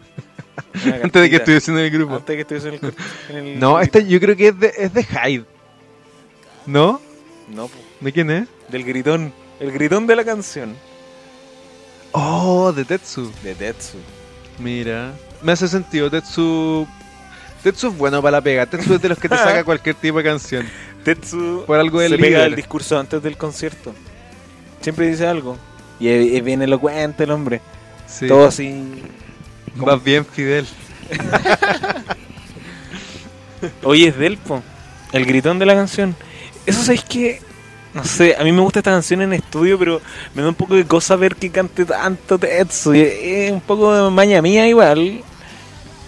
Speaker 2: (laughs)
Speaker 1: Antes de que estuviese en el grupo.
Speaker 2: Antes de que estuviese en el, en el-
Speaker 1: No, esta yo creo que es de, es de Hyde. ¿No?
Speaker 2: No, po,
Speaker 1: ¿De quién es?
Speaker 2: del gritón. El gritón de la canción.
Speaker 1: Oh, de Tetsu.
Speaker 2: De Tetsu.
Speaker 1: Mira. Me hace sentido. Tetsu. Tetsu es bueno para la pega. Tetsu es de los que te saca cualquier tipo de canción.
Speaker 2: Tetsu
Speaker 1: Por algo
Speaker 2: se pega
Speaker 1: líder.
Speaker 2: el discurso antes del concierto. Siempre dice algo. Y es, bien elocuente el hombre.
Speaker 1: Sí.
Speaker 2: Todo así.
Speaker 1: Vas bien, Fidel. (laughs)
Speaker 2: Oye, es Delpo. El gritón de la canción. Eso sabéis que. No sé, a mí me gusta esta canción en estudio, pero me da un poco de cosa ver que cante tanto Tetsu. Es un poco de maña mía igual.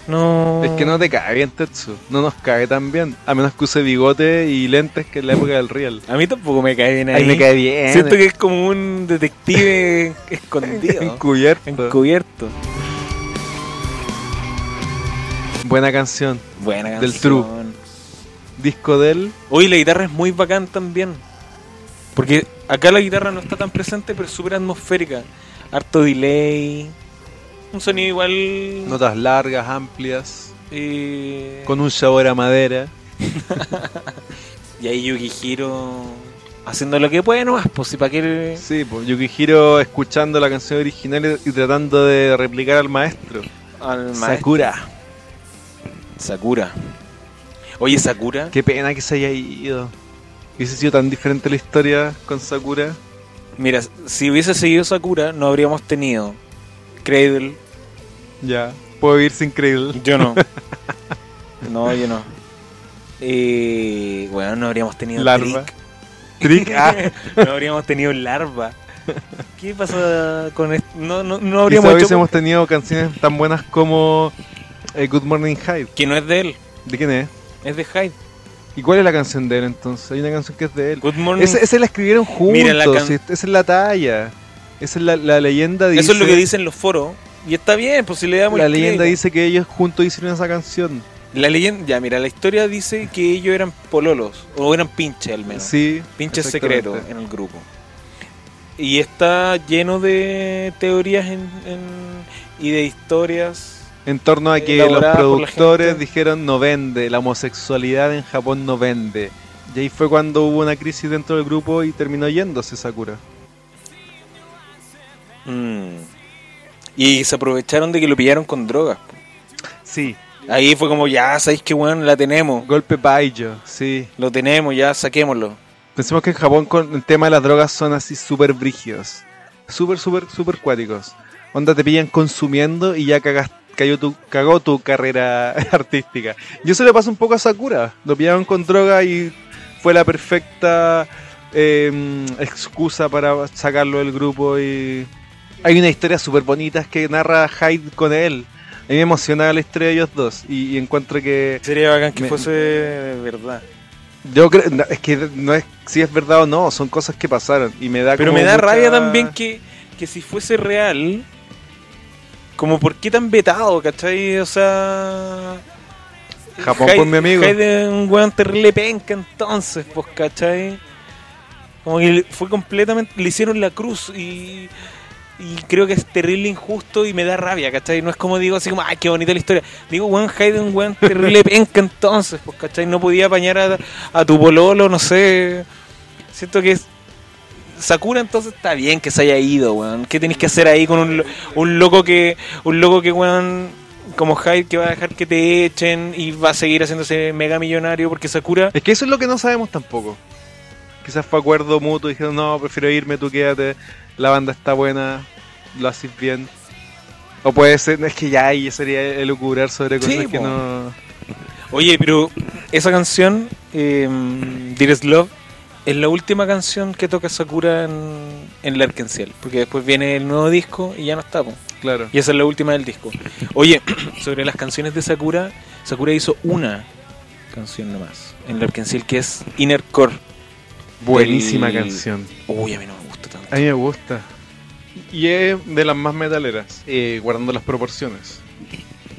Speaker 2: No.
Speaker 1: Es que no te cae bien Tetsu. No nos cae tan bien. A menos que use bigote y lentes que en la época del Real.
Speaker 2: A mí tampoco me cae bien ahí.
Speaker 1: Ahí me cae bien.
Speaker 2: Siento que es como un detective (laughs) escondido.
Speaker 1: Encubierto.
Speaker 2: encubierto.
Speaker 1: Buena canción.
Speaker 2: Buena
Speaker 1: Del
Speaker 2: canción.
Speaker 1: True. Disco del.
Speaker 2: Oye, la guitarra es muy bacán también. Porque acá la guitarra no está tan presente, pero es súper atmosférica. Harto delay. Un sonido igual.
Speaker 1: Notas largas, amplias.
Speaker 2: eh,
Speaker 1: Con un sabor a madera. (laughs)
Speaker 2: Y ahí Yukihiro haciendo lo que puede nomás, pues si para qué.
Speaker 1: Sí, pues Yukihiro escuchando la canción original y tratando de replicar al maestro.
Speaker 2: Al maestro.
Speaker 1: Sakura.
Speaker 2: Sakura. Oye, Sakura.
Speaker 1: Qué pena que se haya ido. Hubiese sido tan diferente la historia con Sakura.
Speaker 2: Mira, si hubiese seguido Sakura, no habríamos tenido Cradle.
Speaker 1: Ya. Puedo vivir sin Cradle.
Speaker 2: Yo no. (laughs) no, yo no. Eh, bueno, no habríamos tenido
Speaker 1: Larva.
Speaker 2: Trick.
Speaker 1: Trick. (laughs) Ah,
Speaker 2: no habríamos tenido Larva. ¿Qué pasa con esto? No, no, no habríamos hecho...
Speaker 1: hubiésemos tenido canciones tan buenas como eh, Good Morning Hyde.
Speaker 2: Que no es de él,
Speaker 1: ¿De quién es?
Speaker 2: es de Hyde.
Speaker 1: ¿Y cuál es la canción de él entonces? Hay una canción que es de él.
Speaker 2: Good Morning.
Speaker 1: Esa, esa la escribieron juntos.
Speaker 2: Mira, la can-
Speaker 1: esa es la talla. Esa es la, la leyenda. Dice,
Speaker 2: Eso es lo que dicen los foros. Y está bien, pues si le damos
Speaker 1: La leyenda
Speaker 2: crédito.
Speaker 1: dice que ellos juntos hicieron esa canción.
Speaker 2: La leyenda, ya, mira, la historia dice que ellos eran pololos, o eran pinches al menos.
Speaker 1: Sí.
Speaker 2: pinches secretos en el grupo. Y está lleno de teorías en- en- y de historias.
Speaker 1: En torno a que los productores dijeron no vende, la homosexualidad en Japón no vende. Y ahí fue cuando hubo una crisis dentro del grupo y terminó yéndose Sakura.
Speaker 2: Mm. Y se aprovecharon de que lo pillaron con drogas. po.
Speaker 1: Sí.
Speaker 2: Ahí fue como, ya, sabéis que bueno, la tenemos.
Speaker 1: Golpe Baijo, sí.
Speaker 2: Lo tenemos, ya, saquémoslo.
Speaker 1: Pensemos que en Japón con el tema de las drogas son así súper brígidos. Súper, súper, súper cuáticos. Onda te pillan consumiendo y ya cagas, cayó tu, cagó tu carrera (laughs) artística. Y eso le pasa un poco a Sakura. Lo pillaron con droga y fue la perfecta eh, excusa para sacarlo del grupo y... Hay una historia súper bonita que narra Hyde con él. A mí me emocionaba la historia de ellos dos y, y encuentro que...
Speaker 2: Sería bacán que
Speaker 1: Me-
Speaker 2: fuese de verdad.
Speaker 1: Yo creo, no, es que no es si es verdad o no, son cosas que pasaron y me da
Speaker 2: Pero
Speaker 1: como
Speaker 2: me da
Speaker 1: mucha-
Speaker 2: rabia también que, que si fuese real, como por qué tan vetado, ¿cachai? O sea...
Speaker 1: Japón
Speaker 2: Hyde-
Speaker 1: por mi amigo.
Speaker 2: Hyde es un weón terrible penca entonces, pues, ¿cachai? Como que fue completamente... Le hicieron la cruz y... Y creo que es terrible injusto y me da rabia, ¿cachai? No es como digo así como, ay, qué bonita la historia. Digo, weón, un weón (laughs) terrible penca entonces, pues, ¿cachai? No podía apañar a, a tu pololo, no sé. Siento que es... Sakura entonces está bien que se haya ido, weón. ¿Qué tenéis que hacer ahí con un, un loco que, un loco que, weón, como Hyde que va a dejar que te echen y va a seguir haciéndose mega millonario porque Sakura...
Speaker 1: Es que eso es lo que no sabemos tampoco. Quizás fue acuerdo mutuo, dijeron, no, prefiero irme, tú quédate, la banda está buena, lo haces bien. O puede ser, es que ya ahí sería elucubrar sobre cosas
Speaker 2: Sí,
Speaker 1: que
Speaker 2: po.
Speaker 1: no...
Speaker 2: Oye, pero esa canción, eh, Dearest Love, es la última canción que toca Sakura en, en la Arkenciel. Porque después viene el nuevo disco y ya no está, po.
Speaker 1: Claro.
Speaker 2: Y esa es la última del disco. Oye, (clears throat) sobre las canciones de Sakura, Sakura hizo una canción nomás en la Arkenciel que es Inner Core.
Speaker 1: Buenísima
Speaker 2: del-
Speaker 1: canción.
Speaker 2: Uy, a mí no.
Speaker 1: A mí me gusta. Y es de las más metaleras, eh, guardando las proporciones.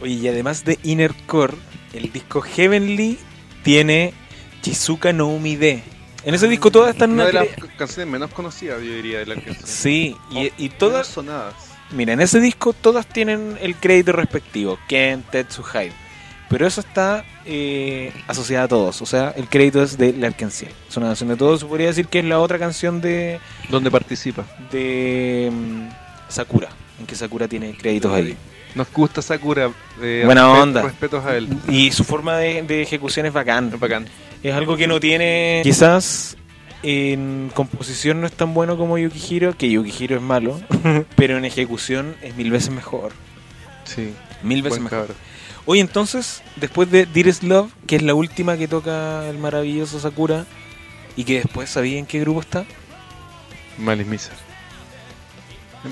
Speaker 2: Oye, y además de Inner Core, el disco Heavenly tiene Chizuka no Umide, En ese disco todas están
Speaker 1: Una de las canciones menos conocidas, yo diría, de la canción.
Speaker 2: Sí, y, y
Speaker 1: Todas
Speaker 2: todas,
Speaker 1: sonadas.
Speaker 2: mira, en ese disco todas tienen el crédito respectivo, Ken, Tetsu, Hyde. Pero eso está eh, asociado a todos, o sea, el crédito es de Larkensiel. Es una canción de todos, se podría decir que es la otra canción de,
Speaker 1: ¿Dónde participa?
Speaker 2: de mm, Sakura, en que Sakura tiene créditos ahí.
Speaker 1: Nos gusta Sakura. eh,
Speaker 2: Buena
Speaker 1: respeto-
Speaker 2: onda.
Speaker 1: Respetos a él.
Speaker 2: Y su forma de, de ejecución es bacán.
Speaker 1: Es bacán.
Speaker 2: Es algo que no tiene. Quizás en composición no es tan bueno como Yukihiro, que Yukihiro es malo, (laughs) pero en ejecución es mil veces mejor.
Speaker 1: Sí.
Speaker 2: Mil veces mejor.
Speaker 1: cabrón.
Speaker 2: Oye, entonces, después de Dearest Love, que es la última que toca el maravilloso Sakura, y que después sabía en qué grupo está,
Speaker 1: Malice Miser.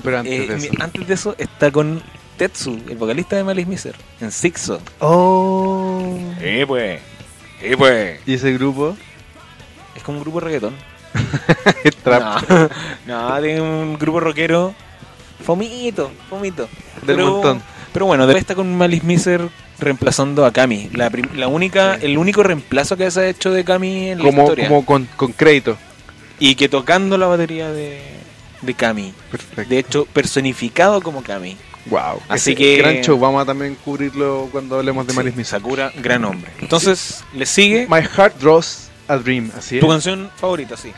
Speaker 1: Pero antes
Speaker 2: eh,
Speaker 1: de
Speaker 2: mi-
Speaker 1: eso.
Speaker 2: antes de eso está con Tetsu, el vocalista de Malice Miser, en Sixo.
Speaker 1: Oh.
Speaker 2: Eh, pues. Eh, pues.
Speaker 1: ¿Y ese grupo?
Speaker 2: Es como un grupo de reggaetón. (laughs)
Speaker 1: Trap.
Speaker 2: No, no, tiene un grupo rockero. Fomito, fomito.
Speaker 1: Del montón.
Speaker 2: Pero bueno, después está con Malice Miser reemplazando a Kami. La, la única,
Speaker 1: Sí.
Speaker 2: el único reemplazo que se ha hecho de Kami en la
Speaker 1: Como,
Speaker 2: historia.
Speaker 1: como con, con crédito.
Speaker 2: Y que tocando la batería de, de Kami.
Speaker 1: Perfecto.
Speaker 2: De hecho, personificado como Kami.
Speaker 1: wow.
Speaker 2: Así
Speaker 1: Ese
Speaker 2: que-
Speaker 1: Gran show. Vamos a también cubrirlo cuando hablemos de
Speaker 2: Sí,
Speaker 1: Malice Miser.
Speaker 2: Sakura, gran hombre. Entonces, le sigue
Speaker 1: My Heart Draws a Dream. Así es.
Speaker 2: tu canción favorita, sí.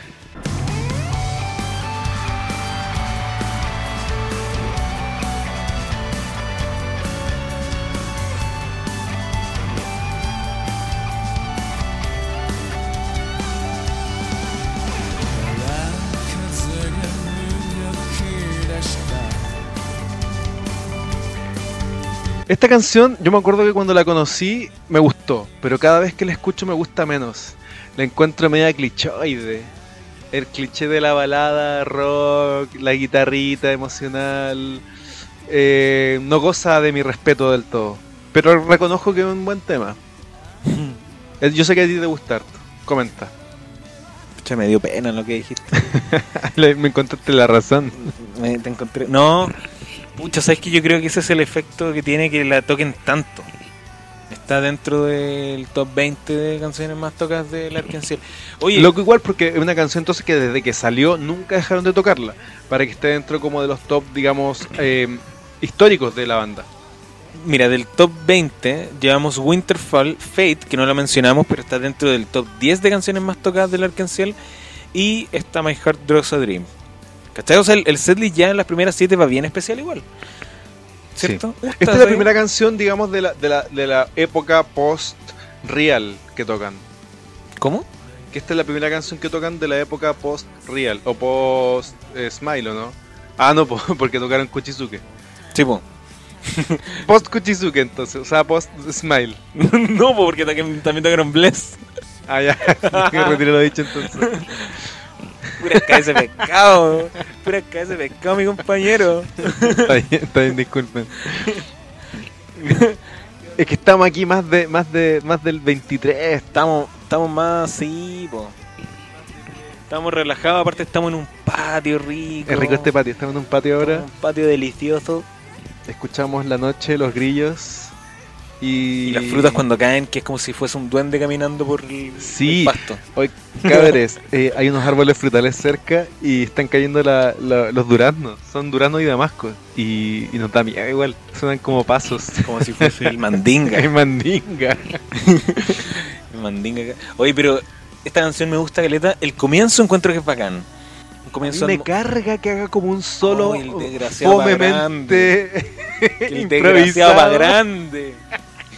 Speaker 1: Esta canción, yo me acuerdo que cuando la conocí me gustó, pero cada vez que la escucho me gusta menos. La encuentro media clichoide. El cliché de la balada, rock, la guitarrita emocional. eh, no goza de mi respeto del todo. Pero reconozco que es un buen tema. (laughs) Eh, Yo sé que a ti te gusta. Comenta.
Speaker 2: Pucha, me dio pena lo que dijiste. (laughs)
Speaker 1: Me encontraste la razón.
Speaker 2: Me- te encontré. No, pucha, sabes que yo creo que ese es el efecto que tiene que la toquen tanto. Está dentro del top 20 de canciones más tocadas del Arkansas. Oye,
Speaker 1: Loco igual porque es una canción entonces que desde que salió nunca dejaron de tocarla. Para que esté dentro como de los top, digamos, eh, históricos de la banda.
Speaker 2: mira, del top 20 llevamos Winterfall Fate, que no la mencionamos, pero está dentro del top 10 de canciones más tocadas del Arkansas. Y está My Heart Draws a Dream. ¿Cachai? O sea, el, el setlist ya en las primeras 7 va bien especial igual. ¿Cierto?
Speaker 1: Esta es la primera canción, digamos, de la, de la, de la época post-real que tocan.
Speaker 2: ¿Cómo?
Speaker 1: Que esta es la primera canción que tocan de la época post-real o post-smile, ¿o no? Ah, no, (laughs) po, porque tocaron Kuchizuke.
Speaker 2: Sí, po. (laughs)
Speaker 1: Post-Kuchizuke, entonces, o sea, post-smile. (laughs)
Speaker 2: no, po, porque también, también tocaron Bless.
Speaker 1: Ah, ya, que retiro lo dicho entonces.
Speaker 2: Pura cabeza de pescado. Pura cabeza de pescado, mi compañero.
Speaker 1: Está bien, está bien, disculpen. Es que estamos aquí más de más de más del 23.
Speaker 2: Estamos, estamos más así, po. Estamos relajados, aparte estamos en un patio rico.
Speaker 1: Es rico este patio, estamos en un patio ahora.
Speaker 2: Un patio delicioso.
Speaker 1: Escuchamos la noche, los grillos y,
Speaker 2: Y las frutas cuando caen, que es como si fuese un duende caminando por el,
Speaker 1: Sí.
Speaker 2: el pasto.
Speaker 1: Hoy, cabres, (laughs) eh, hay unos árboles frutales cerca y están cayendo la- la- los duraznos. Son duraznos y damascos. Y, y nos da miedo igual. Suenan como pasos. (laughs)
Speaker 2: Como si fuese el mandinga. (laughs) El mandinga. Oye, pero esta canción me gusta, Caleta. El comienzo encuentro que es bacán. Comienzo
Speaker 1: me carga que haga como un solo
Speaker 2: Oh, el desgraciado pa'
Speaker 1: fomemente
Speaker 2: el desgraciado pa' grande.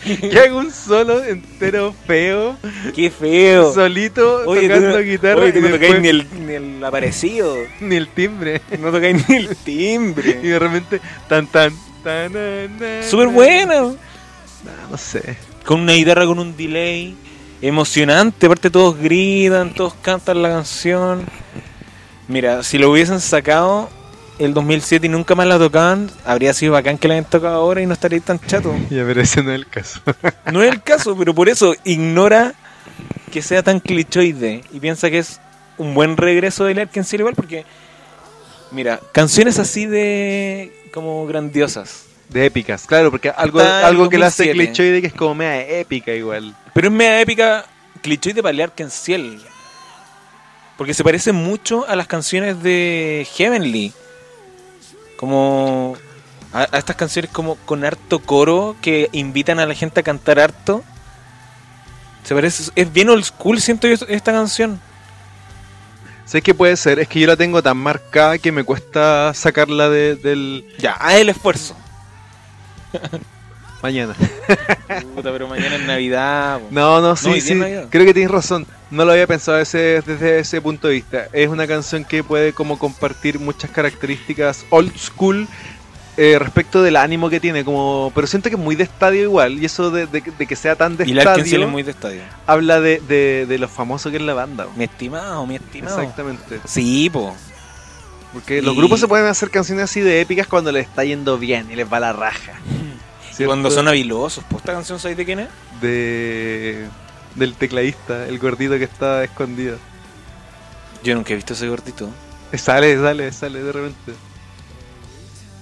Speaker 2: (laughs)
Speaker 1: Que haga un solo entero feo,
Speaker 2: Qué feo.
Speaker 1: solito,
Speaker 2: Oye,
Speaker 1: tocando
Speaker 2: no-
Speaker 1: guitarra
Speaker 2: oye,
Speaker 1: y
Speaker 2: no
Speaker 1: después
Speaker 2: tocáis ni el, ni el aparecido.
Speaker 1: ni el timbre.
Speaker 2: No tocáis ni el
Speaker 1: Y
Speaker 2: timbre.
Speaker 1: de repente, tan tan, tan,
Speaker 2: Súper bueno.
Speaker 1: Ah, no sé.
Speaker 2: Con una guitarra con un delay. Emocionante. Aparte todos gritan, todos cantan la canción. Mira, si lo hubiesen sacado el 2007 y nunca más la tocaban, habría sido bacán que la hayan tocado ahora y no estaría tan chato. (laughs)
Speaker 1: Ya, pero ese no es el caso.
Speaker 2: No es el caso, pero por eso ignora que sea tan clichoide y piensa que es un buen regreso del Arkansas igual porque mira, canciones así de como grandiosas,
Speaker 1: De épicas, claro, porque algo, algo que le hace
Speaker 2: 2007.
Speaker 1: clichoide que es como media épica igual.
Speaker 2: pero es media épica clichoide para el Arkansas. Porque se parece mucho a las canciones de Heavenly. Como a, a estas canciones como con harto coro que invitan a la gente a cantar harto. Se parece, es bien old school, siento yo esta canción.
Speaker 1: ¿Sabes qué puede ser? Es que yo la tengo tan marcada que me cuesta sacarla de- del
Speaker 2: Ya, haz el esfuerzo. (laughs)
Speaker 1: mañana. (laughs)
Speaker 2: Puta, pero mañana es Navidad. po.
Speaker 1: No, no, sí, sí. Creo que tienes razón. No lo había pensado ese- desde ese punto de vista. Es una canción que puede como compartir muchas características old school eh, respecto del ánimo que tiene. Como, pero siento que es muy de estadio igual. Y eso de, de- de que sea tan de
Speaker 2: Y
Speaker 1: estadio
Speaker 2: es muy de estadio.
Speaker 1: habla de, de, de lo famoso que es la banda.
Speaker 2: Mi estimado, mi estimado.
Speaker 1: Exactamente.
Speaker 2: Sí, po.
Speaker 1: Porque los grupos se pueden hacer canciones así de épicas cuando les está yendo bien y les va la raja. (laughs) ¿Cierto?
Speaker 2: cuando son habilosos. ¿Pues esta canción sabes de quién es?
Speaker 1: de del tecladista, el gordito que está escondido.
Speaker 2: Yo nunca he visto ese gordito.
Speaker 1: Sale, sale, sale de repente.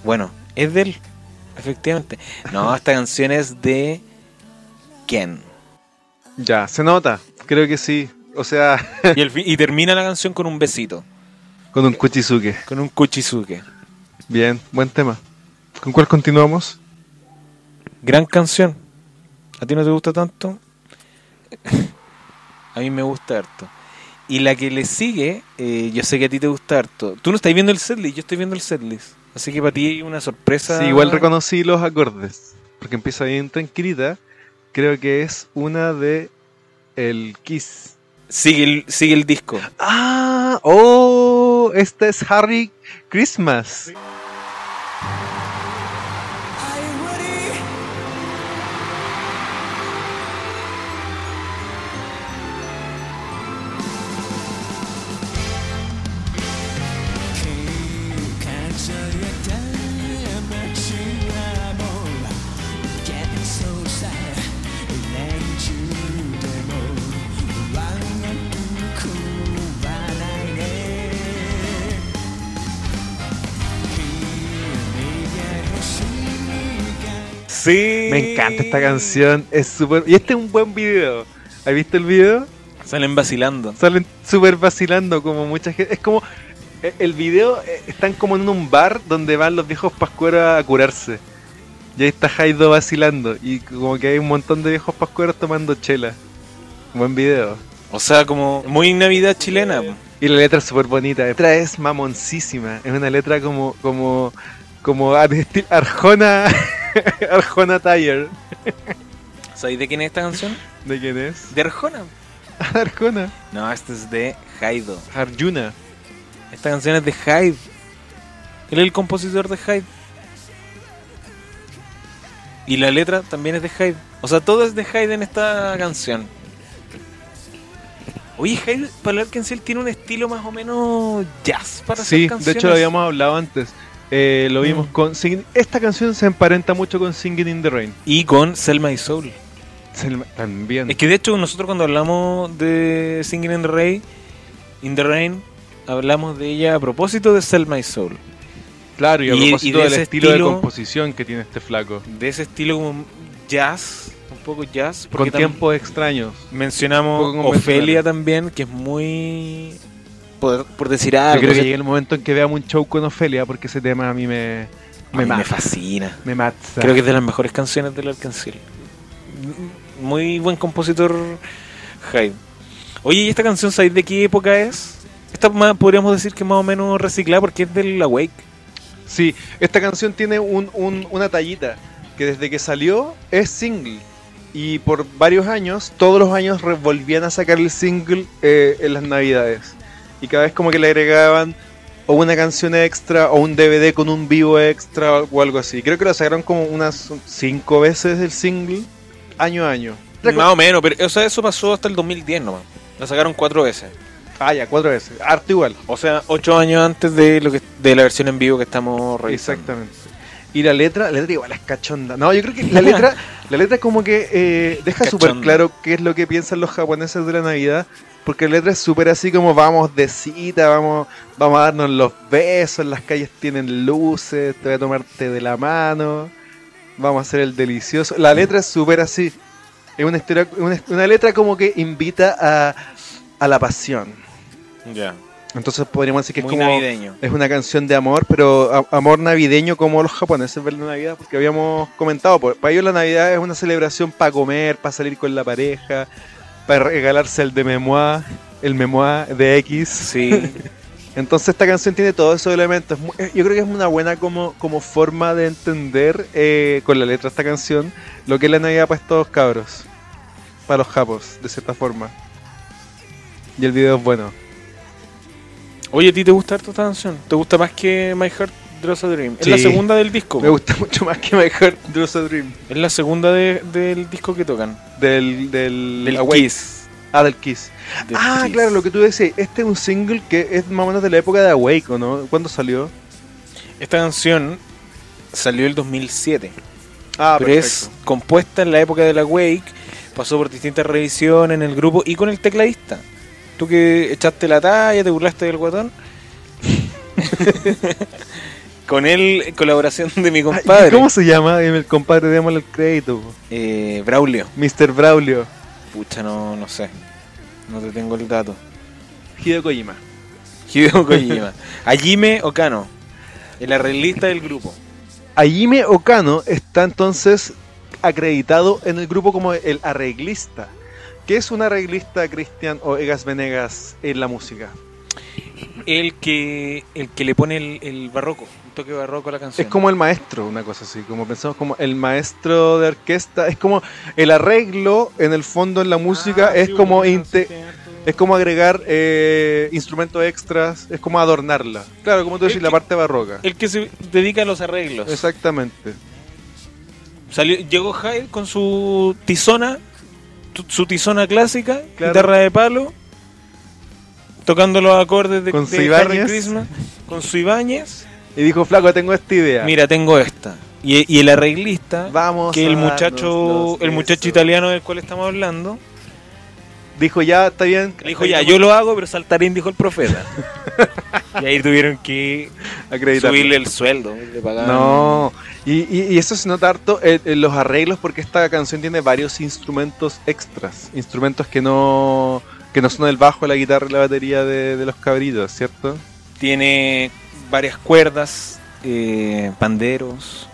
Speaker 2: Bueno, es de él. Efectivamente. No, esta canción es de Ken.
Speaker 1: Ya, se nota, creo que sí. O sea, (laughs)
Speaker 2: Y, el fi- y termina la canción con un besito.
Speaker 1: con un Kuchizuke.
Speaker 2: Con un Kuchizuke.
Speaker 1: Bien, buen tema. ¿Con cuál continuamos?
Speaker 2: Gran canción. ¿A ti no te gusta tanto? (laughs) a mí me gusta harto. Y la que le sigue, eh, yo sé que a ti te gusta harto. Tú no estás viendo el setlist, yo estoy viendo el setlist. Así que para ti hay una sorpresa.
Speaker 1: Sí, igual reconocí los acordes. Porque empieza bien tranquilita. Creo que es una de el Kiss.
Speaker 2: Sigue el, sigue el disco.
Speaker 1: Ah, oh, esta es Harry Christmas.
Speaker 2: Sí.
Speaker 1: Me encanta esta canción, es súper... Y este es un buen video. ¿Has visto el video?
Speaker 2: Salen vacilando.
Speaker 1: Salen súper vacilando como mucha gente. Es como... eh, El video eh, están como en un bar donde van los viejos pascueros a curarse. Y ahí está Jaido vacilando. Y como que hay un montón de viejos pascueros tomando chela. Buen video.
Speaker 2: O sea, como muy Navidad chilena.
Speaker 1: Y la letra es súper bonita. La letra es mamoncísima. Es una letra como... como como estil- Arjona... (laughs) (laughs) Arjona Tire.
Speaker 2: ¿Sabéis de quién es esta canción?
Speaker 1: ¿De quién es?
Speaker 2: De Arjona. (laughs)
Speaker 1: Arjona.
Speaker 2: No, esta es de Haido.
Speaker 1: Arjuna.
Speaker 2: Esta canción es de Hyde. Él es el compositor de Hyde. Y la letra también es de Hyde. O sea, todo es de Hyde en esta canción. Oye, Hyde, para hablar que él tiene un estilo más o menos jazz para hacer
Speaker 1: Sí, de
Speaker 2: canciones.
Speaker 1: hecho lo habíamos hablado antes. Eh, lo vimos
Speaker 2: Mm.
Speaker 1: con. Singing- Esta canción se emparenta mucho con Singing in the Rain.
Speaker 2: Y con Selma y Soul.
Speaker 1: También.
Speaker 2: Es que de hecho nosotros cuando hablamos de Singing in the Rain, in the Rain, hablamos de ella a propósito de Selma y Soul.
Speaker 1: claro, y a
Speaker 2: y- y
Speaker 1: propósito
Speaker 2: de
Speaker 1: del
Speaker 2: ese
Speaker 1: estilo,
Speaker 2: estilo-
Speaker 1: de composición que tiene este flaco.
Speaker 2: De ese estilo como jazz, un poco jazz.
Speaker 1: Con tiempos extraños.
Speaker 2: Mencionamos. Ofelia también, que es muy. Por, por decir
Speaker 1: Yo
Speaker 2: algo.
Speaker 1: creo que llega el momento en que veamos un show con Ofelia, porque ese tema a mí me.
Speaker 2: a
Speaker 1: Me,
Speaker 2: mí me fascina.
Speaker 1: Me mata.
Speaker 2: Creo que es de las mejores canciones del Arcángel. Muy buen compositor, Hyde. Oye, ¿y esta canción sabéis de qué época es? Esta podríamos decir que más o menos reciclada porque es del Awake.
Speaker 1: Sí, esta canción tiene un- un- una tallita que desde que salió es single. Y por varios años, todos los años volvían a sacar el single eh, en las navidades. Y cada vez como que le agregaban o una canción extra o un DVD con un vivo extra o algo así. Creo que lo sacaron como unas cinco veces el single, año a año.
Speaker 2: Más o menos, pero o sea, eso pasó hasta el 2010 nomás. La sacaron cuatro veces.
Speaker 1: Ah, ya, cuatro veces. Harto igual.
Speaker 2: O sea, ocho años antes de lo que de la versión en vivo que estamos revisando.
Speaker 1: Exactamente. Y la letra, la letra igual es cachonda. No, yo creo que la letra, (laughs) la letra como que eh, deja súper claro qué es lo que piensan los japoneses de la Navidad. Porque la letra es súper así como vamos de cita, vamos, vamos a darnos los besos, las calles tienen luces, te voy a tomarte de la mano, vamos a hacer el delicioso. La letra es súper así. Es una, historia, una, una letra como que invita a, a la pasión.
Speaker 2: Ya.
Speaker 1: Entonces podríamos decir que
Speaker 2: Muy
Speaker 1: es como
Speaker 2: navideño.
Speaker 1: es una canción de amor, pero a- amor navideño como los japoneses ven la Navidad, porque habíamos comentado, pues, para ellos la Navidad es una celebración para comer, para salir con la pareja, para regalarse el de memoir, el memoir de X.
Speaker 2: Sí. (laughs)
Speaker 1: Entonces esta canción tiene todos esos elementos. Eh, Yo creo que es una buena como, como forma de entender eh, con la letra de esta canción lo que es la Navidad para estos cabros, para los japos, de cierta forma. Y el video es bueno.
Speaker 2: Oye, ¿a ti te gusta harto esta canción? ¿Te gusta más que My Heart Draws a Dream? Es la segunda del disco.
Speaker 1: Me gusta mucho más que My Heart Draws a Dream.
Speaker 2: Es la segunda de- del disco que tocan.
Speaker 1: Del, del,
Speaker 2: Del. Kiss.
Speaker 1: Ah, del Kiss.
Speaker 2: Del
Speaker 1: ah,
Speaker 2: Kiss.
Speaker 1: claro, lo que tú decías. Este es un single que es más o menos de la época de Awake, ¿o no? ¿Cuándo salió?
Speaker 2: Esta canción salió el 2007.
Speaker 1: Ah,
Speaker 2: pero es compuesta en la época de la Wake. Pasó por distintas revisiones en el grupo y con el tecladista. Tú que echaste la talla, te burlaste del guatón. (laughs) (laughs) con él, en colaboración de mi compadre,
Speaker 1: ¿Cómo se llama? Dime, El compadre, démosle el crédito.
Speaker 2: eh, Braulio.
Speaker 1: Mr. Braulio.
Speaker 2: Pucha, no, no sé. No te tengo el dato.
Speaker 1: Hideo Kojima.
Speaker 2: Hideo (laughs) Kojima. Hajime Okano, el arreglista del grupo.
Speaker 1: Ajime Okano está entonces acreditado en el grupo como el arreglista. ¿Qué es un arreglista, Cristian o Egas Venegas en la música?
Speaker 2: El que, el que le pone el, el barroco, un toque barroco a la canción.
Speaker 1: Es como el maestro, una cosa así, como pensamos como el maestro de orquesta, es como el arreglo en el fondo en la música,
Speaker 2: Ah,
Speaker 1: es
Speaker 2: sí,
Speaker 1: como inte- es como agregar eh, instrumentos extras, es como adornarla. Claro, como tú decís, la parte barroca.
Speaker 2: El que se dedica a los arreglos.
Speaker 1: Exactamente.
Speaker 2: Salió, llegó Hyde con su tizona, su tizona clásica,
Speaker 1: Claro.
Speaker 2: guitarra de palo, tocando los acordes de,
Speaker 1: Con su
Speaker 2: de Harry. Christmas, con su Ibáñez.
Speaker 1: Y dijo, flaco, tengo esta idea.
Speaker 2: Mira, tengo esta. Y, y el arreglista,
Speaker 1: Vamos
Speaker 2: que el muchacho, el muchacho italiano del cual estamos hablando,
Speaker 1: Dijo, ya, está bien.
Speaker 2: le dijo ya, yo lo hago, pero saltarín dijo el profeta. (laughs) y ahí tuvieron que subirle el sueldo. Le
Speaker 1: No, y, y- y eso se nota harto en, en los arreglos porque esta canción tiene varios instrumentos extras, instrumentos que no que no son el bajo, la guitarra y la batería de, de los cabritos, ¿cierto?
Speaker 2: Tiene varias cuerdas, eh, panderos,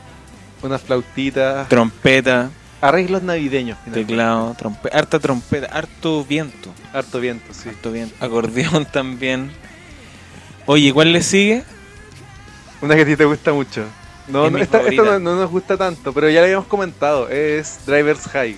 Speaker 1: Unas flautitas,
Speaker 2: trompeta,
Speaker 1: arreglos navideños, finalmente.
Speaker 2: teclado, trompe- harta trompeta, harto viento,
Speaker 1: harto viento, sí.
Speaker 2: harto viento, acordeón (laughs) también. Oye, ¿cuál le sigue?
Speaker 1: Una que a ti te gusta mucho. No, no, esta, esta no, no nos gusta tanto, pero ya la habíamos comentado, es Driver's High.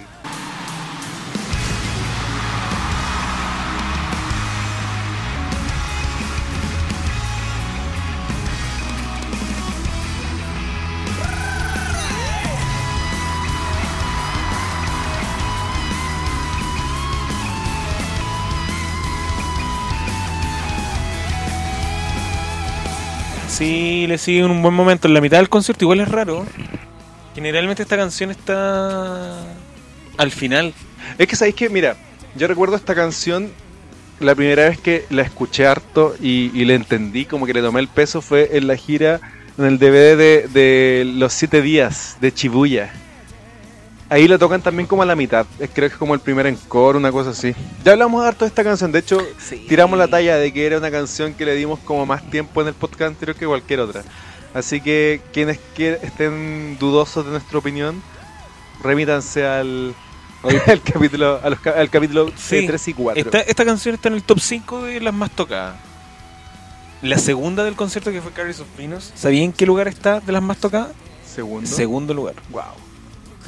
Speaker 2: Le sigue en un buen momento. En la mitad del concierto igual es raro. Generalmente esta canción está al final.
Speaker 1: Es que sabéis que, mira, yo recuerdo esta canción, la primera vez que la escuché harto y, y le entendí, como que le tomé el peso, fue en la gira, en el DVD de, de Los Siete Días de Chibuya. Ahí lo tocan también como a la mitad, creo que es como el primer encore, una cosa así. Ya hablamos harto de esta canción, de hecho, tiramos la talla de que era una canción que le dimos como más tiempo en el podcast anterior que cualquier otra. Así que quienes que estén dudosos de nuestra opinión, remítanse al, (laughs) al capítulo, al capítulo
Speaker 2: Sí.
Speaker 1: 3 y 4.
Speaker 2: Esta, esta canción está en el top 5 de las más tocadas. La segunda del concierto que fue Carries of Venus. ¿Sabían en qué lugar está de las más tocadas?
Speaker 1: Segundo.
Speaker 2: Segundo lugar.
Speaker 1: Wow.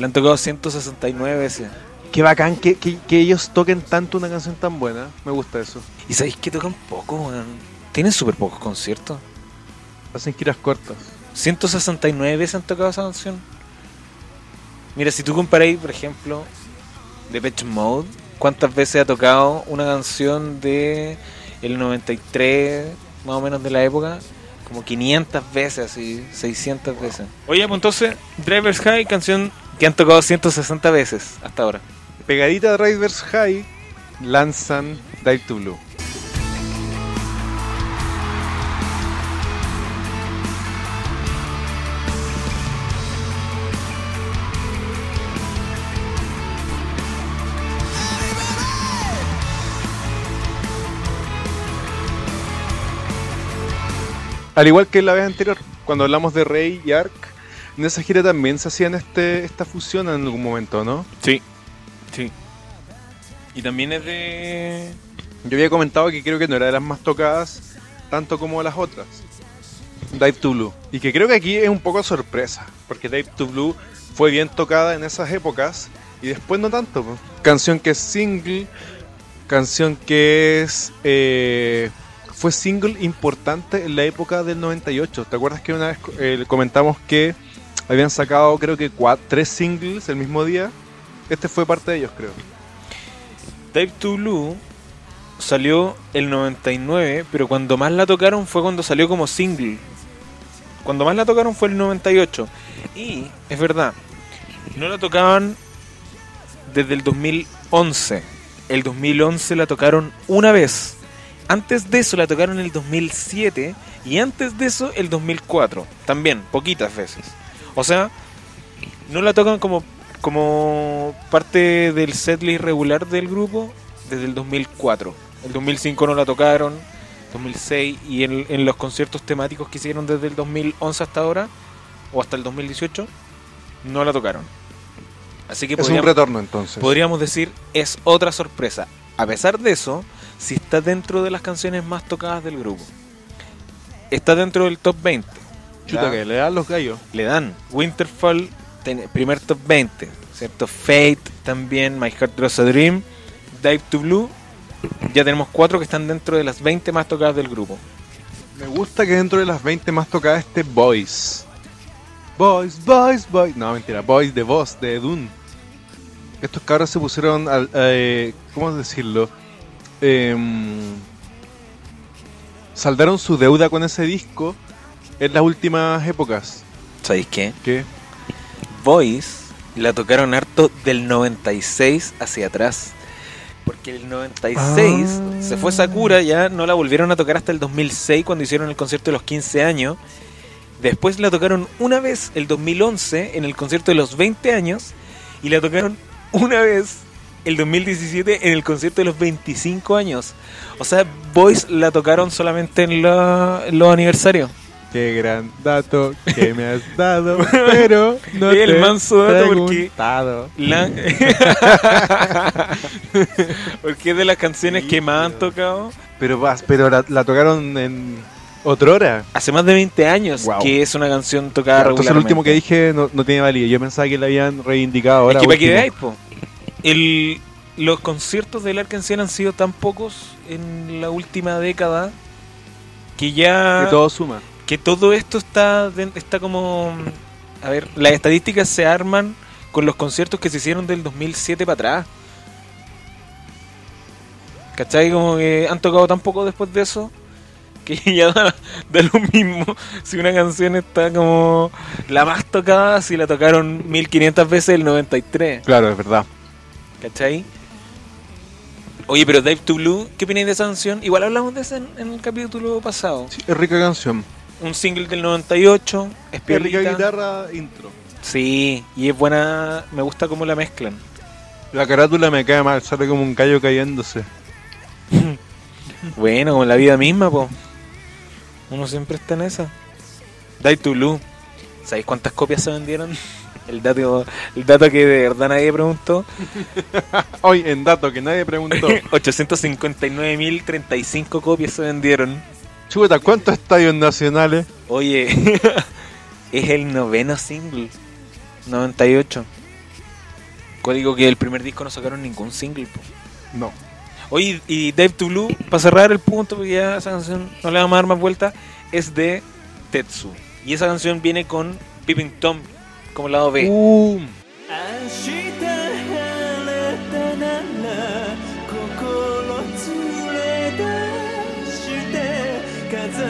Speaker 2: La han tocado 169 veces.
Speaker 1: Qué bacán que, que- que ellos toquen tanto una canción tan buena. Me gusta eso.
Speaker 2: ¿Y sabéis que tocan poco, weón? Tienen súper pocos conciertos.
Speaker 1: Hacen giras cortas.
Speaker 2: 169 veces han tocado esa canción. Mira, si tú comparáis, por ejemplo, Depeche Mode, ¿cuántas veces ha tocado una canción de el 93, más o menos de la época? Como 500 veces, así, 600 veces. Oye, pues entonces, Driver's High, canción que han tocado 160 veces hasta ahora.
Speaker 1: Pegadita a Drivers High, lanzan Dive to Blue. Al igual que la vez anterior, cuando hablamos de Rey y Ark, en esa gira también se hacían este, esta fusión en algún momento, ¿no?
Speaker 2: Sí, sí. Y también es de...
Speaker 1: Yo había comentado que creo que no era de las más tocadas tanto como las otras. Dive to Blue. Y que creo que aquí es un poco sorpresa, porque Dive to Blue fue bien tocada en esas épocas y después no tanto. Canción que es single, canción que es... eh, fue single importante en la época del 98. ¿Te acuerdas que una vez eh, comentamos que habían sacado creo que tres singles el mismo día? Este fue parte de ellos, creo.
Speaker 2: Dive to Blue salió el 99, pero cuando más la tocaron fue cuando salió como single. Cuando más la tocaron fue el 98. Y, es verdad, no la tocaban desde el 2011. El 2011 la tocaron una vez. Antes de eso la tocaron el 2007 y antes de eso el 2004. También, poquitas veces. O sea, no la tocan como, como parte del setlist regular del grupo desde el 2004. El 2005 no la tocaron, 2006 y en, en los conciertos temáticos que hicieron desde el 2011 hasta ahora, o hasta el 2018, no la tocaron. Así que
Speaker 1: Es un retorno entonces.
Speaker 2: podríamos decir es otra sorpresa. A pesar de eso, si está dentro de las canciones más tocadas del grupo. Está dentro del top 20.
Speaker 1: Chuta que le dan los gallos.
Speaker 2: le dan Winterfall, ten- primer top 20, ¿cierto? Fate también, My Heart Draws a Dream, Dive to Blue. Ya tenemos cuatro que están dentro de las 20 más tocadas del grupo.
Speaker 1: Me gusta que dentro de las 20 más tocadas esté Boys. Boys, Boys, Boys. No, mentira, Boys de Voz, de Dune. Estos cabros se pusieron al. eh, ¿Cómo decirlo? Em, saldaron su deuda con ese disco en las últimas épocas.
Speaker 2: ¿Sabéis qué?
Speaker 1: ¿Qué?
Speaker 2: Voice la tocaron harto del 96 hacia atrás. Porque el 96
Speaker 1: Ah.
Speaker 2: se fue Sakura, ya no la volvieron a tocar hasta el 2006 cuando hicieron el concierto de los 15 años. Después la tocaron una vez el 2011 en el concierto de los 20 años. Y la tocaron una vez el 2017 en el concierto de los 25 años. O sea, Voice la tocaron solamente en, la- en los aniversarios.
Speaker 1: Qué gran dato que me has dado, pero no (laughs)
Speaker 2: El
Speaker 1: te
Speaker 2: manso dato porque-
Speaker 1: preguntado.
Speaker 2: La... (laughs) Porque es de las canciones que más han tocado
Speaker 1: Pero, vas- pero la, la tocaron en otra hora.
Speaker 2: hace más de 20 años,
Speaker 1: Wow.
Speaker 2: que es una canción tocada
Speaker 1: Entonces el
Speaker 2: regularmente.
Speaker 1: último que dije no, no tiene validez. Yo pensaba que la habían reivindicado ahora.
Speaker 2: es que para que veáis, po, el, los conciertos del Arkansas han sido tan pocos en la última década que ya
Speaker 1: Que todo suma.
Speaker 2: Que todo esto está está como a ver las estadísticas se arman con los conciertos que se hicieron del 2007 para atrás ¿cachai? como que han tocado tan poco después de eso que (laughs) ya da, da lo mismo si una canción está como la más tocada si la tocaron 1500 veces el 93
Speaker 1: Claro, es verdad.
Speaker 2: ¿cachai? Oye, pero Dive to Blue, ¿qué opináis de esa canción? Igual hablamos de esa en, en el capítulo pasado.
Speaker 1: Sí, es rica canción.
Speaker 2: Un single del 98, es
Speaker 1: Es rica guitarra intro.
Speaker 2: Sí, y es buena, me gusta cómo la mezclan.
Speaker 1: La carátula me cae mal, sale como un callo cayéndose. (laughs)
Speaker 2: Bueno, como la vida misma, po. Uno siempre está en esa. Die to Blue. ¿Sabéis cuántas copias se vendieron? (laughs) El dato, el dato que de verdad nadie preguntó. (laughs)
Speaker 1: Hoy, en dato que nadie preguntó.
Speaker 2: 859.035 copias se vendieron.
Speaker 1: Chuta, ¿cuántos estadios nacionales?
Speaker 2: Oye, (laughs) es el noveno single. 98. Código que el primer disco no sacaron ningún single, po.
Speaker 1: No.
Speaker 2: Oye, y Dave to Blue, para cerrar el punto, porque ya esa canción no le vamos a dar más vuelta, es de Tetsu. Y esa canción viene con Pippin Tom como lado B.
Speaker 1: Uh,
Speaker 4: 飾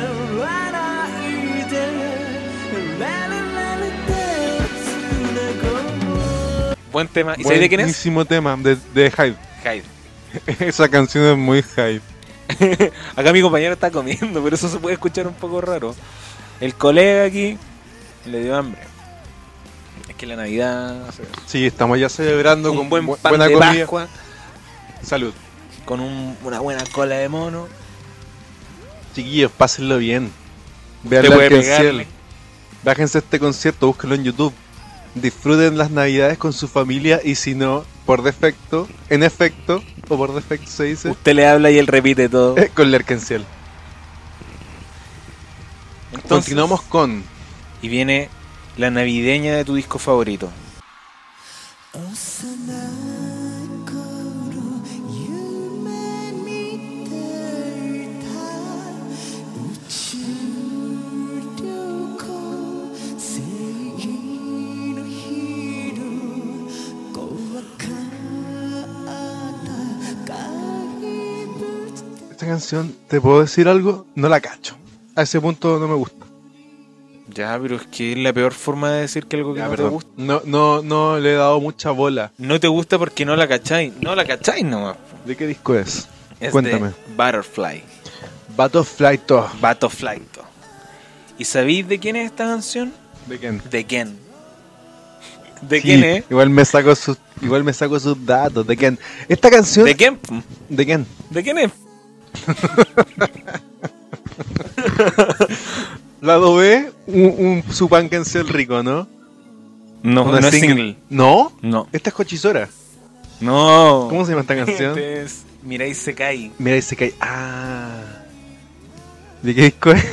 Speaker 4: らないでララララ手をつなごう
Speaker 2: Buen tema. ¿Y sabes de quién es?
Speaker 1: Buenísimo tema, de, de Hyde.
Speaker 2: Hyde. (laughs)
Speaker 1: Esa canción es muy Hyde. (laughs)
Speaker 2: Acá mi compañero está comiendo, pero eso se puede escuchar un poco raro. El colega aquí le dio hambre. Es que la Navidad...
Speaker 1: Sí, estamos ya celebrando
Speaker 2: un
Speaker 1: con
Speaker 2: buen
Speaker 1: bu-
Speaker 2: pan
Speaker 1: buena
Speaker 2: de
Speaker 1: comida.
Speaker 2: Pascua
Speaker 1: Salud.
Speaker 2: con un- una buena cola de mono.
Speaker 1: Chiquillos, pásenlo bien. Vean la. Bájense este concierto, búsquenlo en YouTube. Disfruten las navidades con su familia y si no, por defecto, en efecto, o por defecto se dice,
Speaker 2: Usted le habla y él repite todo.
Speaker 1: eh, con Lerkenciel.
Speaker 2: Entonces,
Speaker 1: Continuamos con
Speaker 2: Y viene la navideña de tu disco favorito.
Speaker 1: esta canción, ¿te puedo decir algo? No la cacho. A ese punto no me gusta.
Speaker 2: Ya, pero es que es la peor forma de decir que algo que
Speaker 1: Ya,
Speaker 2: no te
Speaker 1: perdón.
Speaker 2: gusta.
Speaker 1: No, no, no le he dado mucha bola.
Speaker 2: No te gusta porque no la cacháis. No la cacháis nomás.
Speaker 1: ¿De qué disco es?
Speaker 2: Es
Speaker 1: Cuéntame.
Speaker 2: de Butterfly.
Speaker 1: Butterfly to.
Speaker 2: Butterfly. ¿Y sabéis de quién es esta canción?
Speaker 1: ¿De quién?
Speaker 2: De Ken. ¿De
Speaker 1: Sí,
Speaker 2: quién es?
Speaker 1: Igual me saco sus, igual me saco sus datos. ¿De quién? Esta canción.
Speaker 2: ¿De quién?
Speaker 1: ¿De quién?
Speaker 2: ¿De quién es? (laughs)
Speaker 1: Lado B, un, un Supankencel rico, ¿no?
Speaker 2: No,
Speaker 1: Una
Speaker 2: no es single.
Speaker 1: ¿No?
Speaker 2: No.
Speaker 1: Esta es Cochisora.
Speaker 2: No.
Speaker 1: ¿Cómo se llama esta canción?
Speaker 2: Este es Mirai Sekai.
Speaker 1: Mira, dice que hay. Ah. ¿De qué disco es? (laughs)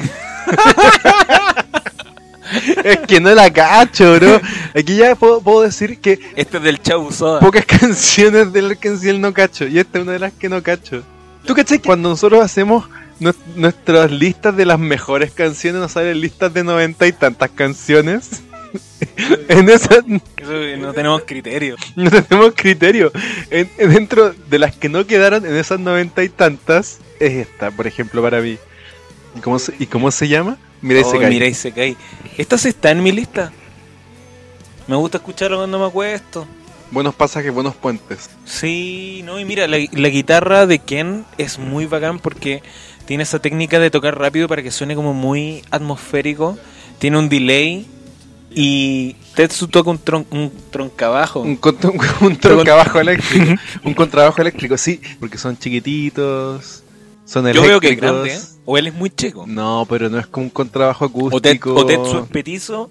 Speaker 1: es que no la cacho, bro. Aquí ya puedo, puedo decir que
Speaker 2: Este es del Chau Soda.
Speaker 1: pocas (laughs) canciones del Kenciel no cacho. Y esta es una de las que no cacho. ¿Tú cachai que cuando nosotros hacemos nues- nuestras listas de las mejores canciones, nos salen listas de noventa y tantas canciones? (laughs) en
Speaker 2: eh, no tenemos criterio. (laughs)
Speaker 1: no tenemos criterio. En- en- dentro de las que no quedaron en esas noventa y tantas, es esta, por ejemplo, para mí. ¿Y cómo se, y cómo se llama? Mira,
Speaker 2: Oh,
Speaker 1: se cae.
Speaker 2: Mirai Sekai. Esta sí está en mi lista. Me gusta escucharlo cuando me acuesto.
Speaker 1: Buenos pasajes, buenos puentes.
Speaker 2: Sí, no, y mira, la, la guitarra de Ken es muy bacán porque tiene esa técnica de tocar rápido para que suene como muy atmosférico. Tiene un delay y Tetsu toca un, tron, un troncabajo.
Speaker 1: Un, (laughs) un, un contrabajo eléctrico. un contrabajo eléctrico, sí, porque son chiquititos. Son
Speaker 2: Yo
Speaker 1: eléctricos.
Speaker 2: veo que es grande, ¿eh? O él es muy chico.
Speaker 1: No, pero no es como un contrabajo acústico.
Speaker 2: o Tetsu es petizo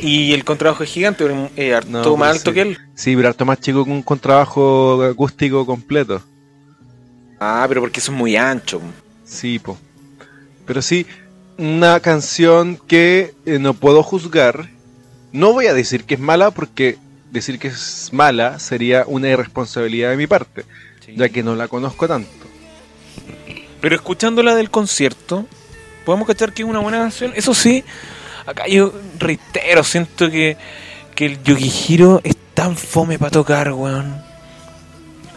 Speaker 2: y el contrabajo es gigante, eh, harto
Speaker 1: No,
Speaker 2: más
Speaker 1: pero
Speaker 2: alto
Speaker 1: sí.
Speaker 2: que él.
Speaker 1: Sí, pero harto más chico que un contrabajo acústico completo.
Speaker 2: Ah, pero porque eso es muy ancho.
Speaker 1: Sí, po. Pero sí, una canción que eh, no puedo juzgar. No voy a decir que es mala porque decir que es mala sería una irresponsabilidad de mi parte, ya que no la conozco tanto.
Speaker 2: Pero escuchándola del concierto, podemos cachar que es una buena canción. Eso sí, acá yo reitero, siento que, que el Yogihiro es tan fome para tocar, weón.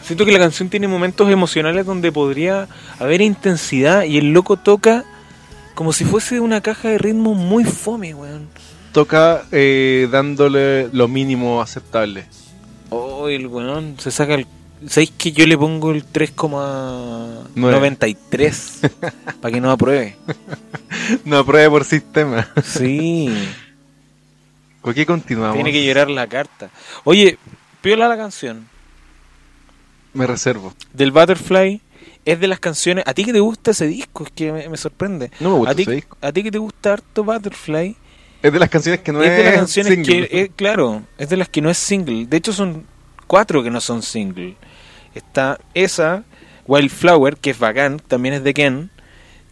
Speaker 2: Siento que la canción tiene momentos emocionales donde podría haber intensidad y el loco toca como si fuese una caja de ritmo muy fome, weón.
Speaker 1: Toca eh, dándole lo mínimo aceptable.
Speaker 2: Oh, el weón se saca el... ¿Sabéis que yo le pongo el 3,93 (laughs) para que no apruebe?
Speaker 1: No pruebe por sistema.
Speaker 2: Sí.
Speaker 1: ¿Por qué continuamos?
Speaker 2: Tiene que llorar la carta. Oye, piola la canción.
Speaker 1: Me reservo.
Speaker 2: Del Butterfly es de las canciones. ¿A ti que te gusta ese disco? Es que me, me sorprende.
Speaker 1: No me gusta
Speaker 2: ¿A ti,
Speaker 1: ese disco.
Speaker 2: ¿A ti que te gusta harto Butterfly?
Speaker 1: Es de las canciones que no
Speaker 2: es
Speaker 1: es,
Speaker 2: de las canciones
Speaker 1: single.
Speaker 2: que. claro, es de las que no es single. De hecho, son cuatro que no son single. Está esa, Wildflower, que es bacán, también es de Ken.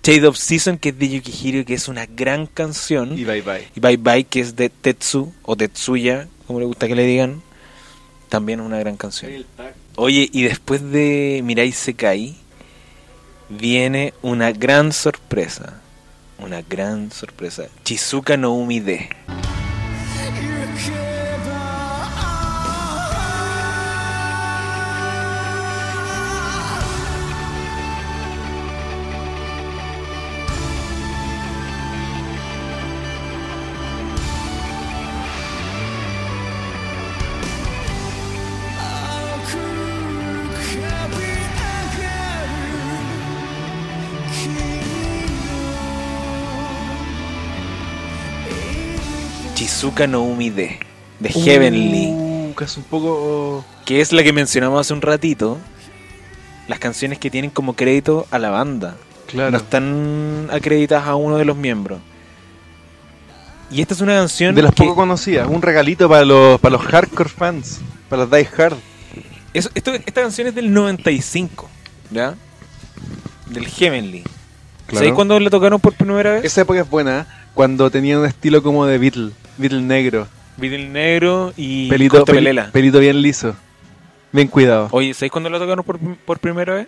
Speaker 2: Shade of Season, que es de Yukihiro, que es una gran canción.
Speaker 1: Y bye bye.
Speaker 2: Y Bye Bye, que es de Tetsu o Tetsuya, como le gusta que le digan, también es una gran canción. Oye, y después de Mirai Sekai, viene una gran sorpresa. Una gran sorpresa. Chizuka no Umide. 'Chizuka no Umide de Heavenly,
Speaker 1: Uh, que es un poco...
Speaker 2: que es la que mencionamos hace un ratito. Las canciones que tienen como crédito a la banda.
Speaker 1: Claro.
Speaker 2: No están acreditadas a uno de los miembros. Y esta es una canción
Speaker 1: De las
Speaker 2: que-
Speaker 1: poco conocidas, un regalito para los, para los hardcore fans, para los die hard.
Speaker 2: Eso- esto- esta canción es del 95, ¿ya? Del Heavenly.
Speaker 1: Claro.
Speaker 2: ¿Sabéis cuándo la tocaron por primera vez?
Speaker 1: Esa época es buena, ¿eh? cuando tenían un estilo como de Beatle, Beatle negro,
Speaker 2: Videl negro y
Speaker 1: pelito, pelito bien liso, bien cuidado.
Speaker 2: Oye, ¿sabéis cuándo la tocaron por, por primera vez?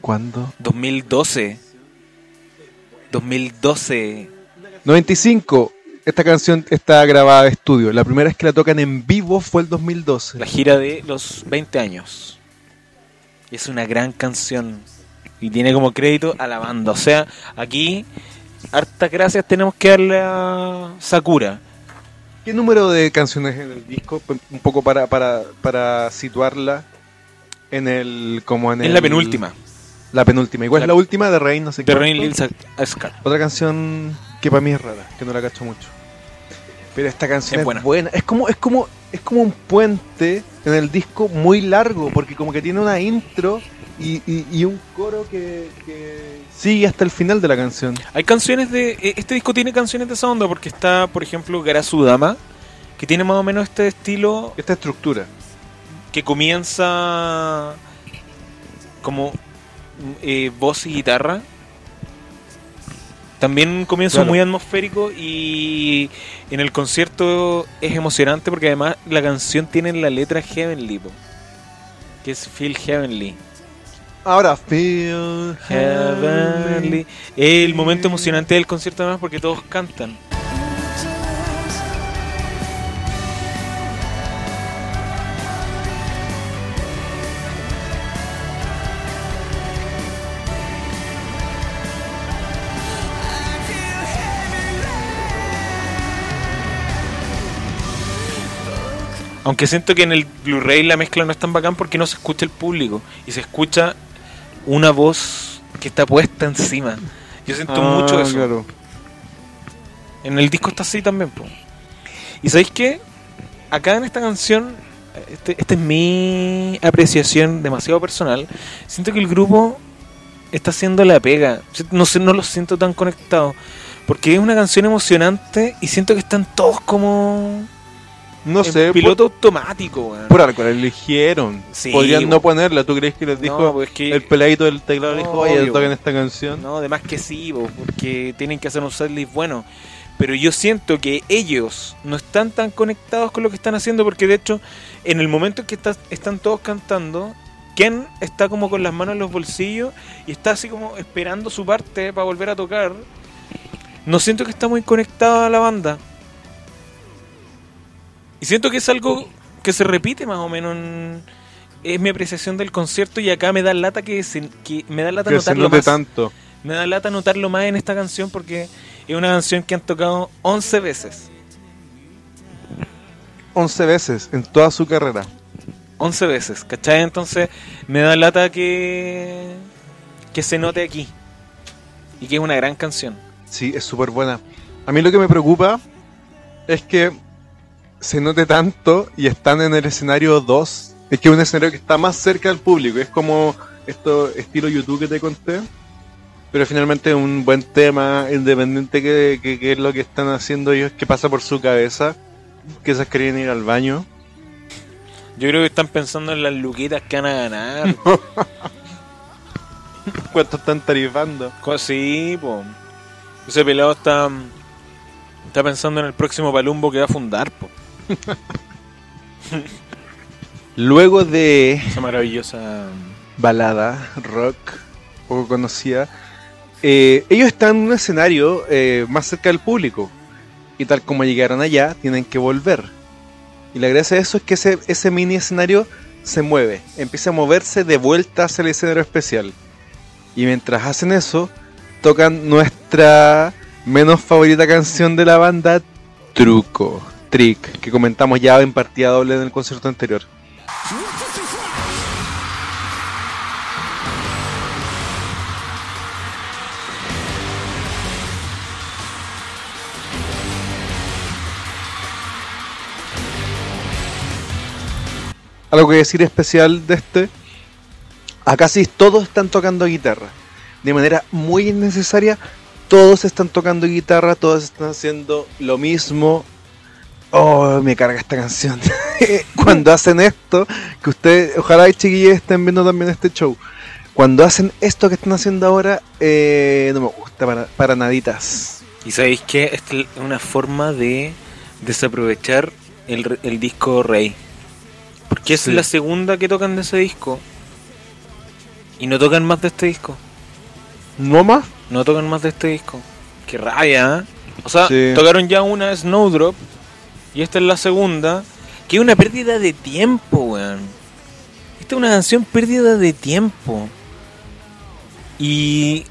Speaker 1: ¿Cuándo?
Speaker 2: 2012. 2012.
Speaker 1: 95. Esta canción está grabada de estudio. La primera vez que la tocan en vivo fue el 2012.
Speaker 2: La gira de los 20 años. Es una gran canción. Y tiene como crédito a la banda. O sea, aquí, hartas gracias tenemos que darle a Sakura.
Speaker 1: ¿Qué número de canciones en el disco? Un poco para, para, para situarla en el. como en
Speaker 2: Es
Speaker 1: el-
Speaker 2: la penúltima.
Speaker 1: La penúltima. Igual
Speaker 2: La-
Speaker 1: es la última de Rain, no sé
Speaker 2: De
Speaker 1: cuánto.
Speaker 2: Rain.
Speaker 1: Otra canción que para mí es rara, que no la cacho mucho. Pero esta canción
Speaker 2: Es
Speaker 1: es,
Speaker 2: buena.
Speaker 1: buena. Es como, es como, es como un puente en el disco muy largo, porque como que tiene una intro y, y- y un coro que, que sigue hasta el final de la canción.
Speaker 2: Hay canciones de. eh, Este disco tiene canciones de esa onda porque está, por ejemplo, Garasudama, que tiene más o menos este estilo
Speaker 1: Esta estructura.
Speaker 2: que comienza como eh, voz y guitarra. También un comienzo
Speaker 1: Claro.
Speaker 2: muy atmosférico y en el concierto es emocionante porque además la canción tiene la letra Heavenly, po, que es Feel Heavenly.
Speaker 1: Ahora, feel
Speaker 2: Heavenly. El momento emocionante del concierto además porque todos cantan. Aunque siento que en el Blu-ray la mezcla no es tan bacán porque no se escucha el público y se escucha una voz que está puesta encima. Yo siento
Speaker 1: Ah,
Speaker 2: mucho eso.
Speaker 1: claro.
Speaker 2: En el disco está así también, po. ¿Y sabéis qué? Acá en esta canción, este- esta es mi apreciación demasiado personal. Siento que el grupo está haciendo la pega. No sé, no los siento tan conectados. Porque es una canción emocionante y siento que están todos como
Speaker 1: No
Speaker 2: en
Speaker 1: sé,
Speaker 2: piloto automático, weón.
Speaker 1: por, algo la eligieron.
Speaker 2: Sí,
Speaker 1: Podrían no ponerla. ¿Tú crees que les dijo
Speaker 2: No, pues que-
Speaker 1: el peladito del teclado? le
Speaker 2: No,
Speaker 1: dijo, oye, toquen esta canción.
Speaker 2: No, además que sí, bo, porque tienen que hacer un setlist bueno. Pero yo siento que ellos no están tan conectados con lo que están haciendo, porque de hecho, en el momento en que está- están todos cantando, Ken está como con las manos en los bolsillos y está así como esperando su parte para volver a tocar. No siento que está muy conectado a la banda. Y siento que es algo que se repite más o menos en- Es mi apreciación del concierto y acá me da lata que, se- que me da lata
Speaker 1: Que
Speaker 2: notarlo más.
Speaker 1: tanto.
Speaker 2: Me da lata notarlo más en esta canción porque es una canción que han tocado 11 veces.
Speaker 1: 11 veces en toda su carrera.
Speaker 2: 11 veces, ¿cachai? Entonces me da lata que, que se note aquí. Y que es una gran canción.
Speaker 1: Sí, es súper buena. A mí lo que me preocupa es que se note tanto y están en el escenario 2. Es que es un escenario que está más cerca del público. Es como esto estilo YouTube que te conté. Pero finalmente es un buen tema, independiente que, que, que es lo que están haciendo ellos, que pasa por su cabeza. Que esas querían ir al baño.
Speaker 2: Yo creo que están pensando en las luquitas que van a ganar. (laughs)
Speaker 1: ¿Cuánto están tarifando?
Speaker 2: Sí, po. Ese pelado está, está pensando en el próximo palumbo que va a fundar, po. (laughs)
Speaker 1: Luego de
Speaker 2: Esa maravillosa...
Speaker 1: balada, rock, poco conocida, eh, ellos están en un escenario eh, más cerca del público. Y tal como llegaron allá, tienen que volver. Y la gracia de eso es que ese, ese mini escenario se mueve, empieza a moverse de vuelta hacia el escenario especial. Y mientras hacen eso, tocan nuestra menos favorita canción de la banda, Truco, Trick, que comentamos ya en partida doble en el concierto anterior. Algo que decir especial de este, acá sí todos están tocando guitarra. de manera muy innecesaria. Todos están tocando guitarra, todos están haciendo lo mismo. Oh, me carga esta canción. (laughs) Cuando hacen esto, que ustedes, ojalá y chiquillos estén viendo también este show. Cuando hacen esto que están haciendo ahora, eh, no me gusta para, para naditas.
Speaker 2: Y sabéis que esta es una forma de desaprovechar el, el disco Rey. Porque es
Speaker 1: Sí.
Speaker 2: la segunda que tocan de ese disco. Y no tocan más de este disco.
Speaker 1: ¿No más?
Speaker 2: No tocan más de este disco. Qué rabia, ¿eh? O sea,
Speaker 1: Sí.
Speaker 2: tocaron ya una Snowdrop. Y esta es la segunda. Que es una pérdida de tiempo, weón. Esta es una canción pérdida de tiempo. Y.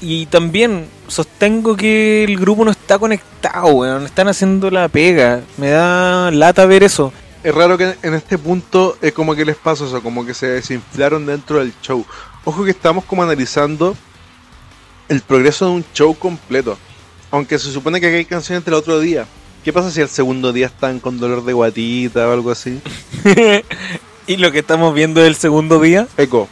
Speaker 2: Y también sostengo que el grupo no está conectado, weón. Están haciendo la pega. Me da lata ver eso.
Speaker 1: Es raro que en este punto es como que les pasa eso, como que se desinflaron dentro del show. Ojo que estamos como analizando el progreso de un show completo. Aunque se supone que hay canciones del otro día. ¿Qué pasa si el segundo día están con dolor de guatita o algo así? (laughs)
Speaker 2: y lo que estamos viendo del segundo día.
Speaker 1: Eco.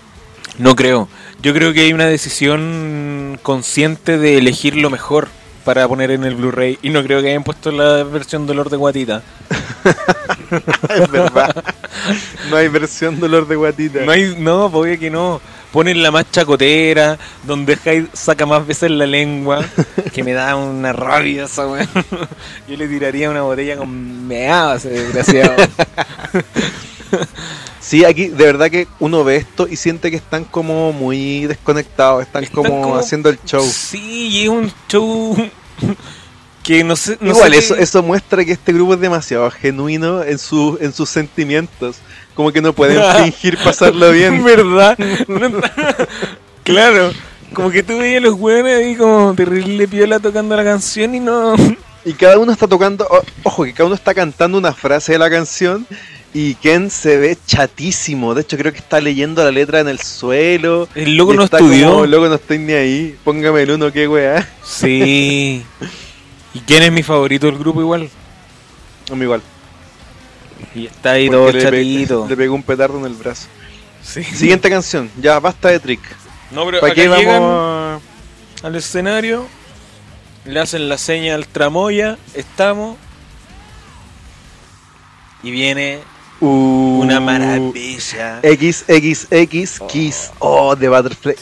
Speaker 2: No creo. Yo creo que hay una decisión consciente de elegir lo mejor para poner en el Blu-ray. Y no creo que hayan puesto la versión dolor de guatita. (laughs)
Speaker 1: es verdad. no hay versión dolor de guatita.
Speaker 2: No, hay, no, obvio que no. Ponen la más chacotera, donde Hyde saca más veces la lengua, (laughs) que me da una rabia esa weón. (laughs) Yo le tiraría una botella con meado a ese desgraciado. (laughs)
Speaker 1: Sí, aquí de verdad que uno ve esto y siente que están como muy desconectados, están,
Speaker 2: Están
Speaker 1: como,
Speaker 2: como-
Speaker 1: haciendo el show.
Speaker 2: Sí, y es un show que no sé. No
Speaker 1: Igual,
Speaker 2: sé
Speaker 1: eso, eso muestra que este grupo es demasiado genuino en, su, en sus sentimientos. Como que no pueden (laughs) fingir pasarlo bien. (laughs)
Speaker 2: ¿Verdad? No- (laughs) claro. Como que tú veías los hueones ahí como terrible piola tocando la canción y no...
Speaker 1: Y cada uno está tocando, ojo, que cada uno está cantando una frase de la canción y Ken se ve chatísimo. De hecho, creo que está leyendo la letra en el suelo.
Speaker 2: El loco no
Speaker 1: está
Speaker 2: estudió.
Speaker 1: Como, loco, no estoy ni ahí. Póngame el uno, qué weá.
Speaker 2: Sí. ¿Y quién es mi favorito del grupo igual?
Speaker 1: A mí igual.
Speaker 2: Y está ahí todo
Speaker 1: le, pe- le pegó un petardo en el brazo.
Speaker 2: Sí.
Speaker 1: Siguiente canción, ya basta de trick.
Speaker 2: No, pero
Speaker 1: ¿Para
Speaker 2: acá
Speaker 1: qué
Speaker 2: llegan
Speaker 1: vamos?
Speaker 2: al escenario, le hacen la seña al tramoya, estamos... Y viene
Speaker 1: Uh,
Speaker 2: una maravilla.
Speaker 1: XXX Kiss. Oh, de Butterfly.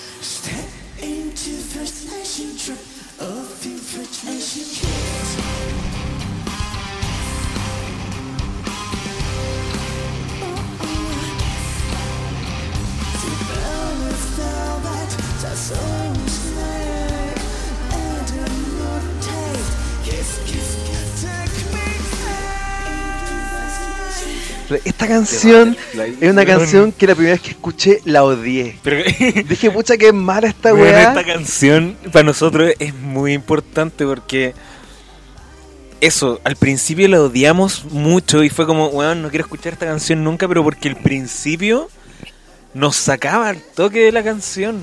Speaker 1: Esta canción es una canción que la primera vez que escuché la odié.
Speaker 2: Pero (laughs)
Speaker 1: Dije, pucha, que mala esta
Speaker 2: Bueno,
Speaker 1: weá.
Speaker 2: esta canción para nosotros es muy importante porque eso, al principio la odiamos mucho y fue como, weón, no quiero escuchar esta canción nunca, pero porque el principio nos sacaba el toque de la canción.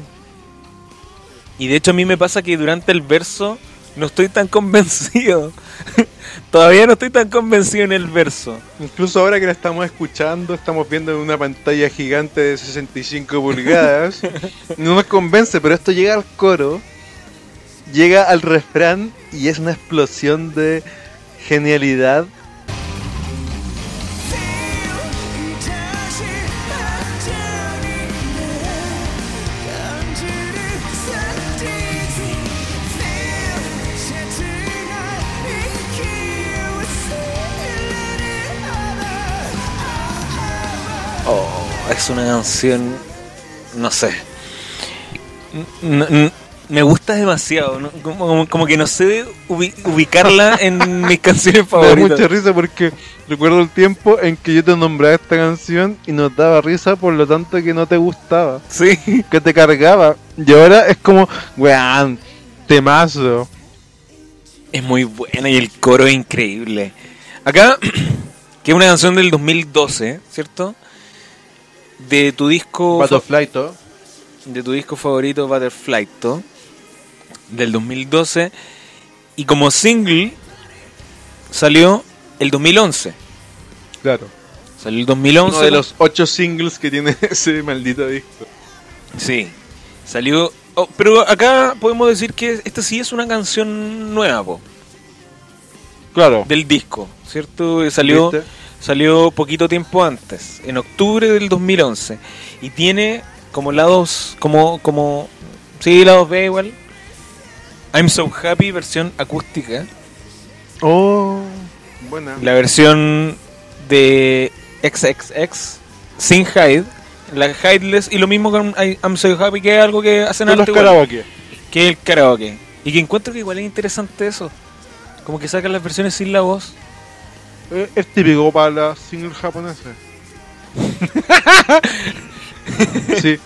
Speaker 2: Y de hecho a mí me pasa que durante el verso no estoy tan (laughs) convencido. (laughs) Todavía no estoy tan convencido en el verso.
Speaker 1: Incluso ahora que la estamos escuchando, estamos viendo en una pantalla gigante de 65 pulgadas. (laughs) No nos convence, pero esto llega al coro, llega al refrán y es una explosión de genialidad.
Speaker 2: Es una canción, no sé. Me gusta demasiado, ¿no? como, como- como que no sé ubi- ubicarla (laughs) en mis canciones
Speaker 1: Me da
Speaker 2: favoritas.
Speaker 1: mucha risa porque recuerdo el tiempo en que yo te nombraba esta canción y nos daba risa por lo tanto que no te gustaba,
Speaker 2: Sí.
Speaker 1: que te cargaba. Y ahora es como, weón, temazo.
Speaker 2: Es muy buena y el coro es increíble. Acá, (clears throat) que es una canción del 2012, ¿cierto? De tu disco
Speaker 1: Butterfly, todo.
Speaker 2: de tu disco favorito Butterfly ¿to? del 2012 y como single salió el 2011.
Speaker 1: Claro.
Speaker 2: Salió el 2011.
Speaker 1: Uno de los ocho singles que tiene (laughs) ese maldito disco.
Speaker 2: Sí. Salió Oh, pero acá podemos decir que esta sí es una canción nueva, po,
Speaker 1: Claro.
Speaker 2: del disco, ¿cierto? Salió,
Speaker 1: ¿Viste?
Speaker 2: Salió poquito tiempo antes, en octubre del 2011. Y tiene como lados, como, como, sí, lados B igual. I'm So Happy, versión acústica.
Speaker 1: Oh, buena.
Speaker 2: La versión de XXX, sin Hyde. La Hideless y lo mismo con I'm So Happy, que es algo que hacen
Speaker 1: Con los
Speaker 2: igual,
Speaker 1: karaoke.
Speaker 2: que es el karaoke. Y que encuentro que igual es interesante eso. Como que sacan las versiones sin la voz.
Speaker 1: Eh, Es típico para las singles japonesas. (laughs) sí.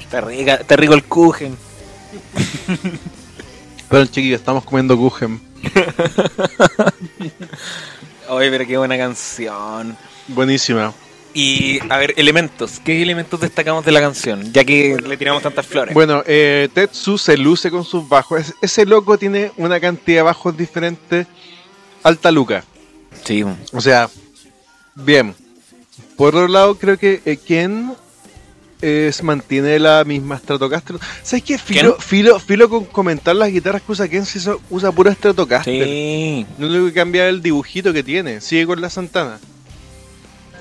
Speaker 2: Está, rica, está rico el Kuchen.
Speaker 1: Pero chiquillos, estamos comiendo Kuchen. (laughs)
Speaker 2: Oye, pero qué buena canción.
Speaker 1: Buenísima.
Speaker 2: Y, a ver, elementos. ¿Qué elementos destacamos de la canción? Ya que le tiramos tantas flores.
Speaker 1: Bueno, eh, Tetsu se luce con sus bajos. Es- ese loco tiene una cantidad de bajos diferentes. Alta Luca.
Speaker 2: sí.
Speaker 1: O sea, bien. Por otro lado, creo que eh, Ken es, mantiene la misma Stratocaster. ¿Sabes qué? Filo, filo, filo con comentar las guitarras que usa Ken si eso- usa pura Stratocaster.
Speaker 2: Sí.
Speaker 1: Lo único que cambia es el dibujito que tiene. Sigue con la Santana.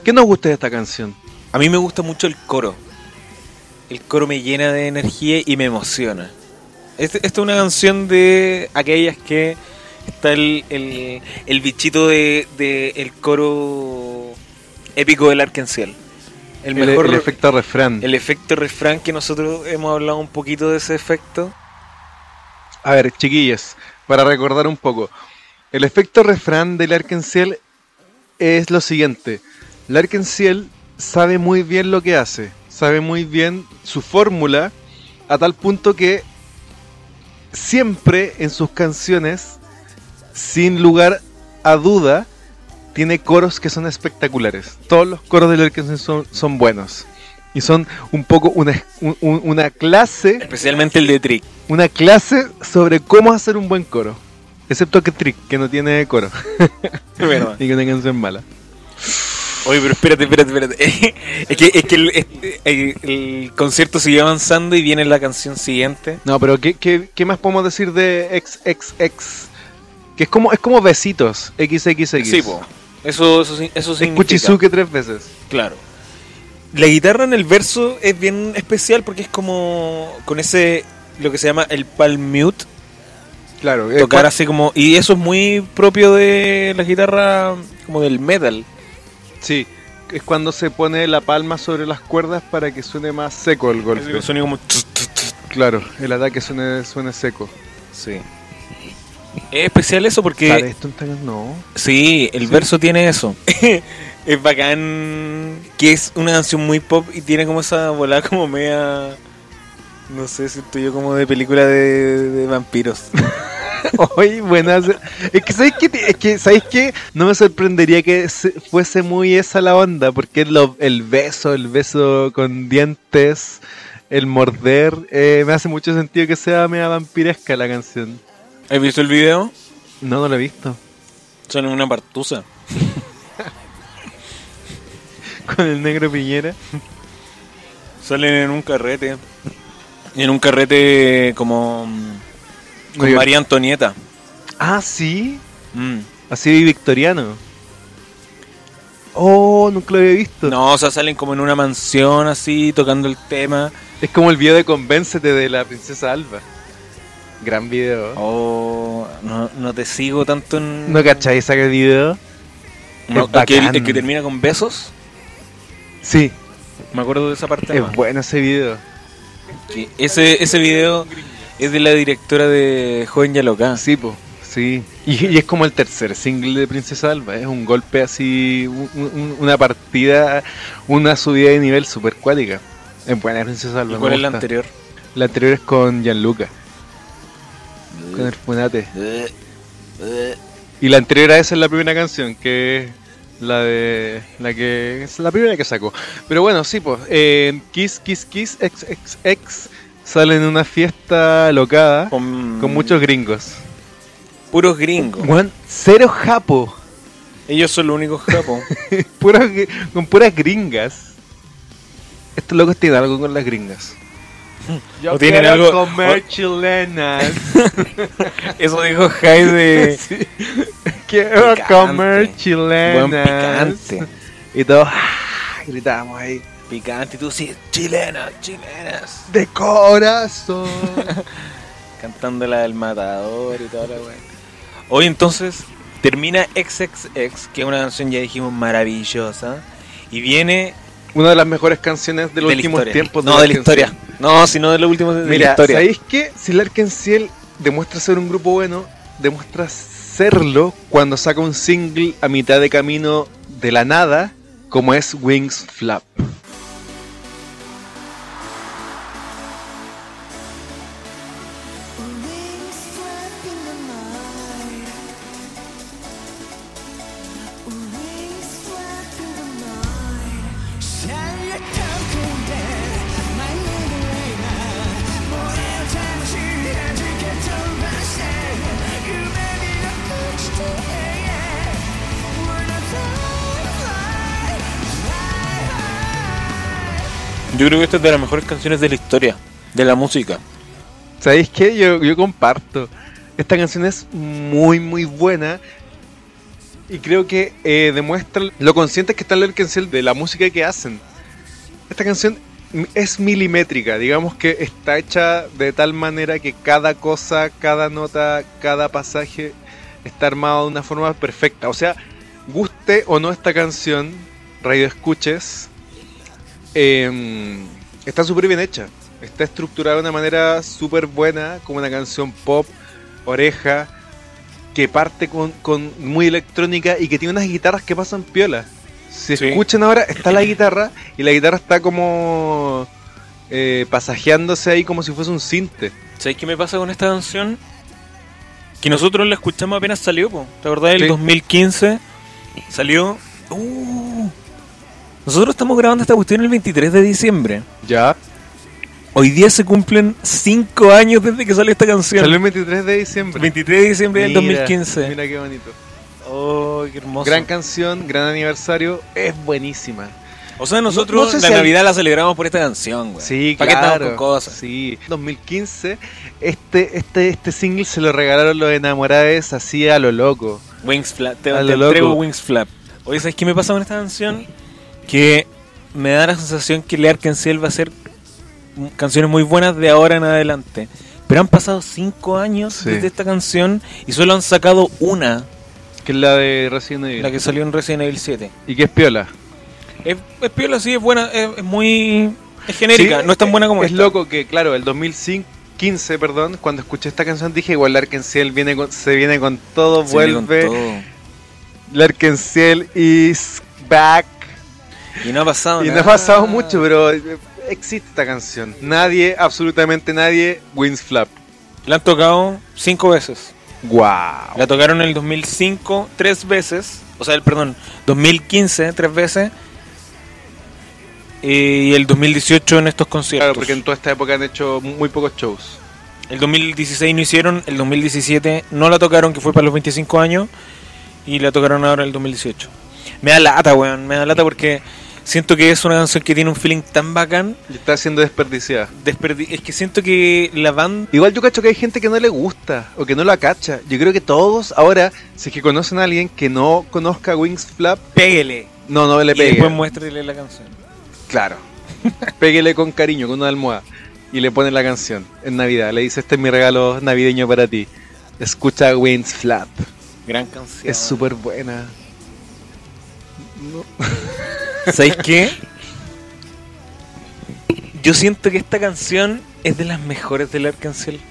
Speaker 1: ¿Qué nos gusta de esta canción?
Speaker 2: A mí me gusta mucho el coro. El coro me llena de energía y me emociona. Este- esta es una canción de aquellas que está el, el, el bichito de, de el coro épico del Arkenciel. El
Speaker 1: El,
Speaker 2: mejor
Speaker 1: el efecto refrán.
Speaker 2: el efecto refrán que nosotros hemos hablado un poquito de ese efecto.
Speaker 1: A ver, chiquillos, para recordar un poco. El efecto refrán del Arkenciel es lo siguiente. El Arkenciel sabe muy bien lo que hace. Sabe muy bien su fórmula a tal punto que siempre en sus canciones, sin lugar a duda, tiene coros que son espectaculares. Todos los coros del Arkenciel son, son buenos. Y son un poco una, un- un- una clase
Speaker 2: Especialmente el de Trick.
Speaker 1: una clase sobre cómo hacer un buen coro. Excepto que Trick, que no tiene coro.
Speaker 2: Bueno, (laughs)
Speaker 1: y que una canción mala.
Speaker 2: Oye, pero espérate, espérate, espérate. (laughs) es que, es que el, este- el- el concierto sigue avanzando y viene la canción siguiente.
Speaker 1: No, pero ¿qué, qué, qué más podemos decir de XXX? Que es como, es como besitos. XXX.
Speaker 2: Sí, po. Eso, eso, eso
Speaker 1: Es
Speaker 2: significa.
Speaker 1: Kuchizuke tres veces.
Speaker 2: Claro. La guitarra en el verso es bien especial porque es como con ese, lo que se llama el palm mute.
Speaker 1: Claro. eh,
Speaker 2: Tocar así como. Y eso es muy propio de la guitarra, como del metal.
Speaker 1: Sí. Es cuando se pone la palma sobre las cuerdas para que suene más seco el golpe.
Speaker 2: Como. tut, tut, tut.
Speaker 1: Claro, el ataque suene, suene seco.
Speaker 2: Sí. Es especial eso porque.
Speaker 1: ¿Sale esto en tan- No.
Speaker 2: Sí, el
Speaker 1: Sí.
Speaker 2: verso tiene eso. (laughs) es bacán que es una canción muy pop y tiene como esa volada como media... No sé, siento yo como de película de, de vampiros. (laughs)
Speaker 1: Oye, buenas. Es que, ¿sabéis qué? Es que, ¿sabéis qué? No me sorprendería que se- fuese muy esa la onda, porque lo- el beso, el beso con dientes, el morder, eh, me hace mucho sentido que sea media vampiresca la canción.
Speaker 2: ¿Has visto el video?
Speaker 1: No, no lo he visto.
Speaker 2: Son una partusa. (laughs)
Speaker 1: Con el negro Piñera.
Speaker 2: Salen en un carrete. En un carrete como... Con
Speaker 1: Oiga.
Speaker 2: María Antonieta.
Speaker 1: Ah, sí.
Speaker 2: Mm.
Speaker 1: Así victoriano. Oh, nunca lo había visto.
Speaker 2: No, o sea, salen como en una mansión así, tocando el tema.
Speaker 1: Es como el video de Convéncete de la princesa Alba. Gran video.
Speaker 2: Oh, no, no te sigo tanto en...
Speaker 1: ¿No cacháis ese video?
Speaker 2: No, el, que, el que termina con besos.
Speaker 1: Sí,
Speaker 2: Me acuerdo de esa parte.
Speaker 1: es bueno ese video.
Speaker 2: Ese, ese video es de la directora de Joven ya loca.
Speaker 1: Sí, po, sí. Y, y es como el tercer single de Princesa Alba. Es un golpe así, un- un- una partida, una subida de nivel super cuática. Es buena Princesa Alba.
Speaker 2: ¿Y
Speaker 1: me
Speaker 2: cuál es la anterior?
Speaker 1: La anterior es con Gianluca. Con el Funate. Y la anterior a esa es la primera canción, que es la de. La que. Es la primera que sacó. Pero bueno, sí, pues. eh, Kiss, Kiss, Kiss, XXX sale en una fiesta locada
Speaker 2: Con,
Speaker 1: con muchos gringos.
Speaker 2: puros gringos.
Speaker 1: Juan, cero japo.
Speaker 2: Ellos son los únicos (laughs)
Speaker 1: gr- con puras gringas. Estos locos tienen algo con las gringas. Yo
Speaker 2: O tienen
Speaker 1: quiero
Speaker 2: algo-
Speaker 1: comer chilenas. (laughs)
Speaker 2: Eso dijo Jai de. (laughs)
Speaker 1: quiero
Speaker 2: Picante.
Speaker 1: comer
Speaker 2: Buen
Speaker 1: chilenas.
Speaker 2: picante.
Speaker 1: Y todos ¡ah! gritamos ahí.
Speaker 2: Picante, y tú sí, chilenas, chilenas.
Speaker 1: De corazón. (laughs)
Speaker 2: Cantando la del matador y toda la weá. Hoy entonces termina XXX, que es una canción ya dijimos maravillosa. Y viene
Speaker 1: Una de las mejores canciones de los
Speaker 2: de la
Speaker 1: últimos tiempos.
Speaker 2: No, de la historia.
Speaker 1: Ciel.
Speaker 2: No, sino de los últimos de la
Speaker 1: Mira,
Speaker 2: historia.
Speaker 1: ¿sabéis qué? Si Larkin Ciel demuestra ser un grupo bueno, demuestra serlo cuando saca un single a mitad de camino de la nada, como es Wings Flap.
Speaker 2: Yo creo que esta es de las mejores canciones de la historia, de la música.
Speaker 1: ¿Sabéis qué? Yo, comparto. Esta canción es muy, muy buena. Y creo que eh, demuestra lo conscientes que está Larkin Ciel de la música que hacen. Esta canción es milimétrica, digamos que está hecha de tal manera que cada cosa, cada nota, cada pasaje está armado de una forma perfecta. O sea, guste o no esta canción, radio escuches, em, está súper bien hecha. Está estructurada de una manera súper buena, como una canción pop, oreja, que parte con, con muy electrónica y que tiene unas guitarras que pasan piola. Si
Speaker 2: Sí.
Speaker 1: escuchan ahora, está la guitarra y la guitarra está como eh, pasajeándose ahí como si fuese un cinte.
Speaker 2: ¿Sabéis qué me pasa con esta canción? Que nosotros la escuchamos apenas salió, po. ¿te acordás? El
Speaker 1: Sí.
Speaker 2: 2015 salió. Uh, nosotros estamos grabando esta cuestión el 23 de diciembre.
Speaker 1: Ya.
Speaker 2: Hoy día se cumplen 5 años desde que salió esta canción.
Speaker 1: Salió el 23 de diciembre.
Speaker 2: 23 de diciembre del
Speaker 1: Mira,
Speaker 2: 2015.
Speaker 1: Mira qué bonito.
Speaker 2: Oh, qué hermoso.
Speaker 1: Gran canción, gran aniversario, es buenísima.
Speaker 2: o sea, nosotros
Speaker 1: No- no sé
Speaker 2: la
Speaker 1: si hay-
Speaker 2: Navidad la celebramos por esta canción, güey.
Speaker 1: Sí,
Speaker 2: ¿Para qué
Speaker 1: claro.
Speaker 2: estamos con cosas?
Speaker 1: Sí. 2015, este, este, este single se lo regalaron los enamorados así a lo loco.
Speaker 2: Wings Flap, te,
Speaker 1: A
Speaker 2: te
Speaker 1: lo
Speaker 2: entrego
Speaker 1: loco.
Speaker 2: Wings Flap. Oye, ¿sabes qué me pasa con esta canción? Que me da la sensación que Lear Ciel va a hacer canciones muy buenas de ahora en adelante. Pero han pasado 5 años
Speaker 1: Sí.
Speaker 2: desde esta canción y solo han sacado una,
Speaker 1: Que es la de Resident Evil.
Speaker 2: la que salió en Resident Evil 7.
Speaker 1: Y que es piola.
Speaker 2: Es, es piola, sí, es buena, es, es muy... Es genérica,
Speaker 1: Sí,
Speaker 2: no es tan buena como
Speaker 1: Es
Speaker 2: esta.
Speaker 1: loco que, claro, el 2015, perdón, cuando escuché esta canción dije, igual Larkenciel viene con, se viene con todo,
Speaker 2: Se
Speaker 1: vuelve.
Speaker 2: todo.
Speaker 1: Larkenciel is back.
Speaker 2: Y no ha pasado
Speaker 1: Y no
Speaker 2: nada.
Speaker 1: ha pasado mucho, pero eh, existe esta canción. Nadie, absolutamente nadie, wins flap.
Speaker 2: La han tocado 5 veces.
Speaker 1: Wow.
Speaker 2: La tocaron en el 2005 tres veces, o sea, el perdón, 2015 tres veces y el 2018 en estos conciertos.
Speaker 1: Claro, porque en toda esta época han hecho muy pocos shows.
Speaker 2: El 2016 no hicieron, el 2017 no la tocaron, que fue para los 25 años, y la tocaron ahora en el 2018. Me da lata, weón, me da lata porque siento que es una canción que tiene un feeling tan bacán.
Speaker 1: Y está siendo desperdiciada.
Speaker 2: desperdi- es que siento que la banda...
Speaker 1: Igual yo cacho que hay gente que no le gusta o que no la cacha. Yo creo que todos ahora, si es que conocen a alguien que no conozca Wings Flap,
Speaker 2: Péguele.
Speaker 1: no, no le
Speaker 2: Y después
Speaker 1: pegue.
Speaker 2: muéstrele la canción.
Speaker 1: Claro. (laughs) Péguele con cariño, con una almohada. Y le ponen la canción en Navidad. Le dice, este es mi regalo navideño para ti. Escucha Wings Flap.
Speaker 2: Gran canción.
Speaker 1: Es súper buena. (laughs)
Speaker 2: ¿Sabéis qué? Yo siento que esta canción es de las mejores del Arcángel.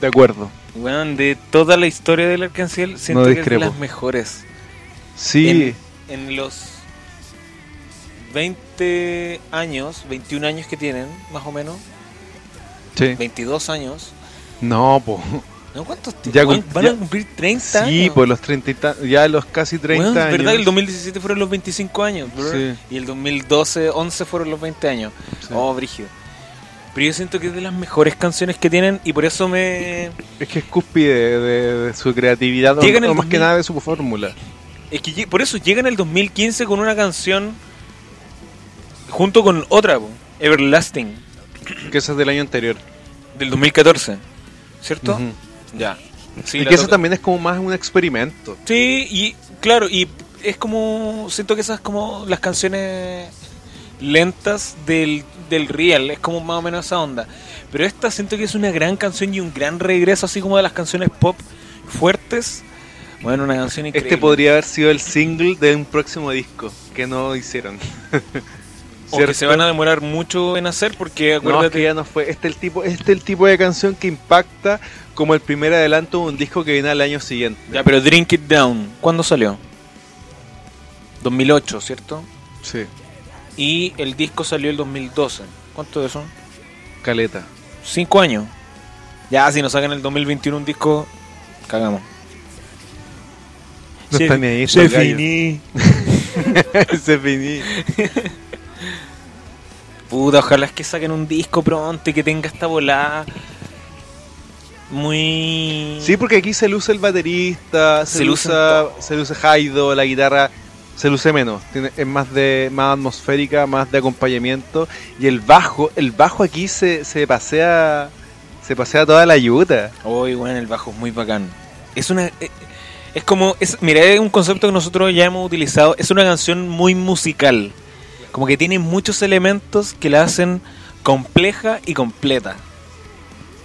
Speaker 1: De acuerdo.
Speaker 2: Weón, de toda la historia del Arcángel, siento
Speaker 1: No
Speaker 2: que es de las mejores.
Speaker 1: Sí.
Speaker 2: En, en los 20 años, 21 años que tienen, más o menos,
Speaker 1: sí.
Speaker 2: 22 años.
Speaker 1: No, po.
Speaker 2: ¿No cuántos
Speaker 1: Ya
Speaker 2: Van
Speaker 1: ya-
Speaker 2: a cumplir 30
Speaker 1: Sí,
Speaker 2: años.
Speaker 1: por los 30 y ta- ya los casi 30
Speaker 2: Weón, es
Speaker 1: años.
Speaker 2: verdad que el 2017 fueron los 25 años, bro.
Speaker 1: Sí.
Speaker 2: Y el 2012, 11 fueron los 20 años.
Speaker 1: Sí.
Speaker 2: Oh, brígido. Pero yo siento que es de las mejores canciones que tienen y por eso me...
Speaker 1: Es que es cúspide de, de- de su creatividad, o- o más que
Speaker 2: 2000.
Speaker 1: nada de su fórmula.
Speaker 2: Es que por eso llega en el 2015 con una canción junto con otra, po, Everlasting,
Speaker 1: Que esa es del año anterior.
Speaker 2: del 2014, ¿cierto?
Speaker 1: Ujú.
Speaker 2: Ya. Sí,
Speaker 1: y que
Speaker 2: toca-
Speaker 1: también es como más un experimento.
Speaker 2: Sí, y claro, y es como. Siento que esas como las canciones lentas del, del Real, es como más o menos esa onda. Pero esta siento que es una gran canción y un gran regreso, así como de las canciones pop fuertes. Bueno, una canción increíble.
Speaker 1: Este podría haber sido el single de un próximo disco que no hicieron. (laughs)
Speaker 2: O que se van a demorar mucho en hacer porque
Speaker 1: No,
Speaker 2: acuérdate
Speaker 1: es que ya no fue. Este es el tipo, este es el tipo de canción que impacta como el primer adelanto de un disco que viene al año siguiente.
Speaker 2: Ya, pero Drink It Down, ¿cuándo salió? 2008, ¿cierto?
Speaker 1: Sí,
Speaker 2: Y el disco salió el 2012. ¿Cuánto de eso?
Speaker 1: caleta.
Speaker 2: Cinco años. Ya, si nos sacan el 2021 un disco, cagamos.
Speaker 1: No
Speaker 2: Se-
Speaker 1: está ni ahí.
Speaker 2: se
Speaker 1: estos gallos. (laughs)
Speaker 2: finí. (laughs)
Speaker 1: se finí. (laughs)
Speaker 2: Puta, ojalá es que saquen un disco pronto y que tenga esta volada. Muy.
Speaker 1: Sí, porque aquí se luce el baterista, se,
Speaker 2: Se
Speaker 1: luce, se luce Haido, la guitarra se luce menos, tiene, es más de más atmosférica, más de acompañamiento y el bajo, el bajo aquí se, se pasea se pasea toda la yuta.
Speaker 2: Uy, bueno, el bajo es muy bacán. Es una. eh, Es como. Es, mira, es un concepto que nosotros ya hemos utilizado. Es una canción muy musical. Como que tiene muchos elementos que la hacen compleja y completa.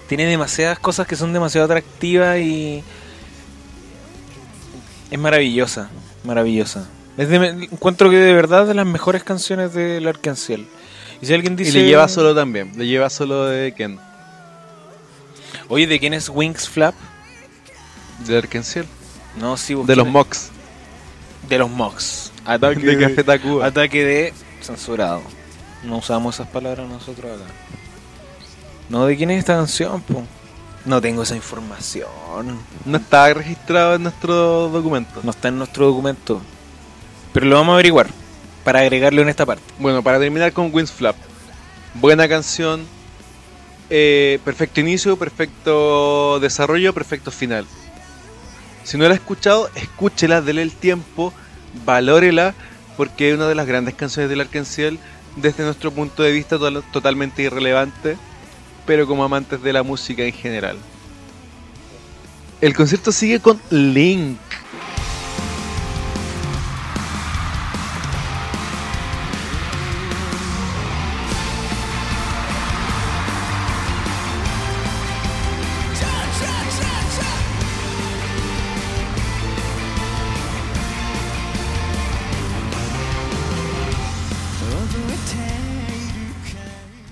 Speaker 2: Tiene demasiadas cosas que son demasiado atractivas y. Es maravillosa. Maravillosa. Es de- encuentro que de verdad de las mejores canciones del Arcángel. Y si alguien dice.
Speaker 1: Y le lleva solo también, le lleva solo de Ken,
Speaker 2: Oye, ¿de quién es Wings Flap?
Speaker 1: de Arkenciel,
Speaker 2: No, sí,
Speaker 1: de los Mox,
Speaker 2: De los Mox. Ataque (laughs)
Speaker 1: de Café Tacuba.
Speaker 2: Ataque de censurado. No usamos esas palabras nosotros acá. No, ¿de quién es esta canción, po? No tengo esa información.
Speaker 1: No está registrado en nuestro documento.
Speaker 2: No está en nuestro documento. Pero lo vamos a averiguar. Para agregarlo en esta parte.
Speaker 1: Bueno, para terminar con Wings Flap. Buena canción. eh, perfecto inicio, perfecto desarrollo, perfecto final. Si no la ha escuchado, escúchela, dele el tiempo, valórela, porque es una de las grandes canciones del Arkenciel, desde nuestro punto de vista to- totalmente irrelevante, pero como amantes de la música en general. El concierto sigue con Link.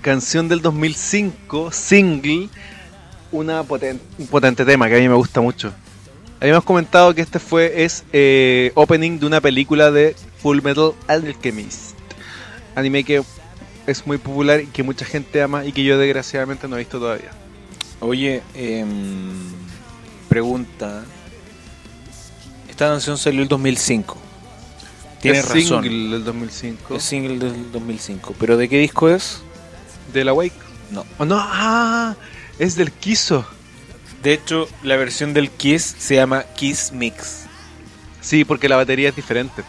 Speaker 1: Canción del 2005, single, una poten- un potente tema que a mí me gusta mucho. Habíamos comentado que este fue es eh, opening de una película de Full Metal Alchemist, anime que es muy popular y que mucha gente ama y que yo desgraciadamente no he visto todavía.
Speaker 2: Oye, em, pregunta. Esta canción salió el 2005. Tienes
Speaker 1: es
Speaker 2: razón.
Speaker 1: single del 2005
Speaker 2: Es single del 2005. ¿Pero de qué disco es?
Speaker 1: De la Wake.
Speaker 2: No.
Speaker 1: Oh, no, ah, es del Kiso.
Speaker 2: De hecho, la versión del Kiss se llama Kiss Mix.
Speaker 1: Sí, porque la batería es diferente.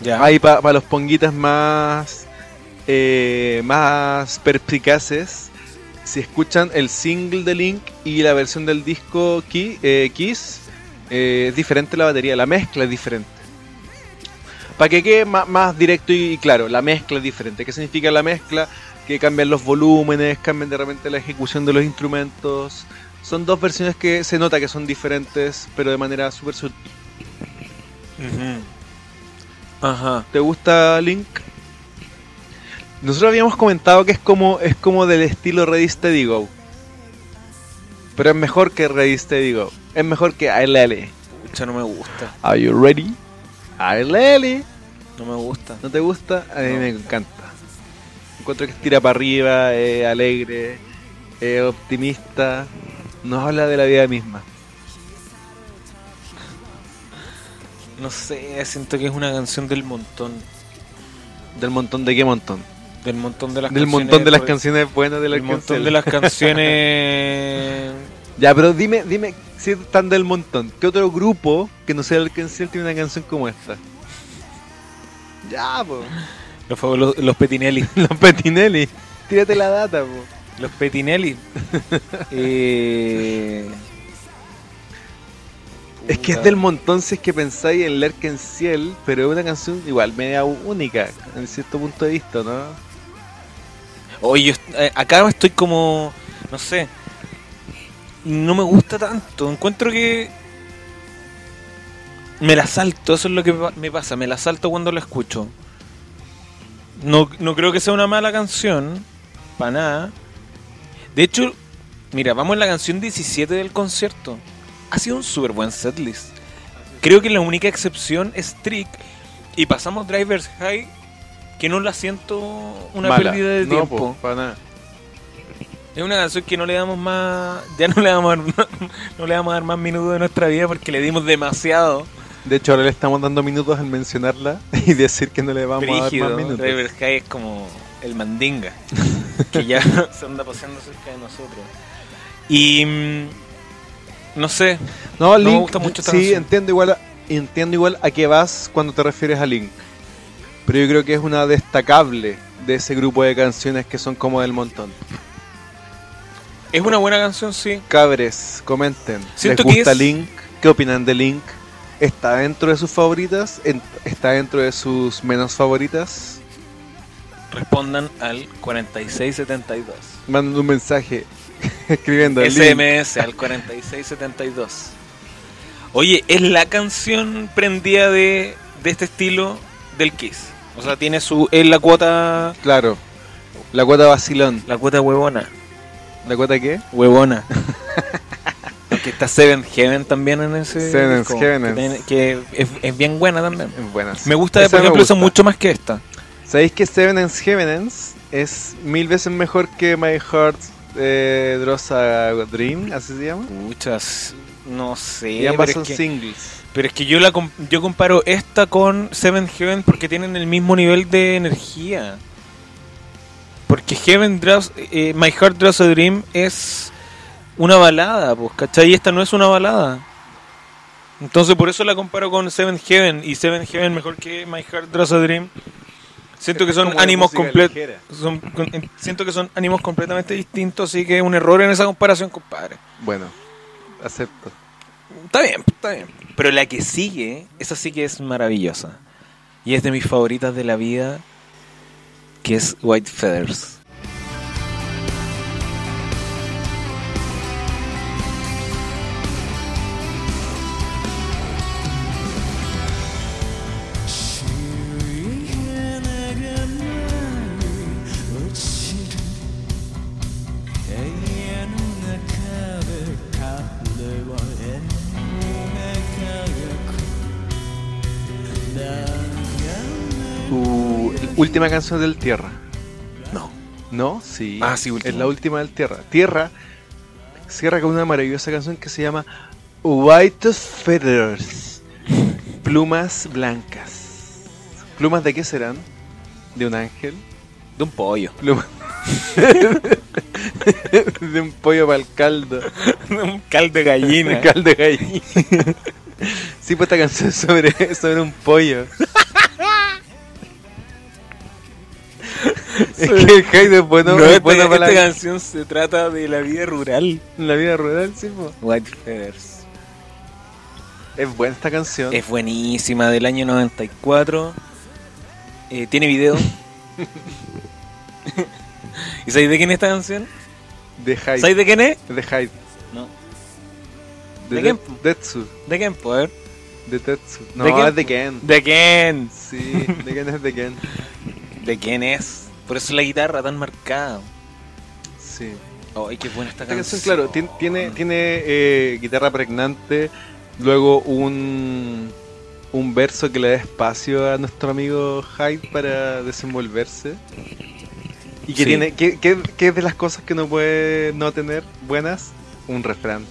Speaker 2: Ya.
Speaker 1: Hay para los ponguitas más eh, más perspicaces. Si escuchan el single de Link y la versión del disco eh, Kiss, eh, es diferente la batería, la mezcla es diferente. Para que quede más, más directo y claro, la mezcla es diferente. ¿Qué significa la mezcla? Que cambian los volúmenes, cambian de repente la ejecución de los instrumentos. Son dos versiones que se nota que son diferentes, pero de manera súper sutil.
Speaker 2: Ajá.
Speaker 1: ¿Te gusta Link? Nosotros habíamos comentado que es como es como del estilo Ready Steady Go. Pero es mejor que Ready Steady Go. Es mejor que ALL.
Speaker 2: Pucha, no me gusta.
Speaker 1: Are you ready? ALL.
Speaker 2: No me gusta.
Speaker 1: ¿No te gusta? A mí
Speaker 2: No.
Speaker 1: me encanta. Encuentro que tira para arriba, es alegre, es optimista. Nos habla de la vida misma.
Speaker 2: No sé, siento que es una canción del montón.
Speaker 1: Del montón de qué montón.
Speaker 2: Del montón de las
Speaker 1: Del
Speaker 2: canciones.
Speaker 1: montón de las canciones buenas de la
Speaker 2: Del montón de las (laughs) canciones.
Speaker 1: Ya, pero dime, dime, si tan del montón, ¿qué otro grupo que no sea el Cancel tiene una canción como esta? Ya, pues.
Speaker 2: Los, fabulos- los Petinelli. (laughs)
Speaker 1: Los Petinelli. Tírate la data, po.
Speaker 2: Los Petinelli. Eh,
Speaker 1: Es que es del montón si es que pensáis en Lerken Ciel, pero es una canción igual media única, en cierto punto de vista, ¿no?
Speaker 2: Oye, eh, acá estoy como. No sé. No me gusta tanto. Encuentro que. Me la salto, eso es lo que me pasa. Me la salto cuando la escucho. No, no creo que sea una mala canción. Para nada. De hecho, mira, vamos en la canción 17 del concierto. Ha sido un súper buen setlist. Creo que la única excepción es Trick. Y pasamos Drivers High. Que no la siento una
Speaker 1: Mala.
Speaker 2: pérdida de
Speaker 1: No,
Speaker 2: tiempo.
Speaker 1: po, para nada.
Speaker 2: Es una canción que no le damos más. Ya no le vamos a dar, (laughs) no le vamos a dar más minutos de nuestra vida porque le dimos demasiado.
Speaker 1: De hecho, ahora le estamos dando minutos al mencionarla (laughs) y decir que no le vamos a dar más minutos.
Speaker 2: Driver High es como el mandinga. (laughs) que ya se anda paseando cerca de nosotros. Y. mm, No sé.
Speaker 1: No,
Speaker 2: me
Speaker 1: Link,
Speaker 2: gusta mucho esta
Speaker 1: sí,
Speaker 2: canción.
Speaker 1: entiendo igual, entiendo igual a qué vas cuando te refieres a Link. Pero yo creo que es una destacable de ese grupo de canciones que son como del montón.
Speaker 2: Es una buena canción, sí.
Speaker 1: Cabres, comenten.
Speaker 2: Siento
Speaker 1: ¿Les
Speaker 2: que
Speaker 1: gusta
Speaker 2: es-
Speaker 1: Link? ¿Qué opinan de Link? ¿Está dentro de sus favoritas? ¿Está dentro de sus menos favoritas?
Speaker 2: Respondan al 4672.
Speaker 1: Manden un mensaje (laughs) escribiendo Link.
Speaker 2: SMS al 4672. Oye, es la canción prendida de, de este estilo del Kiss. O sea, tiene su. Es la cuota.
Speaker 1: Claro. La cuota vacilón.
Speaker 2: La cuota huevona.
Speaker 1: ¿La cuota qué?
Speaker 2: Huevona. (laughs) Porque está Seven Heaven también en ese. Disco,
Speaker 1: Heaven.
Speaker 2: Que, es, es bien buena también.
Speaker 1: Es buenas.
Speaker 2: Me gusta,
Speaker 1: Esa
Speaker 2: por ejemplo, eso mucho más que esta.
Speaker 1: ¿Sabéis que Seven and Heavens es mil veces mejor que My Heart eh, Draws a Dream? ¿Así se llama?
Speaker 2: Muchas. No sé.
Speaker 1: y ambas son
Speaker 2: que-
Speaker 1: singles.
Speaker 2: Pero es que yo la yo comparo esta con Seven Heaven porque tienen el mismo nivel de energía. Porque Heaven Draws, eh, My Heart Draws a Dream es una balada, pues, ¿cachai? Y esta no es una balada. Entonces por eso la comparo con Seven Heaven y Seven Heaven mejor que My Heart Draws a Dream. Siento que son ánimos completos. siento que son ánimos completamente distintos, así que es un error en esa comparación, compadre.
Speaker 1: Bueno, acepto.
Speaker 2: Está bien, está bien. Pero la que sigue, esa sí que es maravillosa. Y es de mis favoritas de la vida, que es White Feathers.
Speaker 1: Última canción del Tierra.
Speaker 2: No.
Speaker 1: ¿No? Sí.
Speaker 2: Ah, sí, última.
Speaker 1: Es la última del Tierra. Tierra cierra con una maravillosa canción que se llama White Feathers. Plumas blancas. ¿Plumas de qué serán? ¿De un ángel?
Speaker 2: De un pollo.
Speaker 1: Plumas. (laughs) de un pollo para el caldo.
Speaker 2: De un cal de gallina.
Speaker 1: caldo de gallina. sí, pues esta canción es sobre, sobre un pollo. (laughs) (laughs) es que el Hyde es bueno,
Speaker 2: No,
Speaker 1: es
Speaker 2: esta,
Speaker 1: la,
Speaker 2: canción se trata de la vida rural.
Speaker 1: la vida rural, sí, pues.
Speaker 2: White Feathers.
Speaker 1: Es buena esta canción.
Speaker 2: Es buenísima, del año 94. Eh, Tiene video. (laughs) ¿Y sabéis de quién es esta canción?
Speaker 1: de Hyde.
Speaker 2: ¿Sabéis de quién es?
Speaker 1: De Hyde.
Speaker 2: No.
Speaker 1: De,
Speaker 2: ¿De?
Speaker 1: Detsu.
Speaker 2: ¿De quién, poder?
Speaker 1: De Tetsu. No, es de Ken.
Speaker 2: ¿De quién?
Speaker 1: Sí, de Ken es de Ken.
Speaker 2: ¿De quién es? Por eso la guitarra tan marcada.
Speaker 1: Sí.
Speaker 2: Ay, qué buena esta
Speaker 1: Esta
Speaker 2: canción.
Speaker 1: canción, claro, tien- tiene, tiene eh, guitarra pregnante, luego un, un verso que le da espacio a nuestro amigo Hyde para desenvolverse. Y que
Speaker 2: Sí.
Speaker 1: tiene, que, que- que es de las cosas que no puede no tener buenas, un refrán.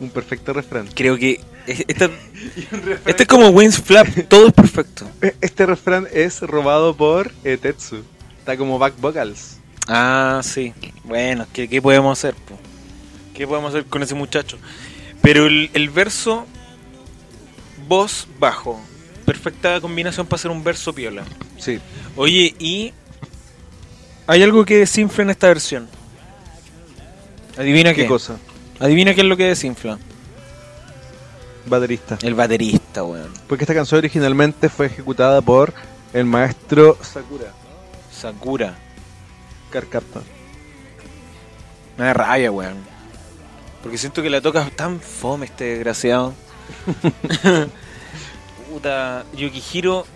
Speaker 1: Un perfecto refrán.
Speaker 2: Creo que es- esta, (laughs) este es como Wings Flap, todo es perfecto.
Speaker 1: Este refrán es robado por eh, Tetsu. Está como back vocals.
Speaker 2: Ah, sí. Bueno, ¿qué, qué podemos hacer? po? ¿Qué podemos hacer con ese muchacho? Pero el, el verso, voz bajo, perfecta combinación para hacer un verso piola.
Speaker 1: Sí.
Speaker 2: Oye, y hay algo que desinfla en esta versión. Adivina qué.
Speaker 1: ¿Qué cosa?
Speaker 2: Adivina qué es lo que desinfla.
Speaker 1: Baterista.
Speaker 2: El baterista, weón.
Speaker 1: Porque esta canción originalmente fue ejecutada por el maestro Sakura
Speaker 2: Sakura.
Speaker 1: Carcaptor.
Speaker 2: Me da rabia, weón. Porque siento que la toca tan fome este desgraciado. (laughs) Puta, Yukihiro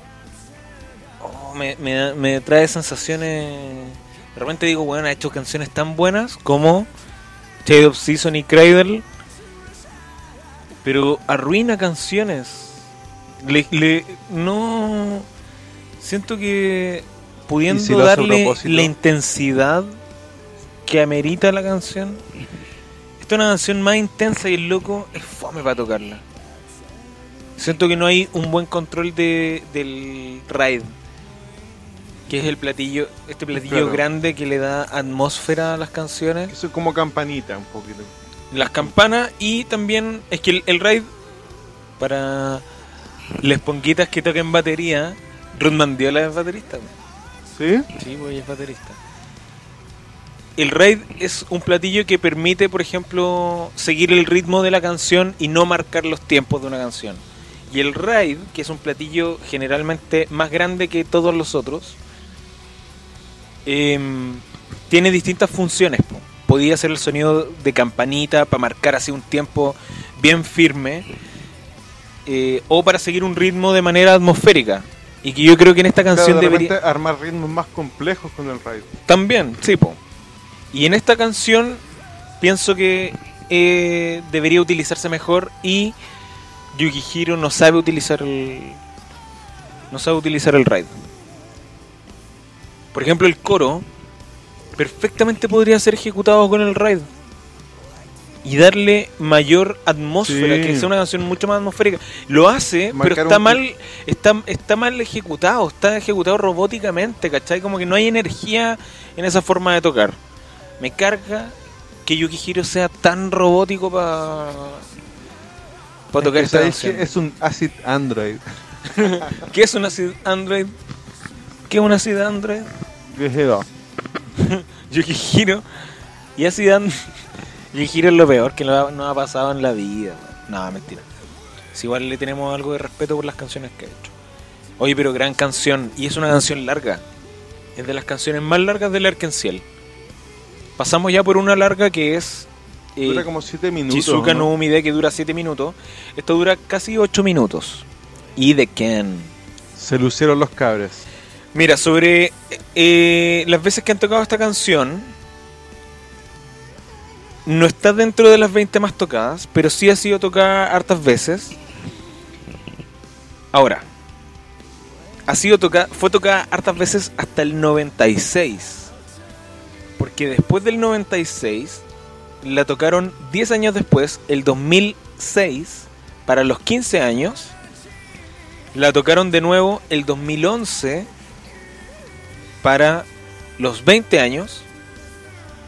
Speaker 2: oh, me, me, da- me trae sensaciones. De repente digo, weón, ha hecho canciones tan buenas como Shade of Season y Cradle. Pero arruina canciones. Le, le- no. Siento que pudiendo
Speaker 1: ¿Y si lo hace a
Speaker 2: darle la intensidad que amerita la canción. Esta es una canción más intensa y el loco es fome para tocarla. Siento que no hay un buen control de, del raid. Que es el platillo, este platillo
Speaker 1: Claro.
Speaker 2: grande que le da atmósfera a las canciones.
Speaker 1: Eso es como campanita un poquito.
Speaker 2: Las campanas y también es que el, el raid para les ponguitas que toquen batería, Ruth Mandiola es baterista.
Speaker 1: ¿Sí?
Speaker 2: Sí, pues es baterista. El raid es un platillo que permite, por ejemplo, seguir el ritmo de la canción y no marcar los tiempos de una canción. Y el raid, que es un platillo generalmente más grande que todos los otros, em, tiene distintas funciones. po. Podía ser el sonido de campanita para marcar así un tiempo bien firme, eh, o para seguir un ritmo de manera atmosférica. Y que yo creo que en esta canción
Speaker 1: Claro, de
Speaker 2: debería...
Speaker 1: armar ritmos más complejos con el raid.
Speaker 2: También, sí, po. Y en esta canción pienso que eh, debería utilizarse mejor y Yukihiro no sabe utilizar el no sabe utilizar el raid. Por ejemplo, el coro perfectamente podría ser ejecutado con el raid y darle mayor atmósfera,
Speaker 1: Sí.
Speaker 2: que sea una canción mucho más atmosférica. Lo hace,
Speaker 1: Marcar
Speaker 2: pero está
Speaker 1: un-
Speaker 2: mal, está, está mal ejecutado, está ejecutado robóticamente, ¿cachai? Como que no hay energía en esa forma de tocar. Me carga que Yukihiro sea tan robótico para para tocar
Speaker 1: Es que
Speaker 2: esta
Speaker 1: que
Speaker 2: canción.
Speaker 1: es un acid android.
Speaker 2: ¿Qué es un acid Android? ¿Qué es un (laughs) acid Android?
Speaker 1: Viejero.
Speaker 2: Yukihiro y acid Android. Yukihiro es lo peor que no nos ha pasado en la vida. No, mentira. Si igual le tenemos algo de respeto por las canciones que ha hecho. Oye, pero gran canción. Y es una canción larga. Es de las canciones más largas del Arkenciel. Pasamos ya por una larga que es. eh,
Speaker 1: Dura como 7 minutos.
Speaker 2: Shizuka
Speaker 1: ¿no?
Speaker 2: no Umide que dura 7 minutos. Esto dura casi 8 minutos. Y de Ken.
Speaker 1: Se lucieron los cabres.
Speaker 2: Mira, sobre eh, las veces que han tocado esta canción, no está dentro de las 20 más tocadas, pero sí ha sido tocada hartas veces. Ahora, ha sido tocada, fue tocada hartas veces hasta el 96. Porque después del 96, la tocaron 10 años después, el 2006, para los 15 años. La tocaron de nuevo el 2011 para los 20 años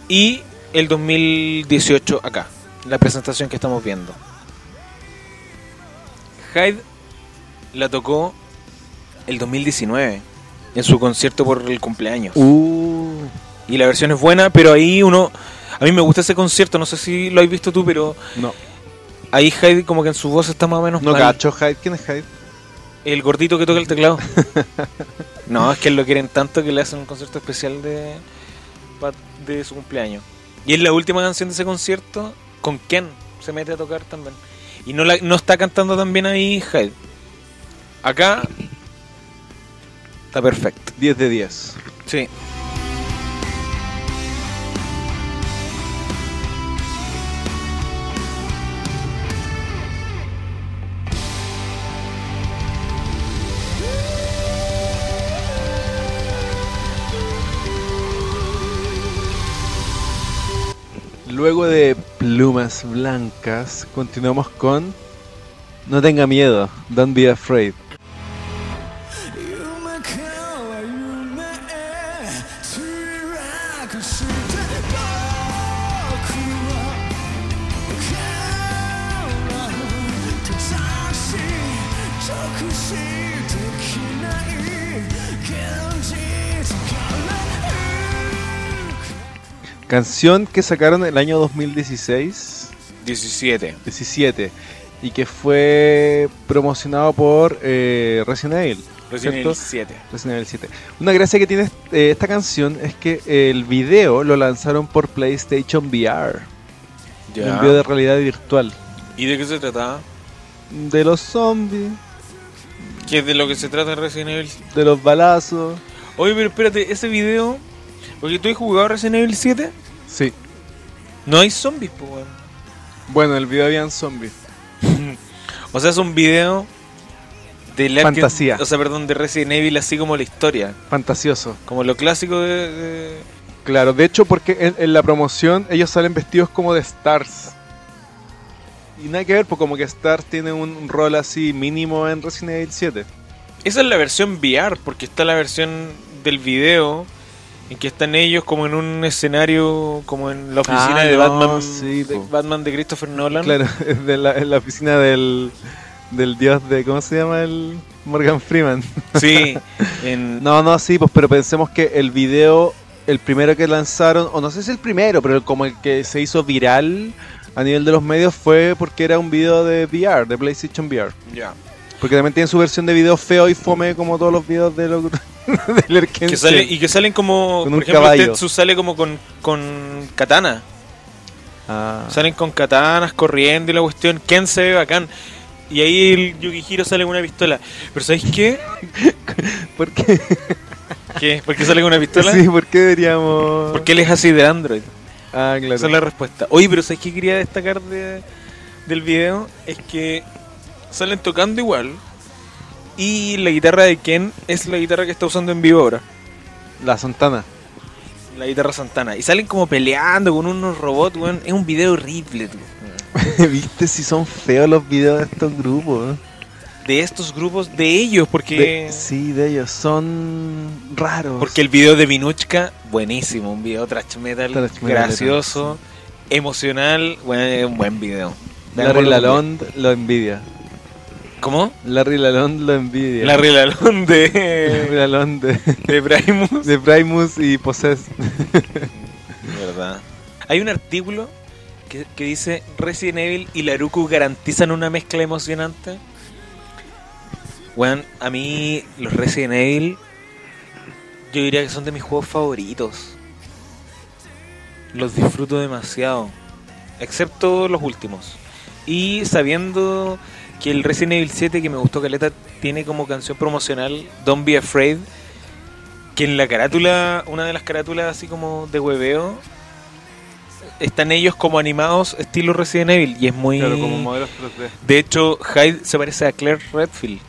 Speaker 2: y el 2018 acá, la presentación que estamos viendo. Hyde la tocó el 2019 en su concierto por el cumpleaños.
Speaker 1: Uh.
Speaker 2: Y la versión es buena, pero ahí uno... A mí me gusta ese concierto, no sé si lo has visto tú, pero
Speaker 1: No.
Speaker 2: ahí Hyde como que en su voz está más o menos
Speaker 1: No
Speaker 2: mal.
Speaker 1: cacho Hyde. ¿Quién es Hyde?
Speaker 2: El gordito que toca el teclado. (laughs) no, es que lo quieren tanto que le hacen un concierto especial de, de su cumpleaños. Y es la última canción de ese concierto con Ken se mete a tocar también. Y no, la, no está cantando también ahí Hyde. Acá está perfecto.
Speaker 1: 10 de 10.
Speaker 2: Sí.
Speaker 1: Luego de Plumas Blancas, continuamos con No tenga miedo, Don't be afraid. Canción que sacaron el año 2016,
Speaker 2: 17.
Speaker 1: 17, y que fue promocionado por eh, Resident Evil.
Speaker 2: Resident. Evil 7.
Speaker 1: Resident Evil 7. Una gracia que tiene eh, esta canción es que el video lo lanzaron por PlayStation VR.
Speaker 2: Ya.
Speaker 1: Un video de realidad virtual.
Speaker 2: ¿Y de qué se trataba?
Speaker 1: De los zombies,
Speaker 2: ¿Qué es de lo que se trata Resident Evil?
Speaker 1: de los balazos.
Speaker 2: Oye, pero espérate, ese video. Porque tú has jugado Resident Evil 7.
Speaker 1: Sí.
Speaker 2: No hay zombies, pues, weón.
Speaker 1: Bueno, en el video habían zombies. (laughs)
Speaker 2: O sea, es un video de la
Speaker 1: Fantasía.
Speaker 2: o sea, perdón, de Resident Evil, así como la historia.
Speaker 1: Fantasioso.
Speaker 2: Como lo clásico de. de-
Speaker 1: Claro, de hecho, porque en, en la promoción ellos salen vestidos como de Stars. Y nada que ver, pues como que Stars tiene un rol así mínimo en Resident Evil 7.
Speaker 2: Esa es la versión VR, porque está la versión del video en que están ellos como en un escenario, como en la oficina
Speaker 1: Ah,
Speaker 2: de
Speaker 1: no,
Speaker 2: Batman,
Speaker 1: sí,
Speaker 2: de. Batman de Christopher Nolan.
Speaker 1: Claro, (laughs) es de la, en la oficina del, del dios de. ¿Cómo se llama el Morgan Freeman? (laughs)
Speaker 2: Sí, en,
Speaker 1: No, no, sí, pues pero pensemos que el video, el primero que lanzaron, o no sé si el primero, pero como el que se hizo viral a nivel de los medios fue porque era un video de VR, de PlayStation VR.
Speaker 2: ya.
Speaker 1: Porque también tiene su versión de video feo y fome como todos los videos de los (laughs) del.
Speaker 2: Que sale, y que salen como,
Speaker 1: Con
Speaker 2: por ejemplo,
Speaker 1: caballo.
Speaker 2: Tetsu sale como con, con katana.
Speaker 1: Ah,
Speaker 2: Salen con katanas corriendo y la cuestión. Ken se ve bacán. Y ahí el Yukihiro sale con una pistola. Pero ¿sabéis qué? (laughs)
Speaker 1: ¿Por qué?
Speaker 2: ¿Qué? ¿Por qué sale con una pistola?
Speaker 1: Sí, ¿por qué deberíamos...?
Speaker 2: Porque él es así de Android.
Speaker 1: Ah, claro.
Speaker 2: Esa es la respuesta. Oye, pero ¿sabes qué quería destacar de, del video? Es que salen tocando igual. Y la guitarra de Ken es la guitarra que está usando en vivo ahora.
Speaker 1: La Santana.
Speaker 2: La guitarra Santana. Y salen como peleando con unos robots, weón. Es un video horrible, tú. (laughs)
Speaker 1: ¿Viste si son feos los videos de estos grupos?
Speaker 2: De estos grupos, de ellos, porque...
Speaker 1: De- sí, de ellos. Son raros.
Speaker 2: Porque el video de Vinuchka, buenísimo. Un video trash metal, gracioso, emocional. Bueno, es un buen video.
Speaker 1: Larry Lalonde lo envidia.
Speaker 2: ¿Cómo?
Speaker 1: Larry Lalonde lo envidia.
Speaker 2: Larry Lalonde
Speaker 1: Larry
Speaker 2: de,
Speaker 1: Lalonde de, (laughs)
Speaker 2: de Primus.
Speaker 1: de Primus y Possess.
Speaker 2: verdad. Hay un artículo que, que dice Resident Evil y Laruku garantizan una mezcla emocionante. Bueno, a mí los Resident Evil yo diría que son de mis juegos favoritos. Los disfruto demasiado. Excepto los últimos. Y sabiendo que el Resident Evil 7 que me gustó Caleta tiene como canción promocional Don't Be Afraid. Que en la carátula, una de las carátulas así como de hueveo, están ellos como animados estilo Resident Evil. Y es muy...
Speaker 1: Claro, como modelos 3D.
Speaker 2: De hecho, Hyde se parece a Claire Redfield.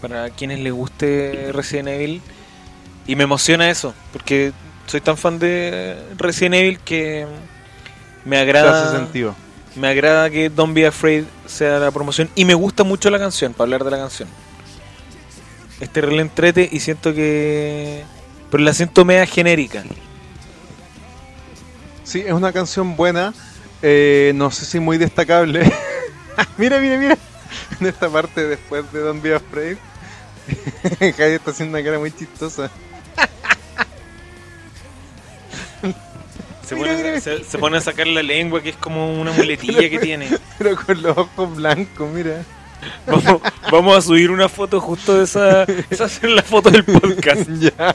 Speaker 2: Para quienes les guste Resident Evil. Y me emociona eso, porque soy tan fan de Resident Evil que me agrada.
Speaker 1: hace sentido.
Speaker 2: Me agrada que Don't Be Afraid sea la promoción. Y me gusta mucho la canción, para hablar de la canción. Este rel entrete y siento que. Pero la siento media genérica.
Speaker 1: Sí, es una canción buena. eh, no sé si muy destacable. (laughs) mira, mira, mira. En esta parte después de Don't Be Afraid. (laughs) Jaime está haciendo una cara muy chistosa.
Speaker 2: Se
Speaker 1: Mira,
Speaker 2: pone,
Speaker 1: mira.
Speaker 2: se- se pone a sacar la lengua, que es como una muletilla que tiene. (laughs)
Speaker 1: Pero con los ojos blancos, mira.
Speaker 2: Vamos, vamos a subir una foto justo de esa. (laughs) Esa ser la foto del podcast. (laughs)
Speaker 1: ya.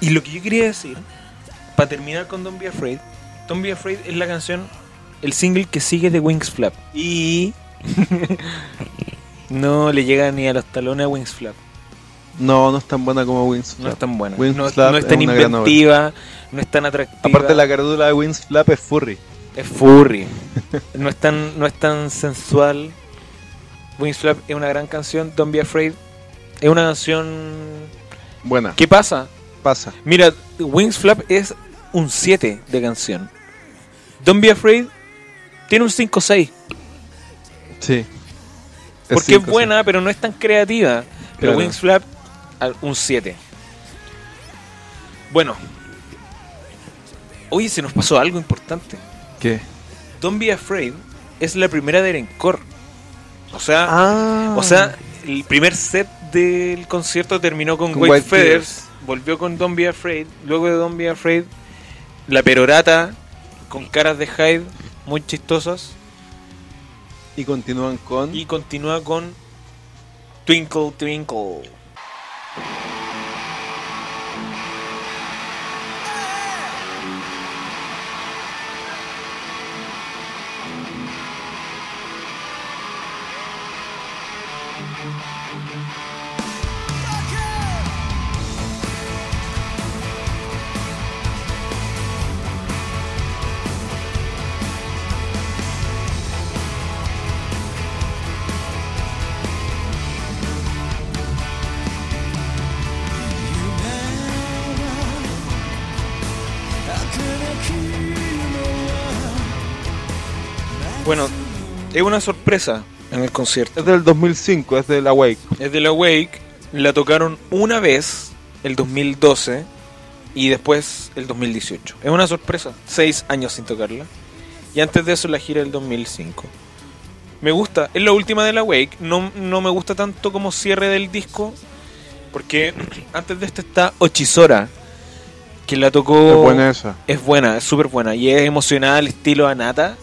Speaker 2: Y lo que yo quería decir, para terminar con Don't Be Afraid, Don't Be Afraid es la canción, el single que sigue de Wings Flap. Y. no le llega ni a los talones a Wings Flap.
Speaker 1: No, no es tan buena como Wings
Speaker 2: No es
Speaker 1: Flap.
Speaker 2: tan buena.
Speaker 1: Wings
Speaker 2: No,
Speaker 1: Flap
Speaker 2: no es tan
Speaker 1: es
Speaker 2: inventiva, no es tan atractiva.
Speaker 1: Aparte la carátula de Wings Flap es furry.
Speaker 2: Es furry. (laughs) no, es tan, no es tan sensual. Wings Flap es una gran canción. Don't Be Afraid es una canción.
Speaker 1: Buena.
Speaker 2: ¿Qué pasa?
Speaker 1: Pasa.
Speaker 2: Mira, Wings Flap es un 7 de canción. Don't Be Afraid tiene un 5-6.
Speaker 1: Sí.
Speaker 2: Porque es buena, pero no es tan creativa. Pero
Speaker 1: Claro.
Speaker 2: Wings Flap, un 7. Bueno. Oye, se nos pasó algo importante.
Speaker 1: ¿Qué?
Speaker 2: Don't Be Afraid es la primera de Encore. O sea,
Speaker 1: Ah.
Speaker 2: o sea, el primer set del concierto terminó con,
Speaker 1: Con
Speaker 2: White,
Speaker 1: White
Speaker 2: Feathers, volvió con Don't Be Afraid, luego de Don't Be Afraid, la perorata con caras de Hyde muy chistosas
Speaker 1: Y continúan con.
Speaker 2: y continúa con Twinkle Twinkle. Bueno, es una sorpresa en el concierto.
Speaker 1: Es del 2005, es del Awake.
Speaker 2: Es de la Wake, la tocaron una vez, el 2012, y después el 2018. Es una sorpresa, seis años sin tocarla. Y antes de eso la gira del 2005. Me gusta, es la última de la Wake, no, no me gusta tanto como cierre del disco, porque (clears throat) antes de esta está Ochisora, que la tocó...
Speaker 1: Es buena esa.
Speaker 2: Es buena, es súper buena, y es emocional, estilo Anata.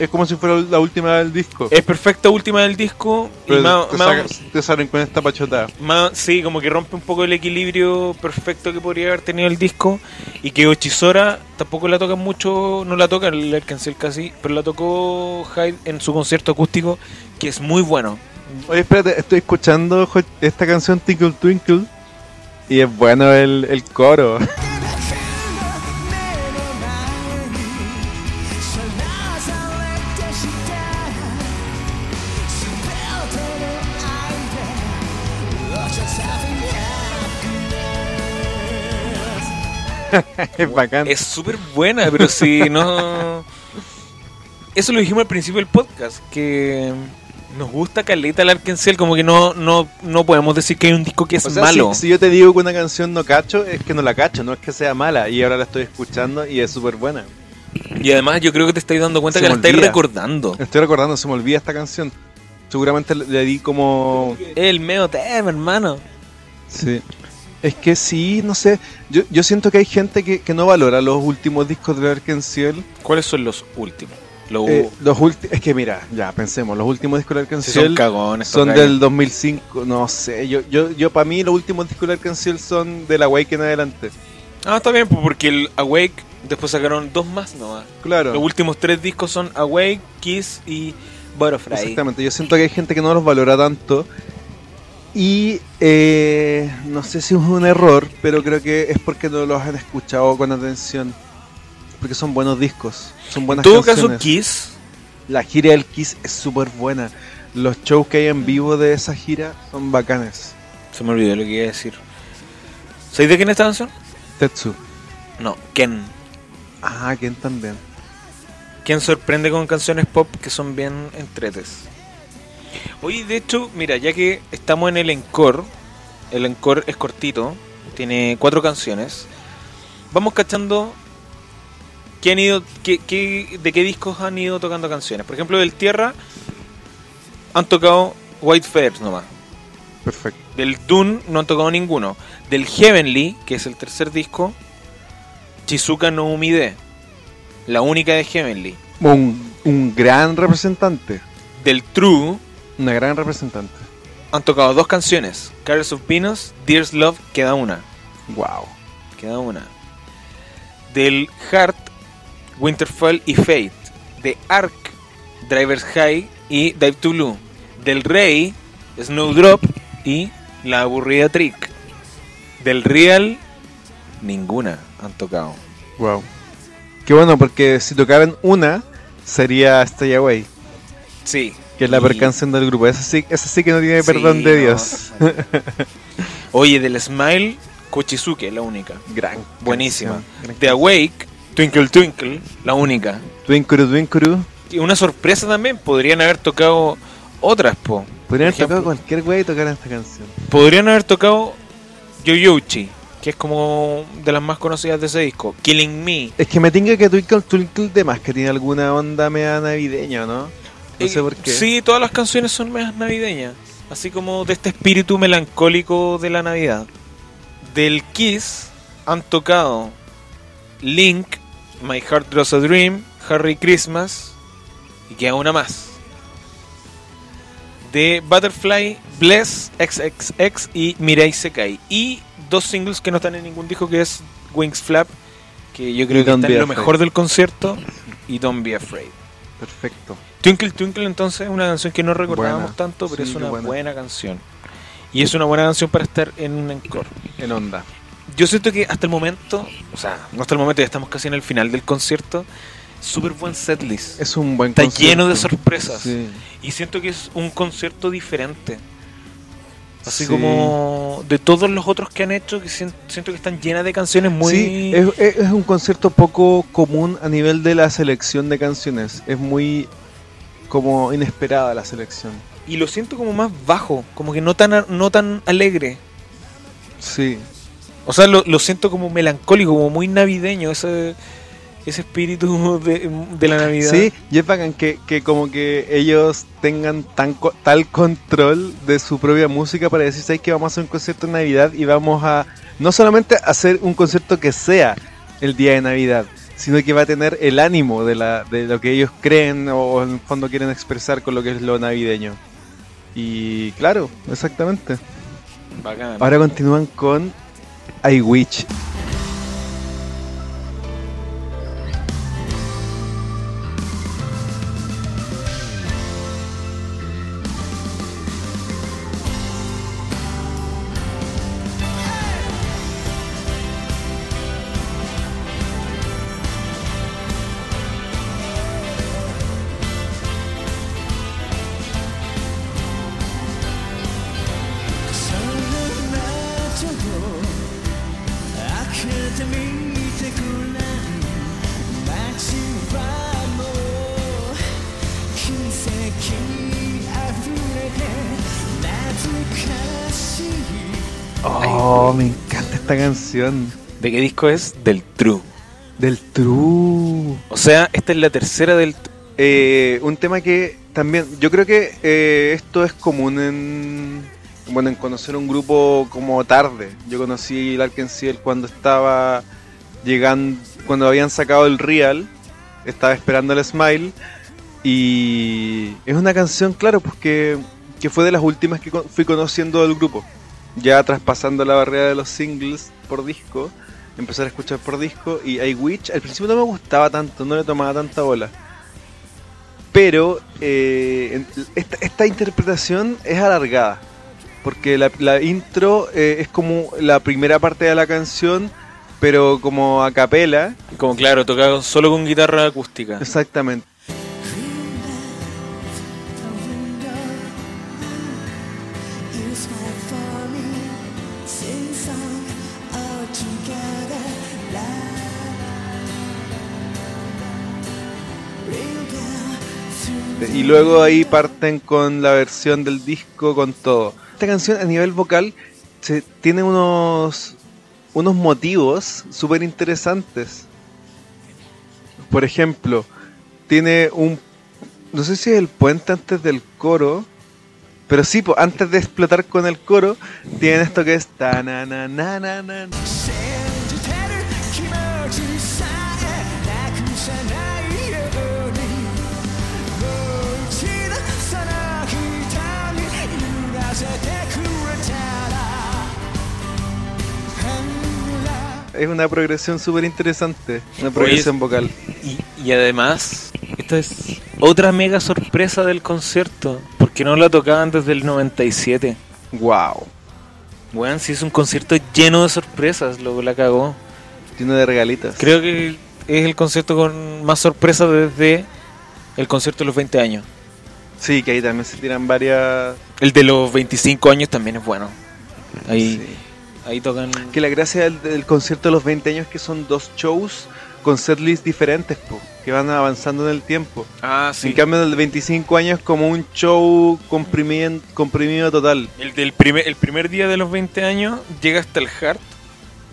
Speaker 1: Es como si fuera la última del disco.
Speaker 2: Es perfecta última del disco, y
Speaker 1: Pero
Speaker 2: más-
Speaker 1: te,
Speaker 2: más-
Speaker 1: saca- te salen con esta pachotada.
Speaker 2: Más, sí, como que rompe un poco el equilibrio perfecto que podría haber tenido el disco. Y que Ochisora tampoco la toca mucho, no la toca el Arkansas casi, pero la tocó Hyde en su concierto acústico, que es muy bueno.
Speaker 1: Oye, espérate, estoy escuchando esta canción Twinkle Twinkle. Y es bueno el, el coro. (laughs) (laughs) es bacán.
Speaker 2: Es súper buena, pero si no... Eso lo dijimos al principio del podcast, que nos gusta Caleta el Arkansas, como que no, no, no podemos decir que hay un disco que es
Speaker 1: O sea,
Speaker 2: malo.
Speaker 1: Si, si yo te digo que una canción no cacho, es que no la cacho, no es que sea mala. Y ahora la estoy escuchando y es súper buena.
Speaker 2: Y además yo creo que te estáis dando cuenta
Speaker 1: Se
Speaker 2: que la estáis recordando.
Speaker 1: Estoy recordando, se me olvida esta canción. Seguramente le, le di como...
Speaker 2: El meo tema, hermano.
Speaker 1: Sí. Es que sí, no sé. Yo, yo siento que hay gente que, que no valora los últimos discos de Arkenciel.
Speaker 2: ¿Cuáles son los últimos? Los
Speaker 1: Eh, los es que mira, ya pensemos, los últimos discos de Arkenciel
Speaker 2: son cagones.
Speaker 1: son del 2005, no sé. Yo, yo, yo para mí los últimos discos de Arkenciel son de la Wake en adelante.
Speaker 2: Ah, está bien, pues, porque el Awake después sacaron dos más nomás.
Speaker 1: Claro.
Speaker 2: Los últimos tres discos son Awake, Kiss y Butterfly.
Speaker 1: Exactamente, yo siento que hay gente que no los valora tanto. Y eh, no sé si es un error, pero creo que es porque no los han escuchado con atención. Porque son buenos discos, son
Speaker 2: En
Speaker 1: buenas
Speaker 2: todo
Speaker 1: canciones.
Speaker 2: caso, Kiss,
Speaker 1: La gira del Kiss es súper buena. Los shows que hay en vivo de esa gira son bacanes.
Speaker 2: se me olvidó lo que iba a decir. ¿Sabéis de quién es esta canción?
Speaker 1: Tetsu.
Speaker 2: No, Ken.
Speaker 1: Ah, Ken también.
Speaker 2: Ken sorprende con canciones pop que son bien entretes. Oye, de hecho, mira, ya que estamos en el encore, el encore es cortito, tiene cuatro canciones. Vamos cachando qué han ido, qué, qué- de qué discos han ido tocando canciones. Por ejemplo, del Tierra han tocado White Feathers nomás.
Speaker 1: Perfecto.
Speaker 2: Del Dune no han tocado ninguno. Del Heavenly, que es el tercer disco, Chizuka no Umide, la única de Heavenly.
Speaker 1: Un, un gran representante.
Speaker 2: Del True
Speaker 1: Una gran representante.
Speaker 2: han tocado dos canciones, Carols of Venus, Dear's Love, queda una,
Speaker 1: Wow.
Speaker 2: queda una. Del Heart, Winterfell y Fate. De Ark, Driver's High y Dive to Blue. Del Rey, Snowdrop y La aburrida Trick. Del Real, ninguna han tocado.
Speaker 1: Wow. Qué bueno, porque si tocaran una, sería Stay Away,
Speaker 2: Sí.
Speaker 1: Que es la peor canción del grupo. Esa sí, esa sí que no tiene
Speaker 2: Sí,
Speaker 1: perdón de
Speaker 2: no,
Speaker 1: Dios.
Speaker 2: Oye, del Smile, Kochizuke, la única.
Speaker 1: Gran.
Speaker 2: Buenísima.
Speaker 1: gran
Speaker 2: De Awake, Twinkle Twinkle, la única.
Speaker 1: Twinkuru Twinkuru.
Speaker 2: Y una sorpresa también, podrían haber tocado otras, po.
Speaker 1: Podrían haber tocado cualquier güey y tocar esta canción.
Speaker 2: Podrían haber tocado Yoyouchi, que es como de las más conocidas de ese disco. Killing Me.
Speaker 1: Es que me tinga que Twinkle Twinkle de más que tiene alguna onda media navideña, ¿no? No sé por qué.
Speaker 2: Sí, todas las canciones son más navideñas. así como de este espíritu melancólico de la Navidad. Del Kiss han tocado Link, My Heart Draws a Dream, Harry Christmas y queda una más. De Butterfly, Bless, XXX y Mirai Sekai. Y dos singles que no están en ningún disco que es Wings Flap, que yo creo
Speaker 1: Y
Speaker 2: que en lo mejor del concierto, y Don't Be Afraid.
Speaker 1: Perfecto.
Speaker 2: Twinkle Twinkle entonces es una canción que no recordábamos
Speaker 1: Buena.
Speaker 2: tanto, pero
Speaker 1: Sí,
Speaker 2: es una
Speaker 1: buena.
Speaker 2: buena. canción. Y es una buena canción para estar en un encore.
Speaker 1: En onda.
Speaker 2: Yo siento que hasta el momento, o sea, no hasta el momento, ya estamos casi en el final del concierto, súper buen setlist.
Speaker 1: Es un buen
Speaker 2: Está
Speaker 1: concierto.
Speaker 2: lleno de sorpresas.
Speaker 1: Sí.
Speaker 2: Y siento que es un concierto diferente. Así
Speaker 1: Sí.
Speaker 2: como de todos los otros que han hecho, que sien- siento que están llenas de canciones muy...
Speaker 1: Sí, es, es- es un concierto poco común a nivel de la selección de canciones. Es muy como inesperada la selección.
Speaker 2: Y lo siento como más bajo, como que no tan, no tan alegre.
Speaker 1: Sí.
Speaker 2: O sea, lo, lo siento como melancólico, como muy navideño, ese, ese espíritu (laughs) de, de la Navidad.
Speaker 1: Sí, y es bacán que, que como que ellos tengan tan tal control de su propia música para decir, ¿sabes que vamos a hacer un concierto en Navidad y vamos a no solamente hacer un concierto que sea el día de Navidad, sino que va a tener el ánimo de, la, de lo que ellos creen o en el fondo quieren expresar con lo que es lo navideño. Y claro, exactamente.
Speaker 2: Bacán.
Speaker 1: Ahora continúan con I Witch.
Speaker 2: Disco es? Del True.
Speaker 1: Del True.
Speaker 2: O sea, esta es la tercera del True.
Speaker 1: Eh, un tema que también, yo creo que eh, esto es común en, bueno, en conocer un grupo como tarde. Yo conocí el Arkansas cuando estaba llegando, cuando habían sacado el Real, estaba esperando el Smile y es una canción, claro, pues que, que fue de las últimas que fui conociendo del grupo. Ya traspasando la barrera de los singles por disco, empezar a escuchar por disco y I Witch al principio no me gustaba tanto, no le tomaba tanta bola. Pero eh, esta, esta interpretación es alargada. Porque la, la intro eh, es como la primera parte de la canción, pero como a capela.
Speaker 2: Como claro, tocado solo con guitarra acústica.
Speaker 1: Exactamente. Y luego ahí parten con la versión del disco, con todo. Esta canción a nivel vocal se, tiene unos, unos motivos súper interesantes. Por ejemplo, tiene un... No sé si es el puente antes del coro. Pero sí, po, antes de explotar con el coro, tienen esto que es... ta Es una progresión súper interesante. Una progresión vocal.
Speaker 2: Y, y además, esta es otra mega sorpresa del concierto. Porque no la tocaban desde el 97.
Speaker 1: Wow.
Speaker 2: Weón, si es un concierto lleno de sorpresas, lo que la cagó.
Speaker 1: Tiene de regalitas.
Speaker 2: Creo que es el concierto con más sorpresas desde el concierto de los 20 años.
Speaker 1: Sí, que ahí también se tiran varias...
Speaker 2: El de los 25 años también es bueno. Ahí,
Speaker 1: Sí.
Speaker 2: Ahí tocan.
Speaker 1: Que la gracia del, del concierto de los 20 años es que son dos shows con setlists diferentes, po, que van avanzando en el tiempo.
Speaker 2: Ah,
Speaker 1: En cambio, el de 25 años es como un show comprimido, comprimido total.
Speaker 2: El del primer, el primer día de los 20 años llega hasta el Heart.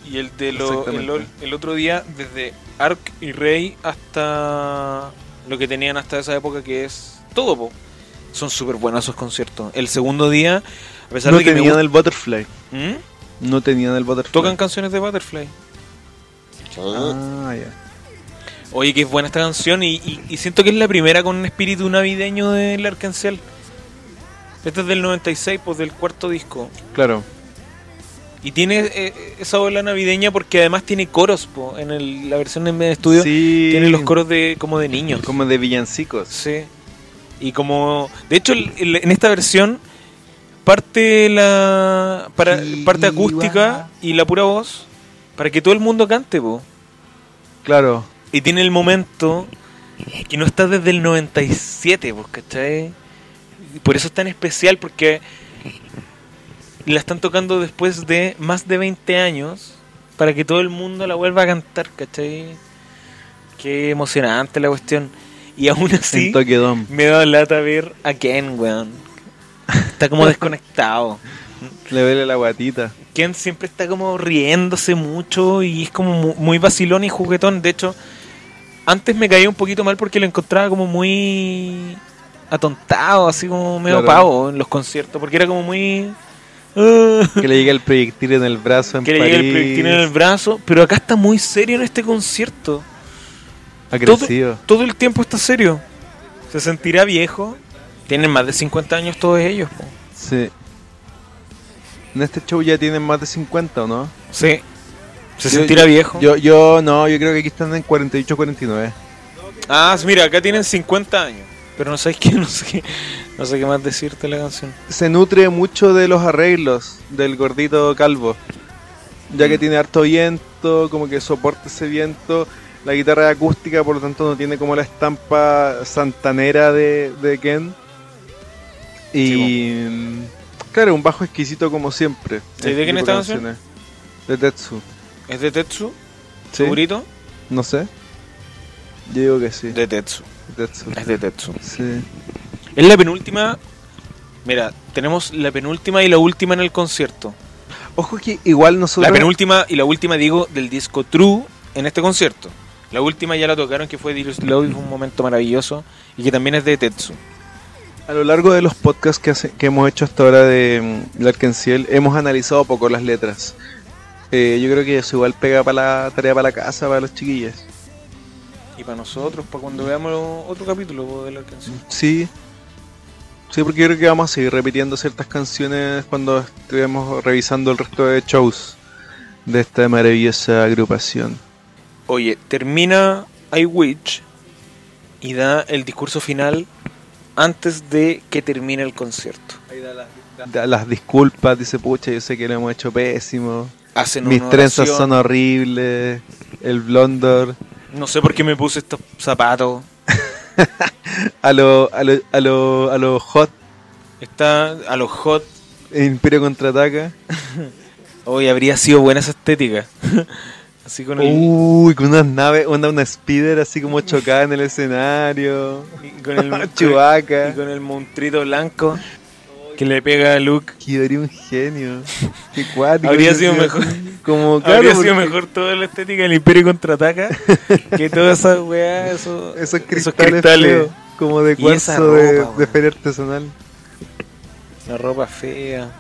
Speaker 2: Y el de lo- el, el otro día, desde Ark y Rey hasta lo que tenían hasta esa época, que es todo, po. Son súper buenos esos conciertos. El segundo día, a pesar
Speaker 1: No
Speaker 2: de que me
Speaker 1: tenían
Speaker 2: gusta-
Speaker 1: el Butterfly.
Speaker 2: ¿Mm?
Speaker 1: No tenían el Butterfly.
Speaker 2: Tocan canciones de Butterfly.
Speaker 1: Ah, ya.
Speaker 2: Oye, que es buena esta canción y, y- y siento que es la primera con un espíritu navideño del Arcancel. Este es del 96, pues del cuarto disco.
Speaker 1: Claro.
Speaker 2: Y tiene eh, esa ola navideña porque además tiene coros, po, en el- la versión en estudio.
Speaker 1: Sí.
Speaker 2: Tiene los coros de como de niños.
Speaker 1: Como de villancicos.
Speaker 2: Sí. Y como. De hecho, el- el- en esta versión parte la. Para, parte acústica y la pura voz. Para que todo el mundo cante, po.
Speaker 1: Claro.
Speaker 2: Y tiene el momento que no está desde el 97, pues, ¿cachai? Por eso es tan especial, porque la están tocando después de más de 20 años para que todo el mundo la vuelva a cantar, ¿cachai? Qué emocionante la cuestión. Y aún así, me da lata ver a Ken, weón. Está como (laughs) desconectado.
Speaker 1: Le duele la guatita.
Speaker 2: Ken siempre está como riéndose mucho y es como mu- muy vacilón y juguetón. De hecho, antes me caía un poquito mal porque lo encontraba como muy atontado, así como medio
Speaker 1: Claro.
Speaker 2: pavo en los conciertos, porque era como muy... ah,
Speaker 1: Que le llega el proyectil en el brazo en
Speaker 2: que le llega el proyectil en el brazo, pero acá está muy serio en este concierto.
Speaker 1: Agresivo.
Speaker 2: Todo el tiempo está serio. Se sentirá viejo. Tienen más de 50 años todos ellos. po.
Speaker 1: Sí. En este show ya tienen más de 50, ¿o no?
Speaker 2: Sí. Se
Speaker 1: Yo-
Speaker 2: sentirá
Speaker 1: yo-
Speaker 2: viejo.
Speaker 1: Yo, yo no, yo creo que aquí están en 48, 49.
Speaker 2: Ah, mira, acá tienen 50 años. Pero no sabes qué, (laughs) no sé qué, no sé qué más decirte la canción.
Speaker 1: Se nutre mucho de los arreglos del gordito calvo. Ya que tiene harto viento, como que soporta ese viento. La guitarra es acústica, por lo tanto no tiene como la estampa santanera de, de Ken. Y mm, claro, un bajo exquisito como siempre.
Speaker 2: ¿Sí, de
Speaker 1: Este
Speaker 2: quién
Speaker 1: tipo
Speaker 2: esta
Speaker 1: de
Speaker 2: canción?
Speaker 1: De Tetsu.
Speaker 2: ¿Es de Tetsu?
Speaker 1: ¿Sí?
Speaker 2: ¿Segurito?
Speaker 1: No sé. Yo digo que sí.
Speaker 2: De Tetsu.
Speaker 1: Tetsu.
Speaker 2: Es de Tetsu.
Speaker 1: Sí.
Speaker 2: Es la penúltima. Mira, tenemos la penúltima y la última en el concierto.
Speaker 1: Ojo que igual nosotros...
Speaker 2: La penúltima y la última, digo, del disco True en este concierto. La última ya la tocaron, que fue Dearest Love, y fue un momento maravilloso. Y que también es de Tetsu.
Speaker 1: A lo largo de los podcasts que, hace- que hemos hecho hasta ahora de mm, Lark en Ciel, hemos analizado poco las letras. Eh, yo creo que eso igual pega para la tarea para la casa, para los chiquillos.
Speaker 2: Y para nosotros, para cuando veamos otro capítulo de la canción.
Speaker 1: Sí. Sí, porque yo creo que vamos a seguir repitiendo ciertas canciones cuando estemos revisando el resto de shows de esta maravillosa agrupación.
Speaker 2: Oye, termina I Witch y da el discurso final antes de que termine el concierto.
Speaker 1: Da las disculpas, dice pucha, yo sé que lo hemos hecho pésimo.
Speaker 2: Hacen
Speaker 1: Mis
Speaker 2: una
Speaker 1: trenzas
Speaker 2: oración.
Speaker 1: son horribles. El blondor.
Speaker 2: No sé por qué me puse estos zapatos. (laughs)
Speaker 1: A lo, a lo, a lo, a lo hot.
Speaker 2: Está a los hot.
Speaker 1: Imperio contraataca. (laughs)
Speaker 2: Hoy habría sido buena esa estética. (laughs) Así con el,
Speaker 1: Uy, con unas naves, una, una speeder así como chocada en el escenario.
Speaker 2: y con el (laughs)
Speaker 1: Chewbacca.
Speaker 2: y con el montrito blanco que le pega a Luke.
Speaker 1: Quedaría un genio. Qué cuático.
Speaker 2: Habría sido mejor.
Speaker 1: Como, claro,
Speaker 2: Habría sido mejor toda la estética del Imperio contraataca que (laughs) todas esas weas, eso-
Speaker 1: Esos cristales, como de cuarzo de,
Speaker 2: ropa,
Speaker 1: de feria artesanal.
Speaker 2: La ropa fea.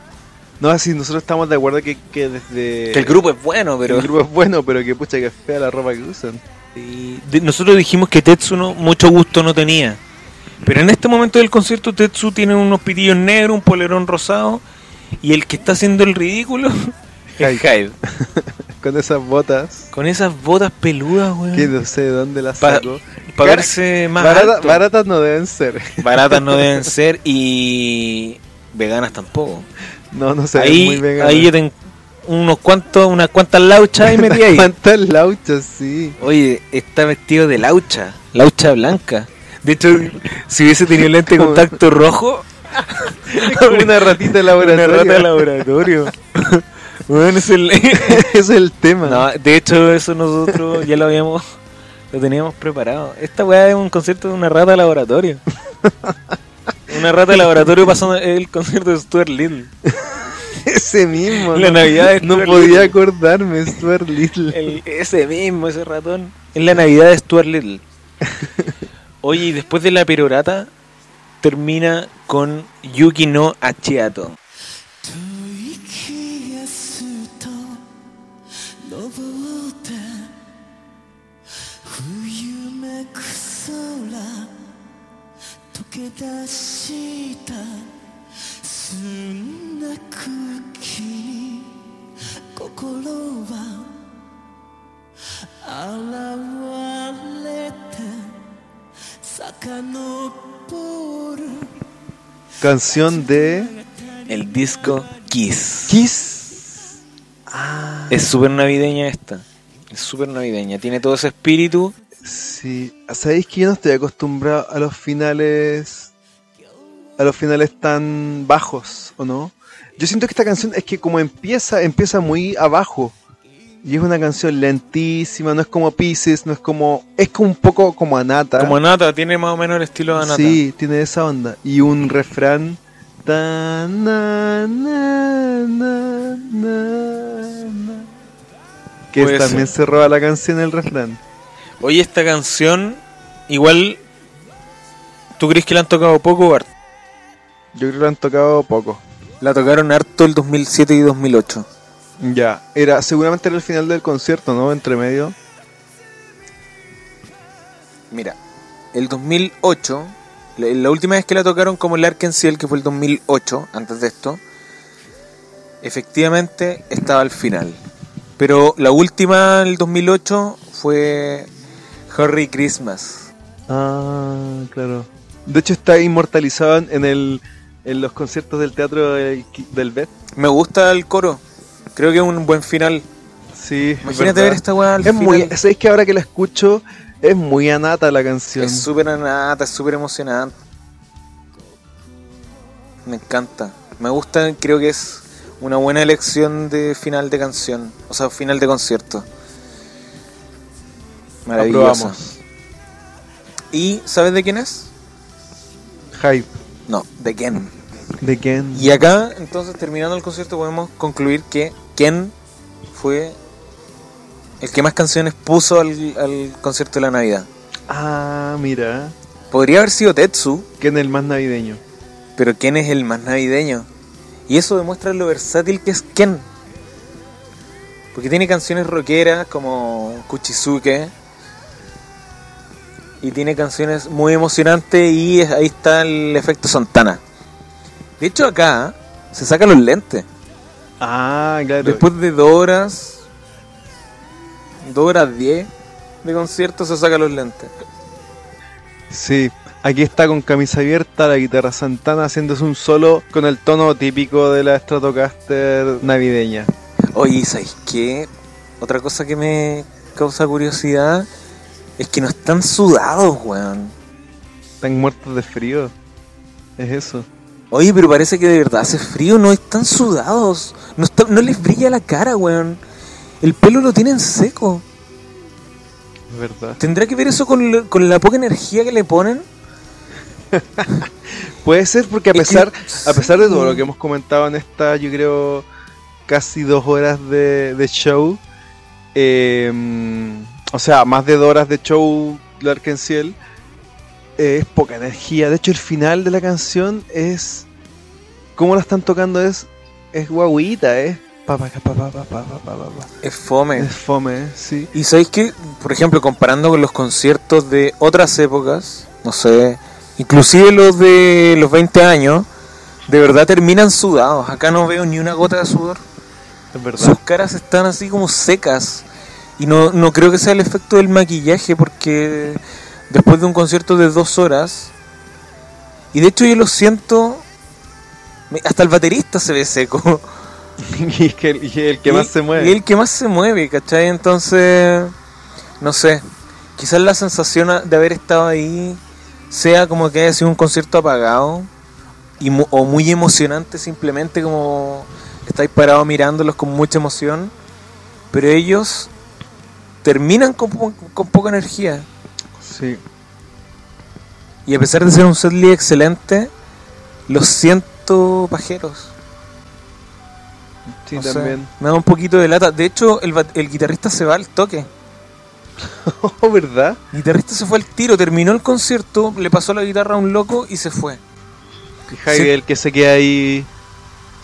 Speaker 1: No, así nosotros estamos de acuerdo que, que desde.
Speaker 2: Que el grupo es bueno,
Speaker 1: pero el grupo es bueno, pero que pucha que fea la ropa que usan.
Speaker 2: Y de- nosotros dijimos que Tetsu no, mucho gusto no tenía. Pero en este momento del concierto Tetsu tiene unos pitillos negros, un polerón rosado y el que está haciendo el ridículo es Hyde. (laughs)
Speaker 1: Con esas botas.
Speaker 2: Con esas botas peludas,
Speaker 1: Que
Speaker 2: weón.
Speaker 1: no sé de dónde las sacó.
Speaker 2: Para verse más
Speaker 1: Barata-
Speaker 2: alto.
Speaker 1: baratas no deben ser.
Speaker 2: Baratas no deben (laughs) ser y veganas tampoco.
Speaker 1: No, no se ven muy
Speaker 2: Ahí,
Speaker 1: veganas.
Speaker 2: ahí yo tengo unos cuantos, unas cuantas lauchas y (laughs) metí ahí.
Speaker 1: ¿Cuántas lauchas? Sí.
Speaker 2: Oye, está vestido de laucha, laucha blanca. De hecho, si hubiese tenido lente de contacto rojo, (laughs)
Speaker 1: una ratita de
Speaker 2: una
Speaker 1: laboratorio.
Speaker 2: rata de laboratorio. (laughs) Bueno, es el...
Speaker 1: Es el tema.
Speaker 2: No, de hecho, eso nosotros ya lo habíamos, lo teníamos preparado. Esta weá es un concierto de una rata de laboratorio. Una rata de laboratorio pasando el concierto de Stuart Little. (laughs)
Speaker 1: Ese mismo.
Speaker 2: La
Speaker 1: no,
Speaker 2: Navidad de
Speaker 1: no
Speaker 2: Stuart
Speaker 1: podía
Speaker 2: Little.
Speaker 1: acordarme, Stuart Little.
Speaker 2: El- ese mismo, ese ratón. Es la Navidad de Stuart Little. (laughs) Oye, y después de la perorata, termina con Yuki no Achiato.
Speaker 5: 吐 A por.
Speaker 1: Canción de.
Speaker 2: El disco Kiss.
Speaker 1: Kiss. Ah.
Speaker 2: Es súper navideña esta. Es súper navideña. Tiene todo ese espíritu.
Speaker 1: Sí. Ah, Sabéis que yo no estoy acostumbrado a los finales. A los finales tan bajos, ¿o no? Yo siento que esta canción es que como empieza, empieza muy abajo. Y es una canción lentísima, no es como Pieces, no es como. Es como un poco como Anata.
Speaker 2: Como Anata, tiene más o menos el estilo de Anata.
Speaker 1: Sí, tiene esa onda. Y un refrán. ta, na, na, na, na, na. Que
Speaker 2: Puede
Speaker 1: también se roba la canción el refrán.
Speaker 2: Oye, esta canción, igual. ¿Tú crees que la han tocado poco, Bart?
Speaker 1: Yo creo que lo han tocado poco.
Speaker 2: La tocaron harto el 2007 y 2008.
Speaker 1: Ya, era, seguramente era el final del concierto, ¿no? Entre medio.
Speaker 2: Mira, el 2008, la, la última vez que la tocaron como el Arkansas, que fue el 2008, antes de esto, efectivamente estaba al final. Pero la última, el 2008, fue Harry Christmas.
Speaker 1: Ah, claro. De hecho está inmortalizado en el en los conciertos del teatro del, del BET.
Speaker 2: Me gusta el coro. Creo que es un buen final.
Speaker 1: Sí,
Speaker 2: Imagínate ver esta weá al
Speaker 1: Es muy,
Speaker 2: final.
Speaker 1: ¿sabéis que ahora que la escucho es muy anata la canción?
Speaker 2: Es súper anata, es súper emocionante. Me encanta. Me gusta, creo que es una buena elección de final de canción. O sea, final de concierto. Maravilloso. ¿Y sabes de quién es?
Speaker 1: Hype.
Speaker 2: No, de Ken.
Speaker 1: ¿De?
Speaker 2: Y acá, entonces, terminando el concierto, podemos concluir que Ken fue el que más canciones puso al, al concierto de la Navidad.
Speaker 1: Ah, mira.
Speaker 2: Podría haber sido Tetsu,
Speaker 1: ¿Quién es el más navideño?
Speaker 2: Pero Ken es el más navideño. Y eso demuestra lo versátil que es Ken. Porque tiene canciones rockeras como Kuchisuke. Y tiene canciones muy emocionantes y ahí está el efecto Santana. De hecho acá se saca los lentes.
Speaker 1: Ah, claro.
Speaker 2: Después de dos horas, dos horas diez de concierto se saca los lentes.
Speaker 1: Sí. Aquí está con camisa abierta, la guitarra Santana haciéndose un solo con el tono típico de la Stratocaster navideña.
Speaker 2: Oye, ¿sabes qué? Otra cosa que me causa curiosidad es que no están sudados, weón.
Speaker 1: Están muertos de frío. Es eso.
Speaker 2: Oye, pero parece que de verdad hace frío, no están sudados. No, está- no les brilla la cara, weón. El pelo lo tienen seco.
Speaker 1: Es verdad.
Speaker 2: ¿Tendrá que ver eso con, la- con la poca energía que le ponen? (laughs)
Speaker 1: Puede ser porque a
Speaker 2: Es que-
Speaker 1: pesar, a pesar de todo lo que hemos comentado en esta, yo creo, casi dos horas de, de show, eh, o sea, más de dos horas de show Lark en Ciel, es poca energía. De hecho, el final de la canción es. Como la están tocando es. Es guaguita, es.
Speaker 2: Es fome.
Speaker 1: Es fome, sí.
Speaker 2: Y sabéis que, por ejemplo, comparando con los conciertos de otras épocas, no sé, inclusive los de los 20 años, de verdad terminan sudados. Acá no veo ni una gota de sudor.
Speaker 1: Es verdad.
Speaker 2: Sus caras están así como secas. Y no, no creo que sea el efecto del maquillaje, porque después de un concierto de dos horas, y de hecho yo lo siento, hasta el baterista se ve seco. (laughs)
Speaker 1: y es que el, y el que
Speaker 2: Y-
Speaker 1: más se mueve.
Speaker 2: Y el que más se mueve, ¿cachai? Entonces, no sé, quizás la sensación de haber estado ahí sea como que haya sido un concierto apagado y mu- o muy emocionante simplemente como estáis parados mirándolos con mucha emoción, pero ellos terminan con, po- con poca energía.
Speaker 1: Sí.
Speaker 2: Y a pesar de ser un setlist excelente, los siento pajeros.
Speaker 1: Sí, también.
Speaker 2: me da un poquito de lata. De hecho, el, el guitarrista se va al toque. (laughs)
Speaker 1: Oh, ¿verdad?
Speaker 2: El guitarrista se fue al tiro, terminó el concierto, le pasó la guitarra a un loco y se fue.
Speaker 1: Y Javi
Speaker 2: Sí.
Speaker 1: el que se queda ahí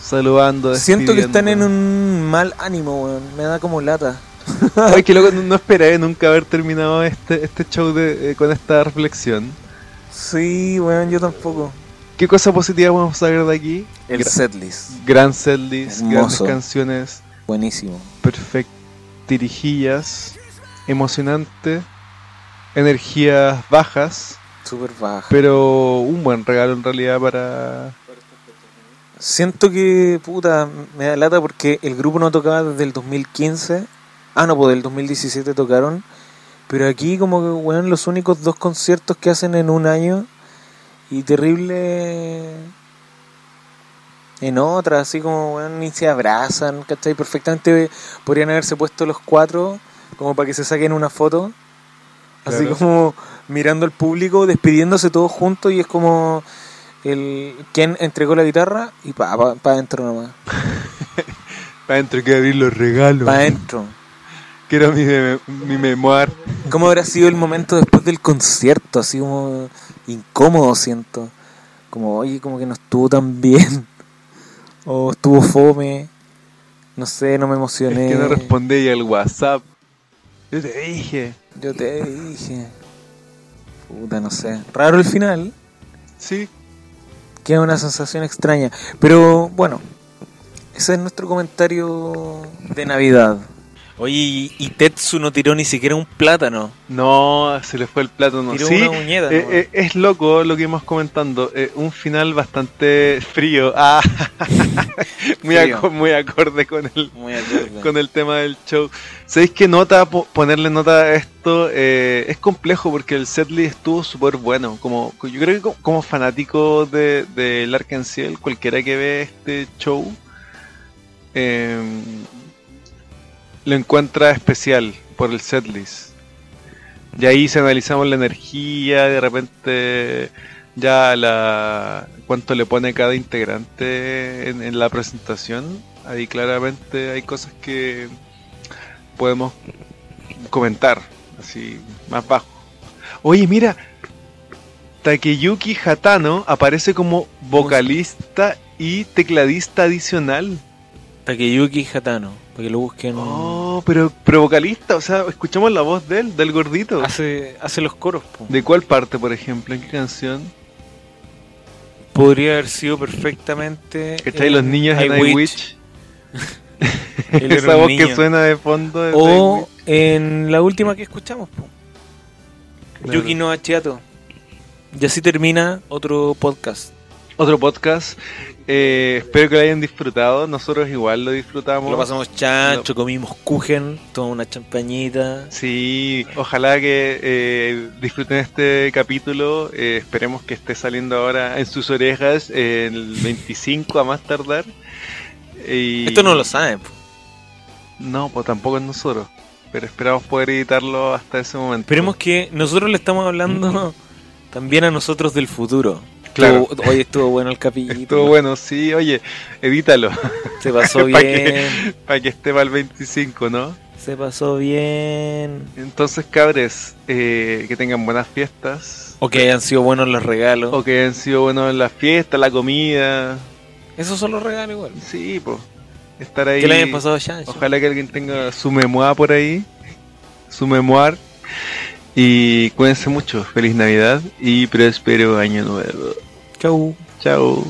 Speaker 1: saludando.
Speaker 2: Siento que están en un mal ánimo, weón. Me da como lata. (laughs)
Speaker 1: Ay, que loco, no, esperé nunca haber terminado este, este show de, eh, con esta reflexión.
Speaker 2: Sí, weón, yo tampoco.
Speaker 1: ¿Qué cosa positiva podemos saber de aquí?
Speaker 2: El
Speaker 1: Gra-
Speaker 2: setlist,
Speaker 1: Gran setlist, grandes canciones
Speaker 2: buenísimo.
Speaker 1: perfectirijillas, emocionante, energías bajas,
Speaker 2: Súper baja.
Speaker 1: pero un buen regalo en realidad para...
Speaker 2: Siento que, puta, me da lata porque el grupo no tocaba desde el 2015. Ah, no, pues del 2017 tocaron. Pero aquí como que, weón, los únicos dos conciertos que hacen en un año. Y terrible... En otra, así como, weón, ni se abrazan, ¿cachai? Perfectamente podrían haberse puesto los cuatro como para que se saquen una foto. Así como mirando al público, despidiéndose todos juntos y es como el quien entregó la guitarra y pa, pa, pa adentro nomás. (laughs)
Speaker 1: Para dentro hay que abrir los regalos.
Speaker 2: Pa adentro.
Speaker 1: Quiero mi, mi memoir.
Speaker 2: ¿Cómo habrá sido el momento después del concierto? Así como incómodo siento. Como, oye, como que no estuvo tan bien. (laughs) O estuvo fome. No sé, no me emocioné.
Speaker 1: Es que no respondí al WhatsApp. Yo te dije.
Speaker 2: Yo te dije. Puta, no sé. Raro el final.
Speaker 1: Sí,
Speaker 2: Queda una sensación extraña. Pero bueno, ese es nuestro comentario de Navidad. Oye, y, Tetsu no tiró ni siquiera un plátano.
Speaker 1: no, se le fue el plátano.
Speaker 2: Tiró
Speaker 1: sí,
Speaker 2: una uñeta.
Speaker 1: eh, eh, es loco lo que íbamos comentando. eh, un final bastante frío. Ah, (laughs) muy,
Speaker 2: Frío.
Speaker 1: aco- muy acorde con el,
Speaker 2: Muy acorde.
Speaker 1: con el tema del show. ¿Sabéis qué nota? po- ponerle nota a esto es complejo porque el setlist estuvo súper bueno. Como, yo creo que co- como, fanático de, del Arkansas, cualquiera que ve este show eh, lo encuentra especial por el setlist. Y ahí si analizamos la energía, de repente ya la cuánto le pone cada integrante en, en la presentación. Ahí claramente hay cosas que podemos comentar, así más bajo. Oye, mira, Takeyuki Hatano aparece como vocalista y tecladista adicional.
Speaker 2: Takeyuki Hatano, para que lo busquen.
Speaker 1: Oh, pero, pero vocalista, o sea, escuchamos la voz de él, del gordito.
Speaker 2: Hace, hace los coros. po.
Speaker 1: ¿De cuál parte, por ejemplo? ¿En qué canción?
Speaker 2: Podría haber sido perfectamente.
Speaker 1: ¿Cachai?
Speaker 2: en
Speaker 1: Los niños en
Speaker 2: I Witch. (laughs)
Speaker 1: Esa voz que suena de fondo. de
Speaker 2: O en la última que escuchamos, po.
Speaker 1: Claro.
Speaker 2: Yuki no Achiato. Y así termina otro podcast.
Speaker 1: Otro podcast. Eh, espero que lo hayan disfrutado. Nosotros igual lo disfrutamos.
Speaker 2: Lo pasamos chancho, comimos kuchen, tomamos una champañita.
Speaker 1: Sí, ojalá que eh, disfruten este capítulo. eh, esperemos que esté saliendo ahora en sus orejas el 25 a más tardar. Y-
Speaker 2: Esto no lo saben. po.
Speaker 1: No, pues tampoco es nosotros. Pero esperamos poder editarlo hasta ese momento.
Speaker 2: Esperemos que nosotros le estamos hablando también a nosotros del futuro.
Speaker 1: Claro.
Speaker 2: Estuvo- hoy estuvo bueno el capítulo.
Speaker 1: Estuvo bueno, sí, oye, edítalo
Speaker 2: Se pasó (laughs)
Speaker 1: Pa'
Speaker 2: bien.
Speaker 1: para que esté para el 25, ¿no?
Speaker 2: Se pasó bien.
Speaker 1: Entonces, cabres, eh, que tengan buenas fiestas.
Speaker 2: O que hayan sido buenos los regalos.
Speaker 1: O que hayan sido buenos las fiestas, la comida.
Speaker 2: Esos son los regalos igual.
Speaker 1: Sí, pues. Estar ahí.
Speaker 2: Que le hayan pasado chancho.
Speaker 1: Ojalá que alguien tenga su memoir por ahí. Su memoir. Y cuídense mucho. Feliz Navidad y próspero año nuevo.
Speaker 2: Chau.
Speaker 1: Chao.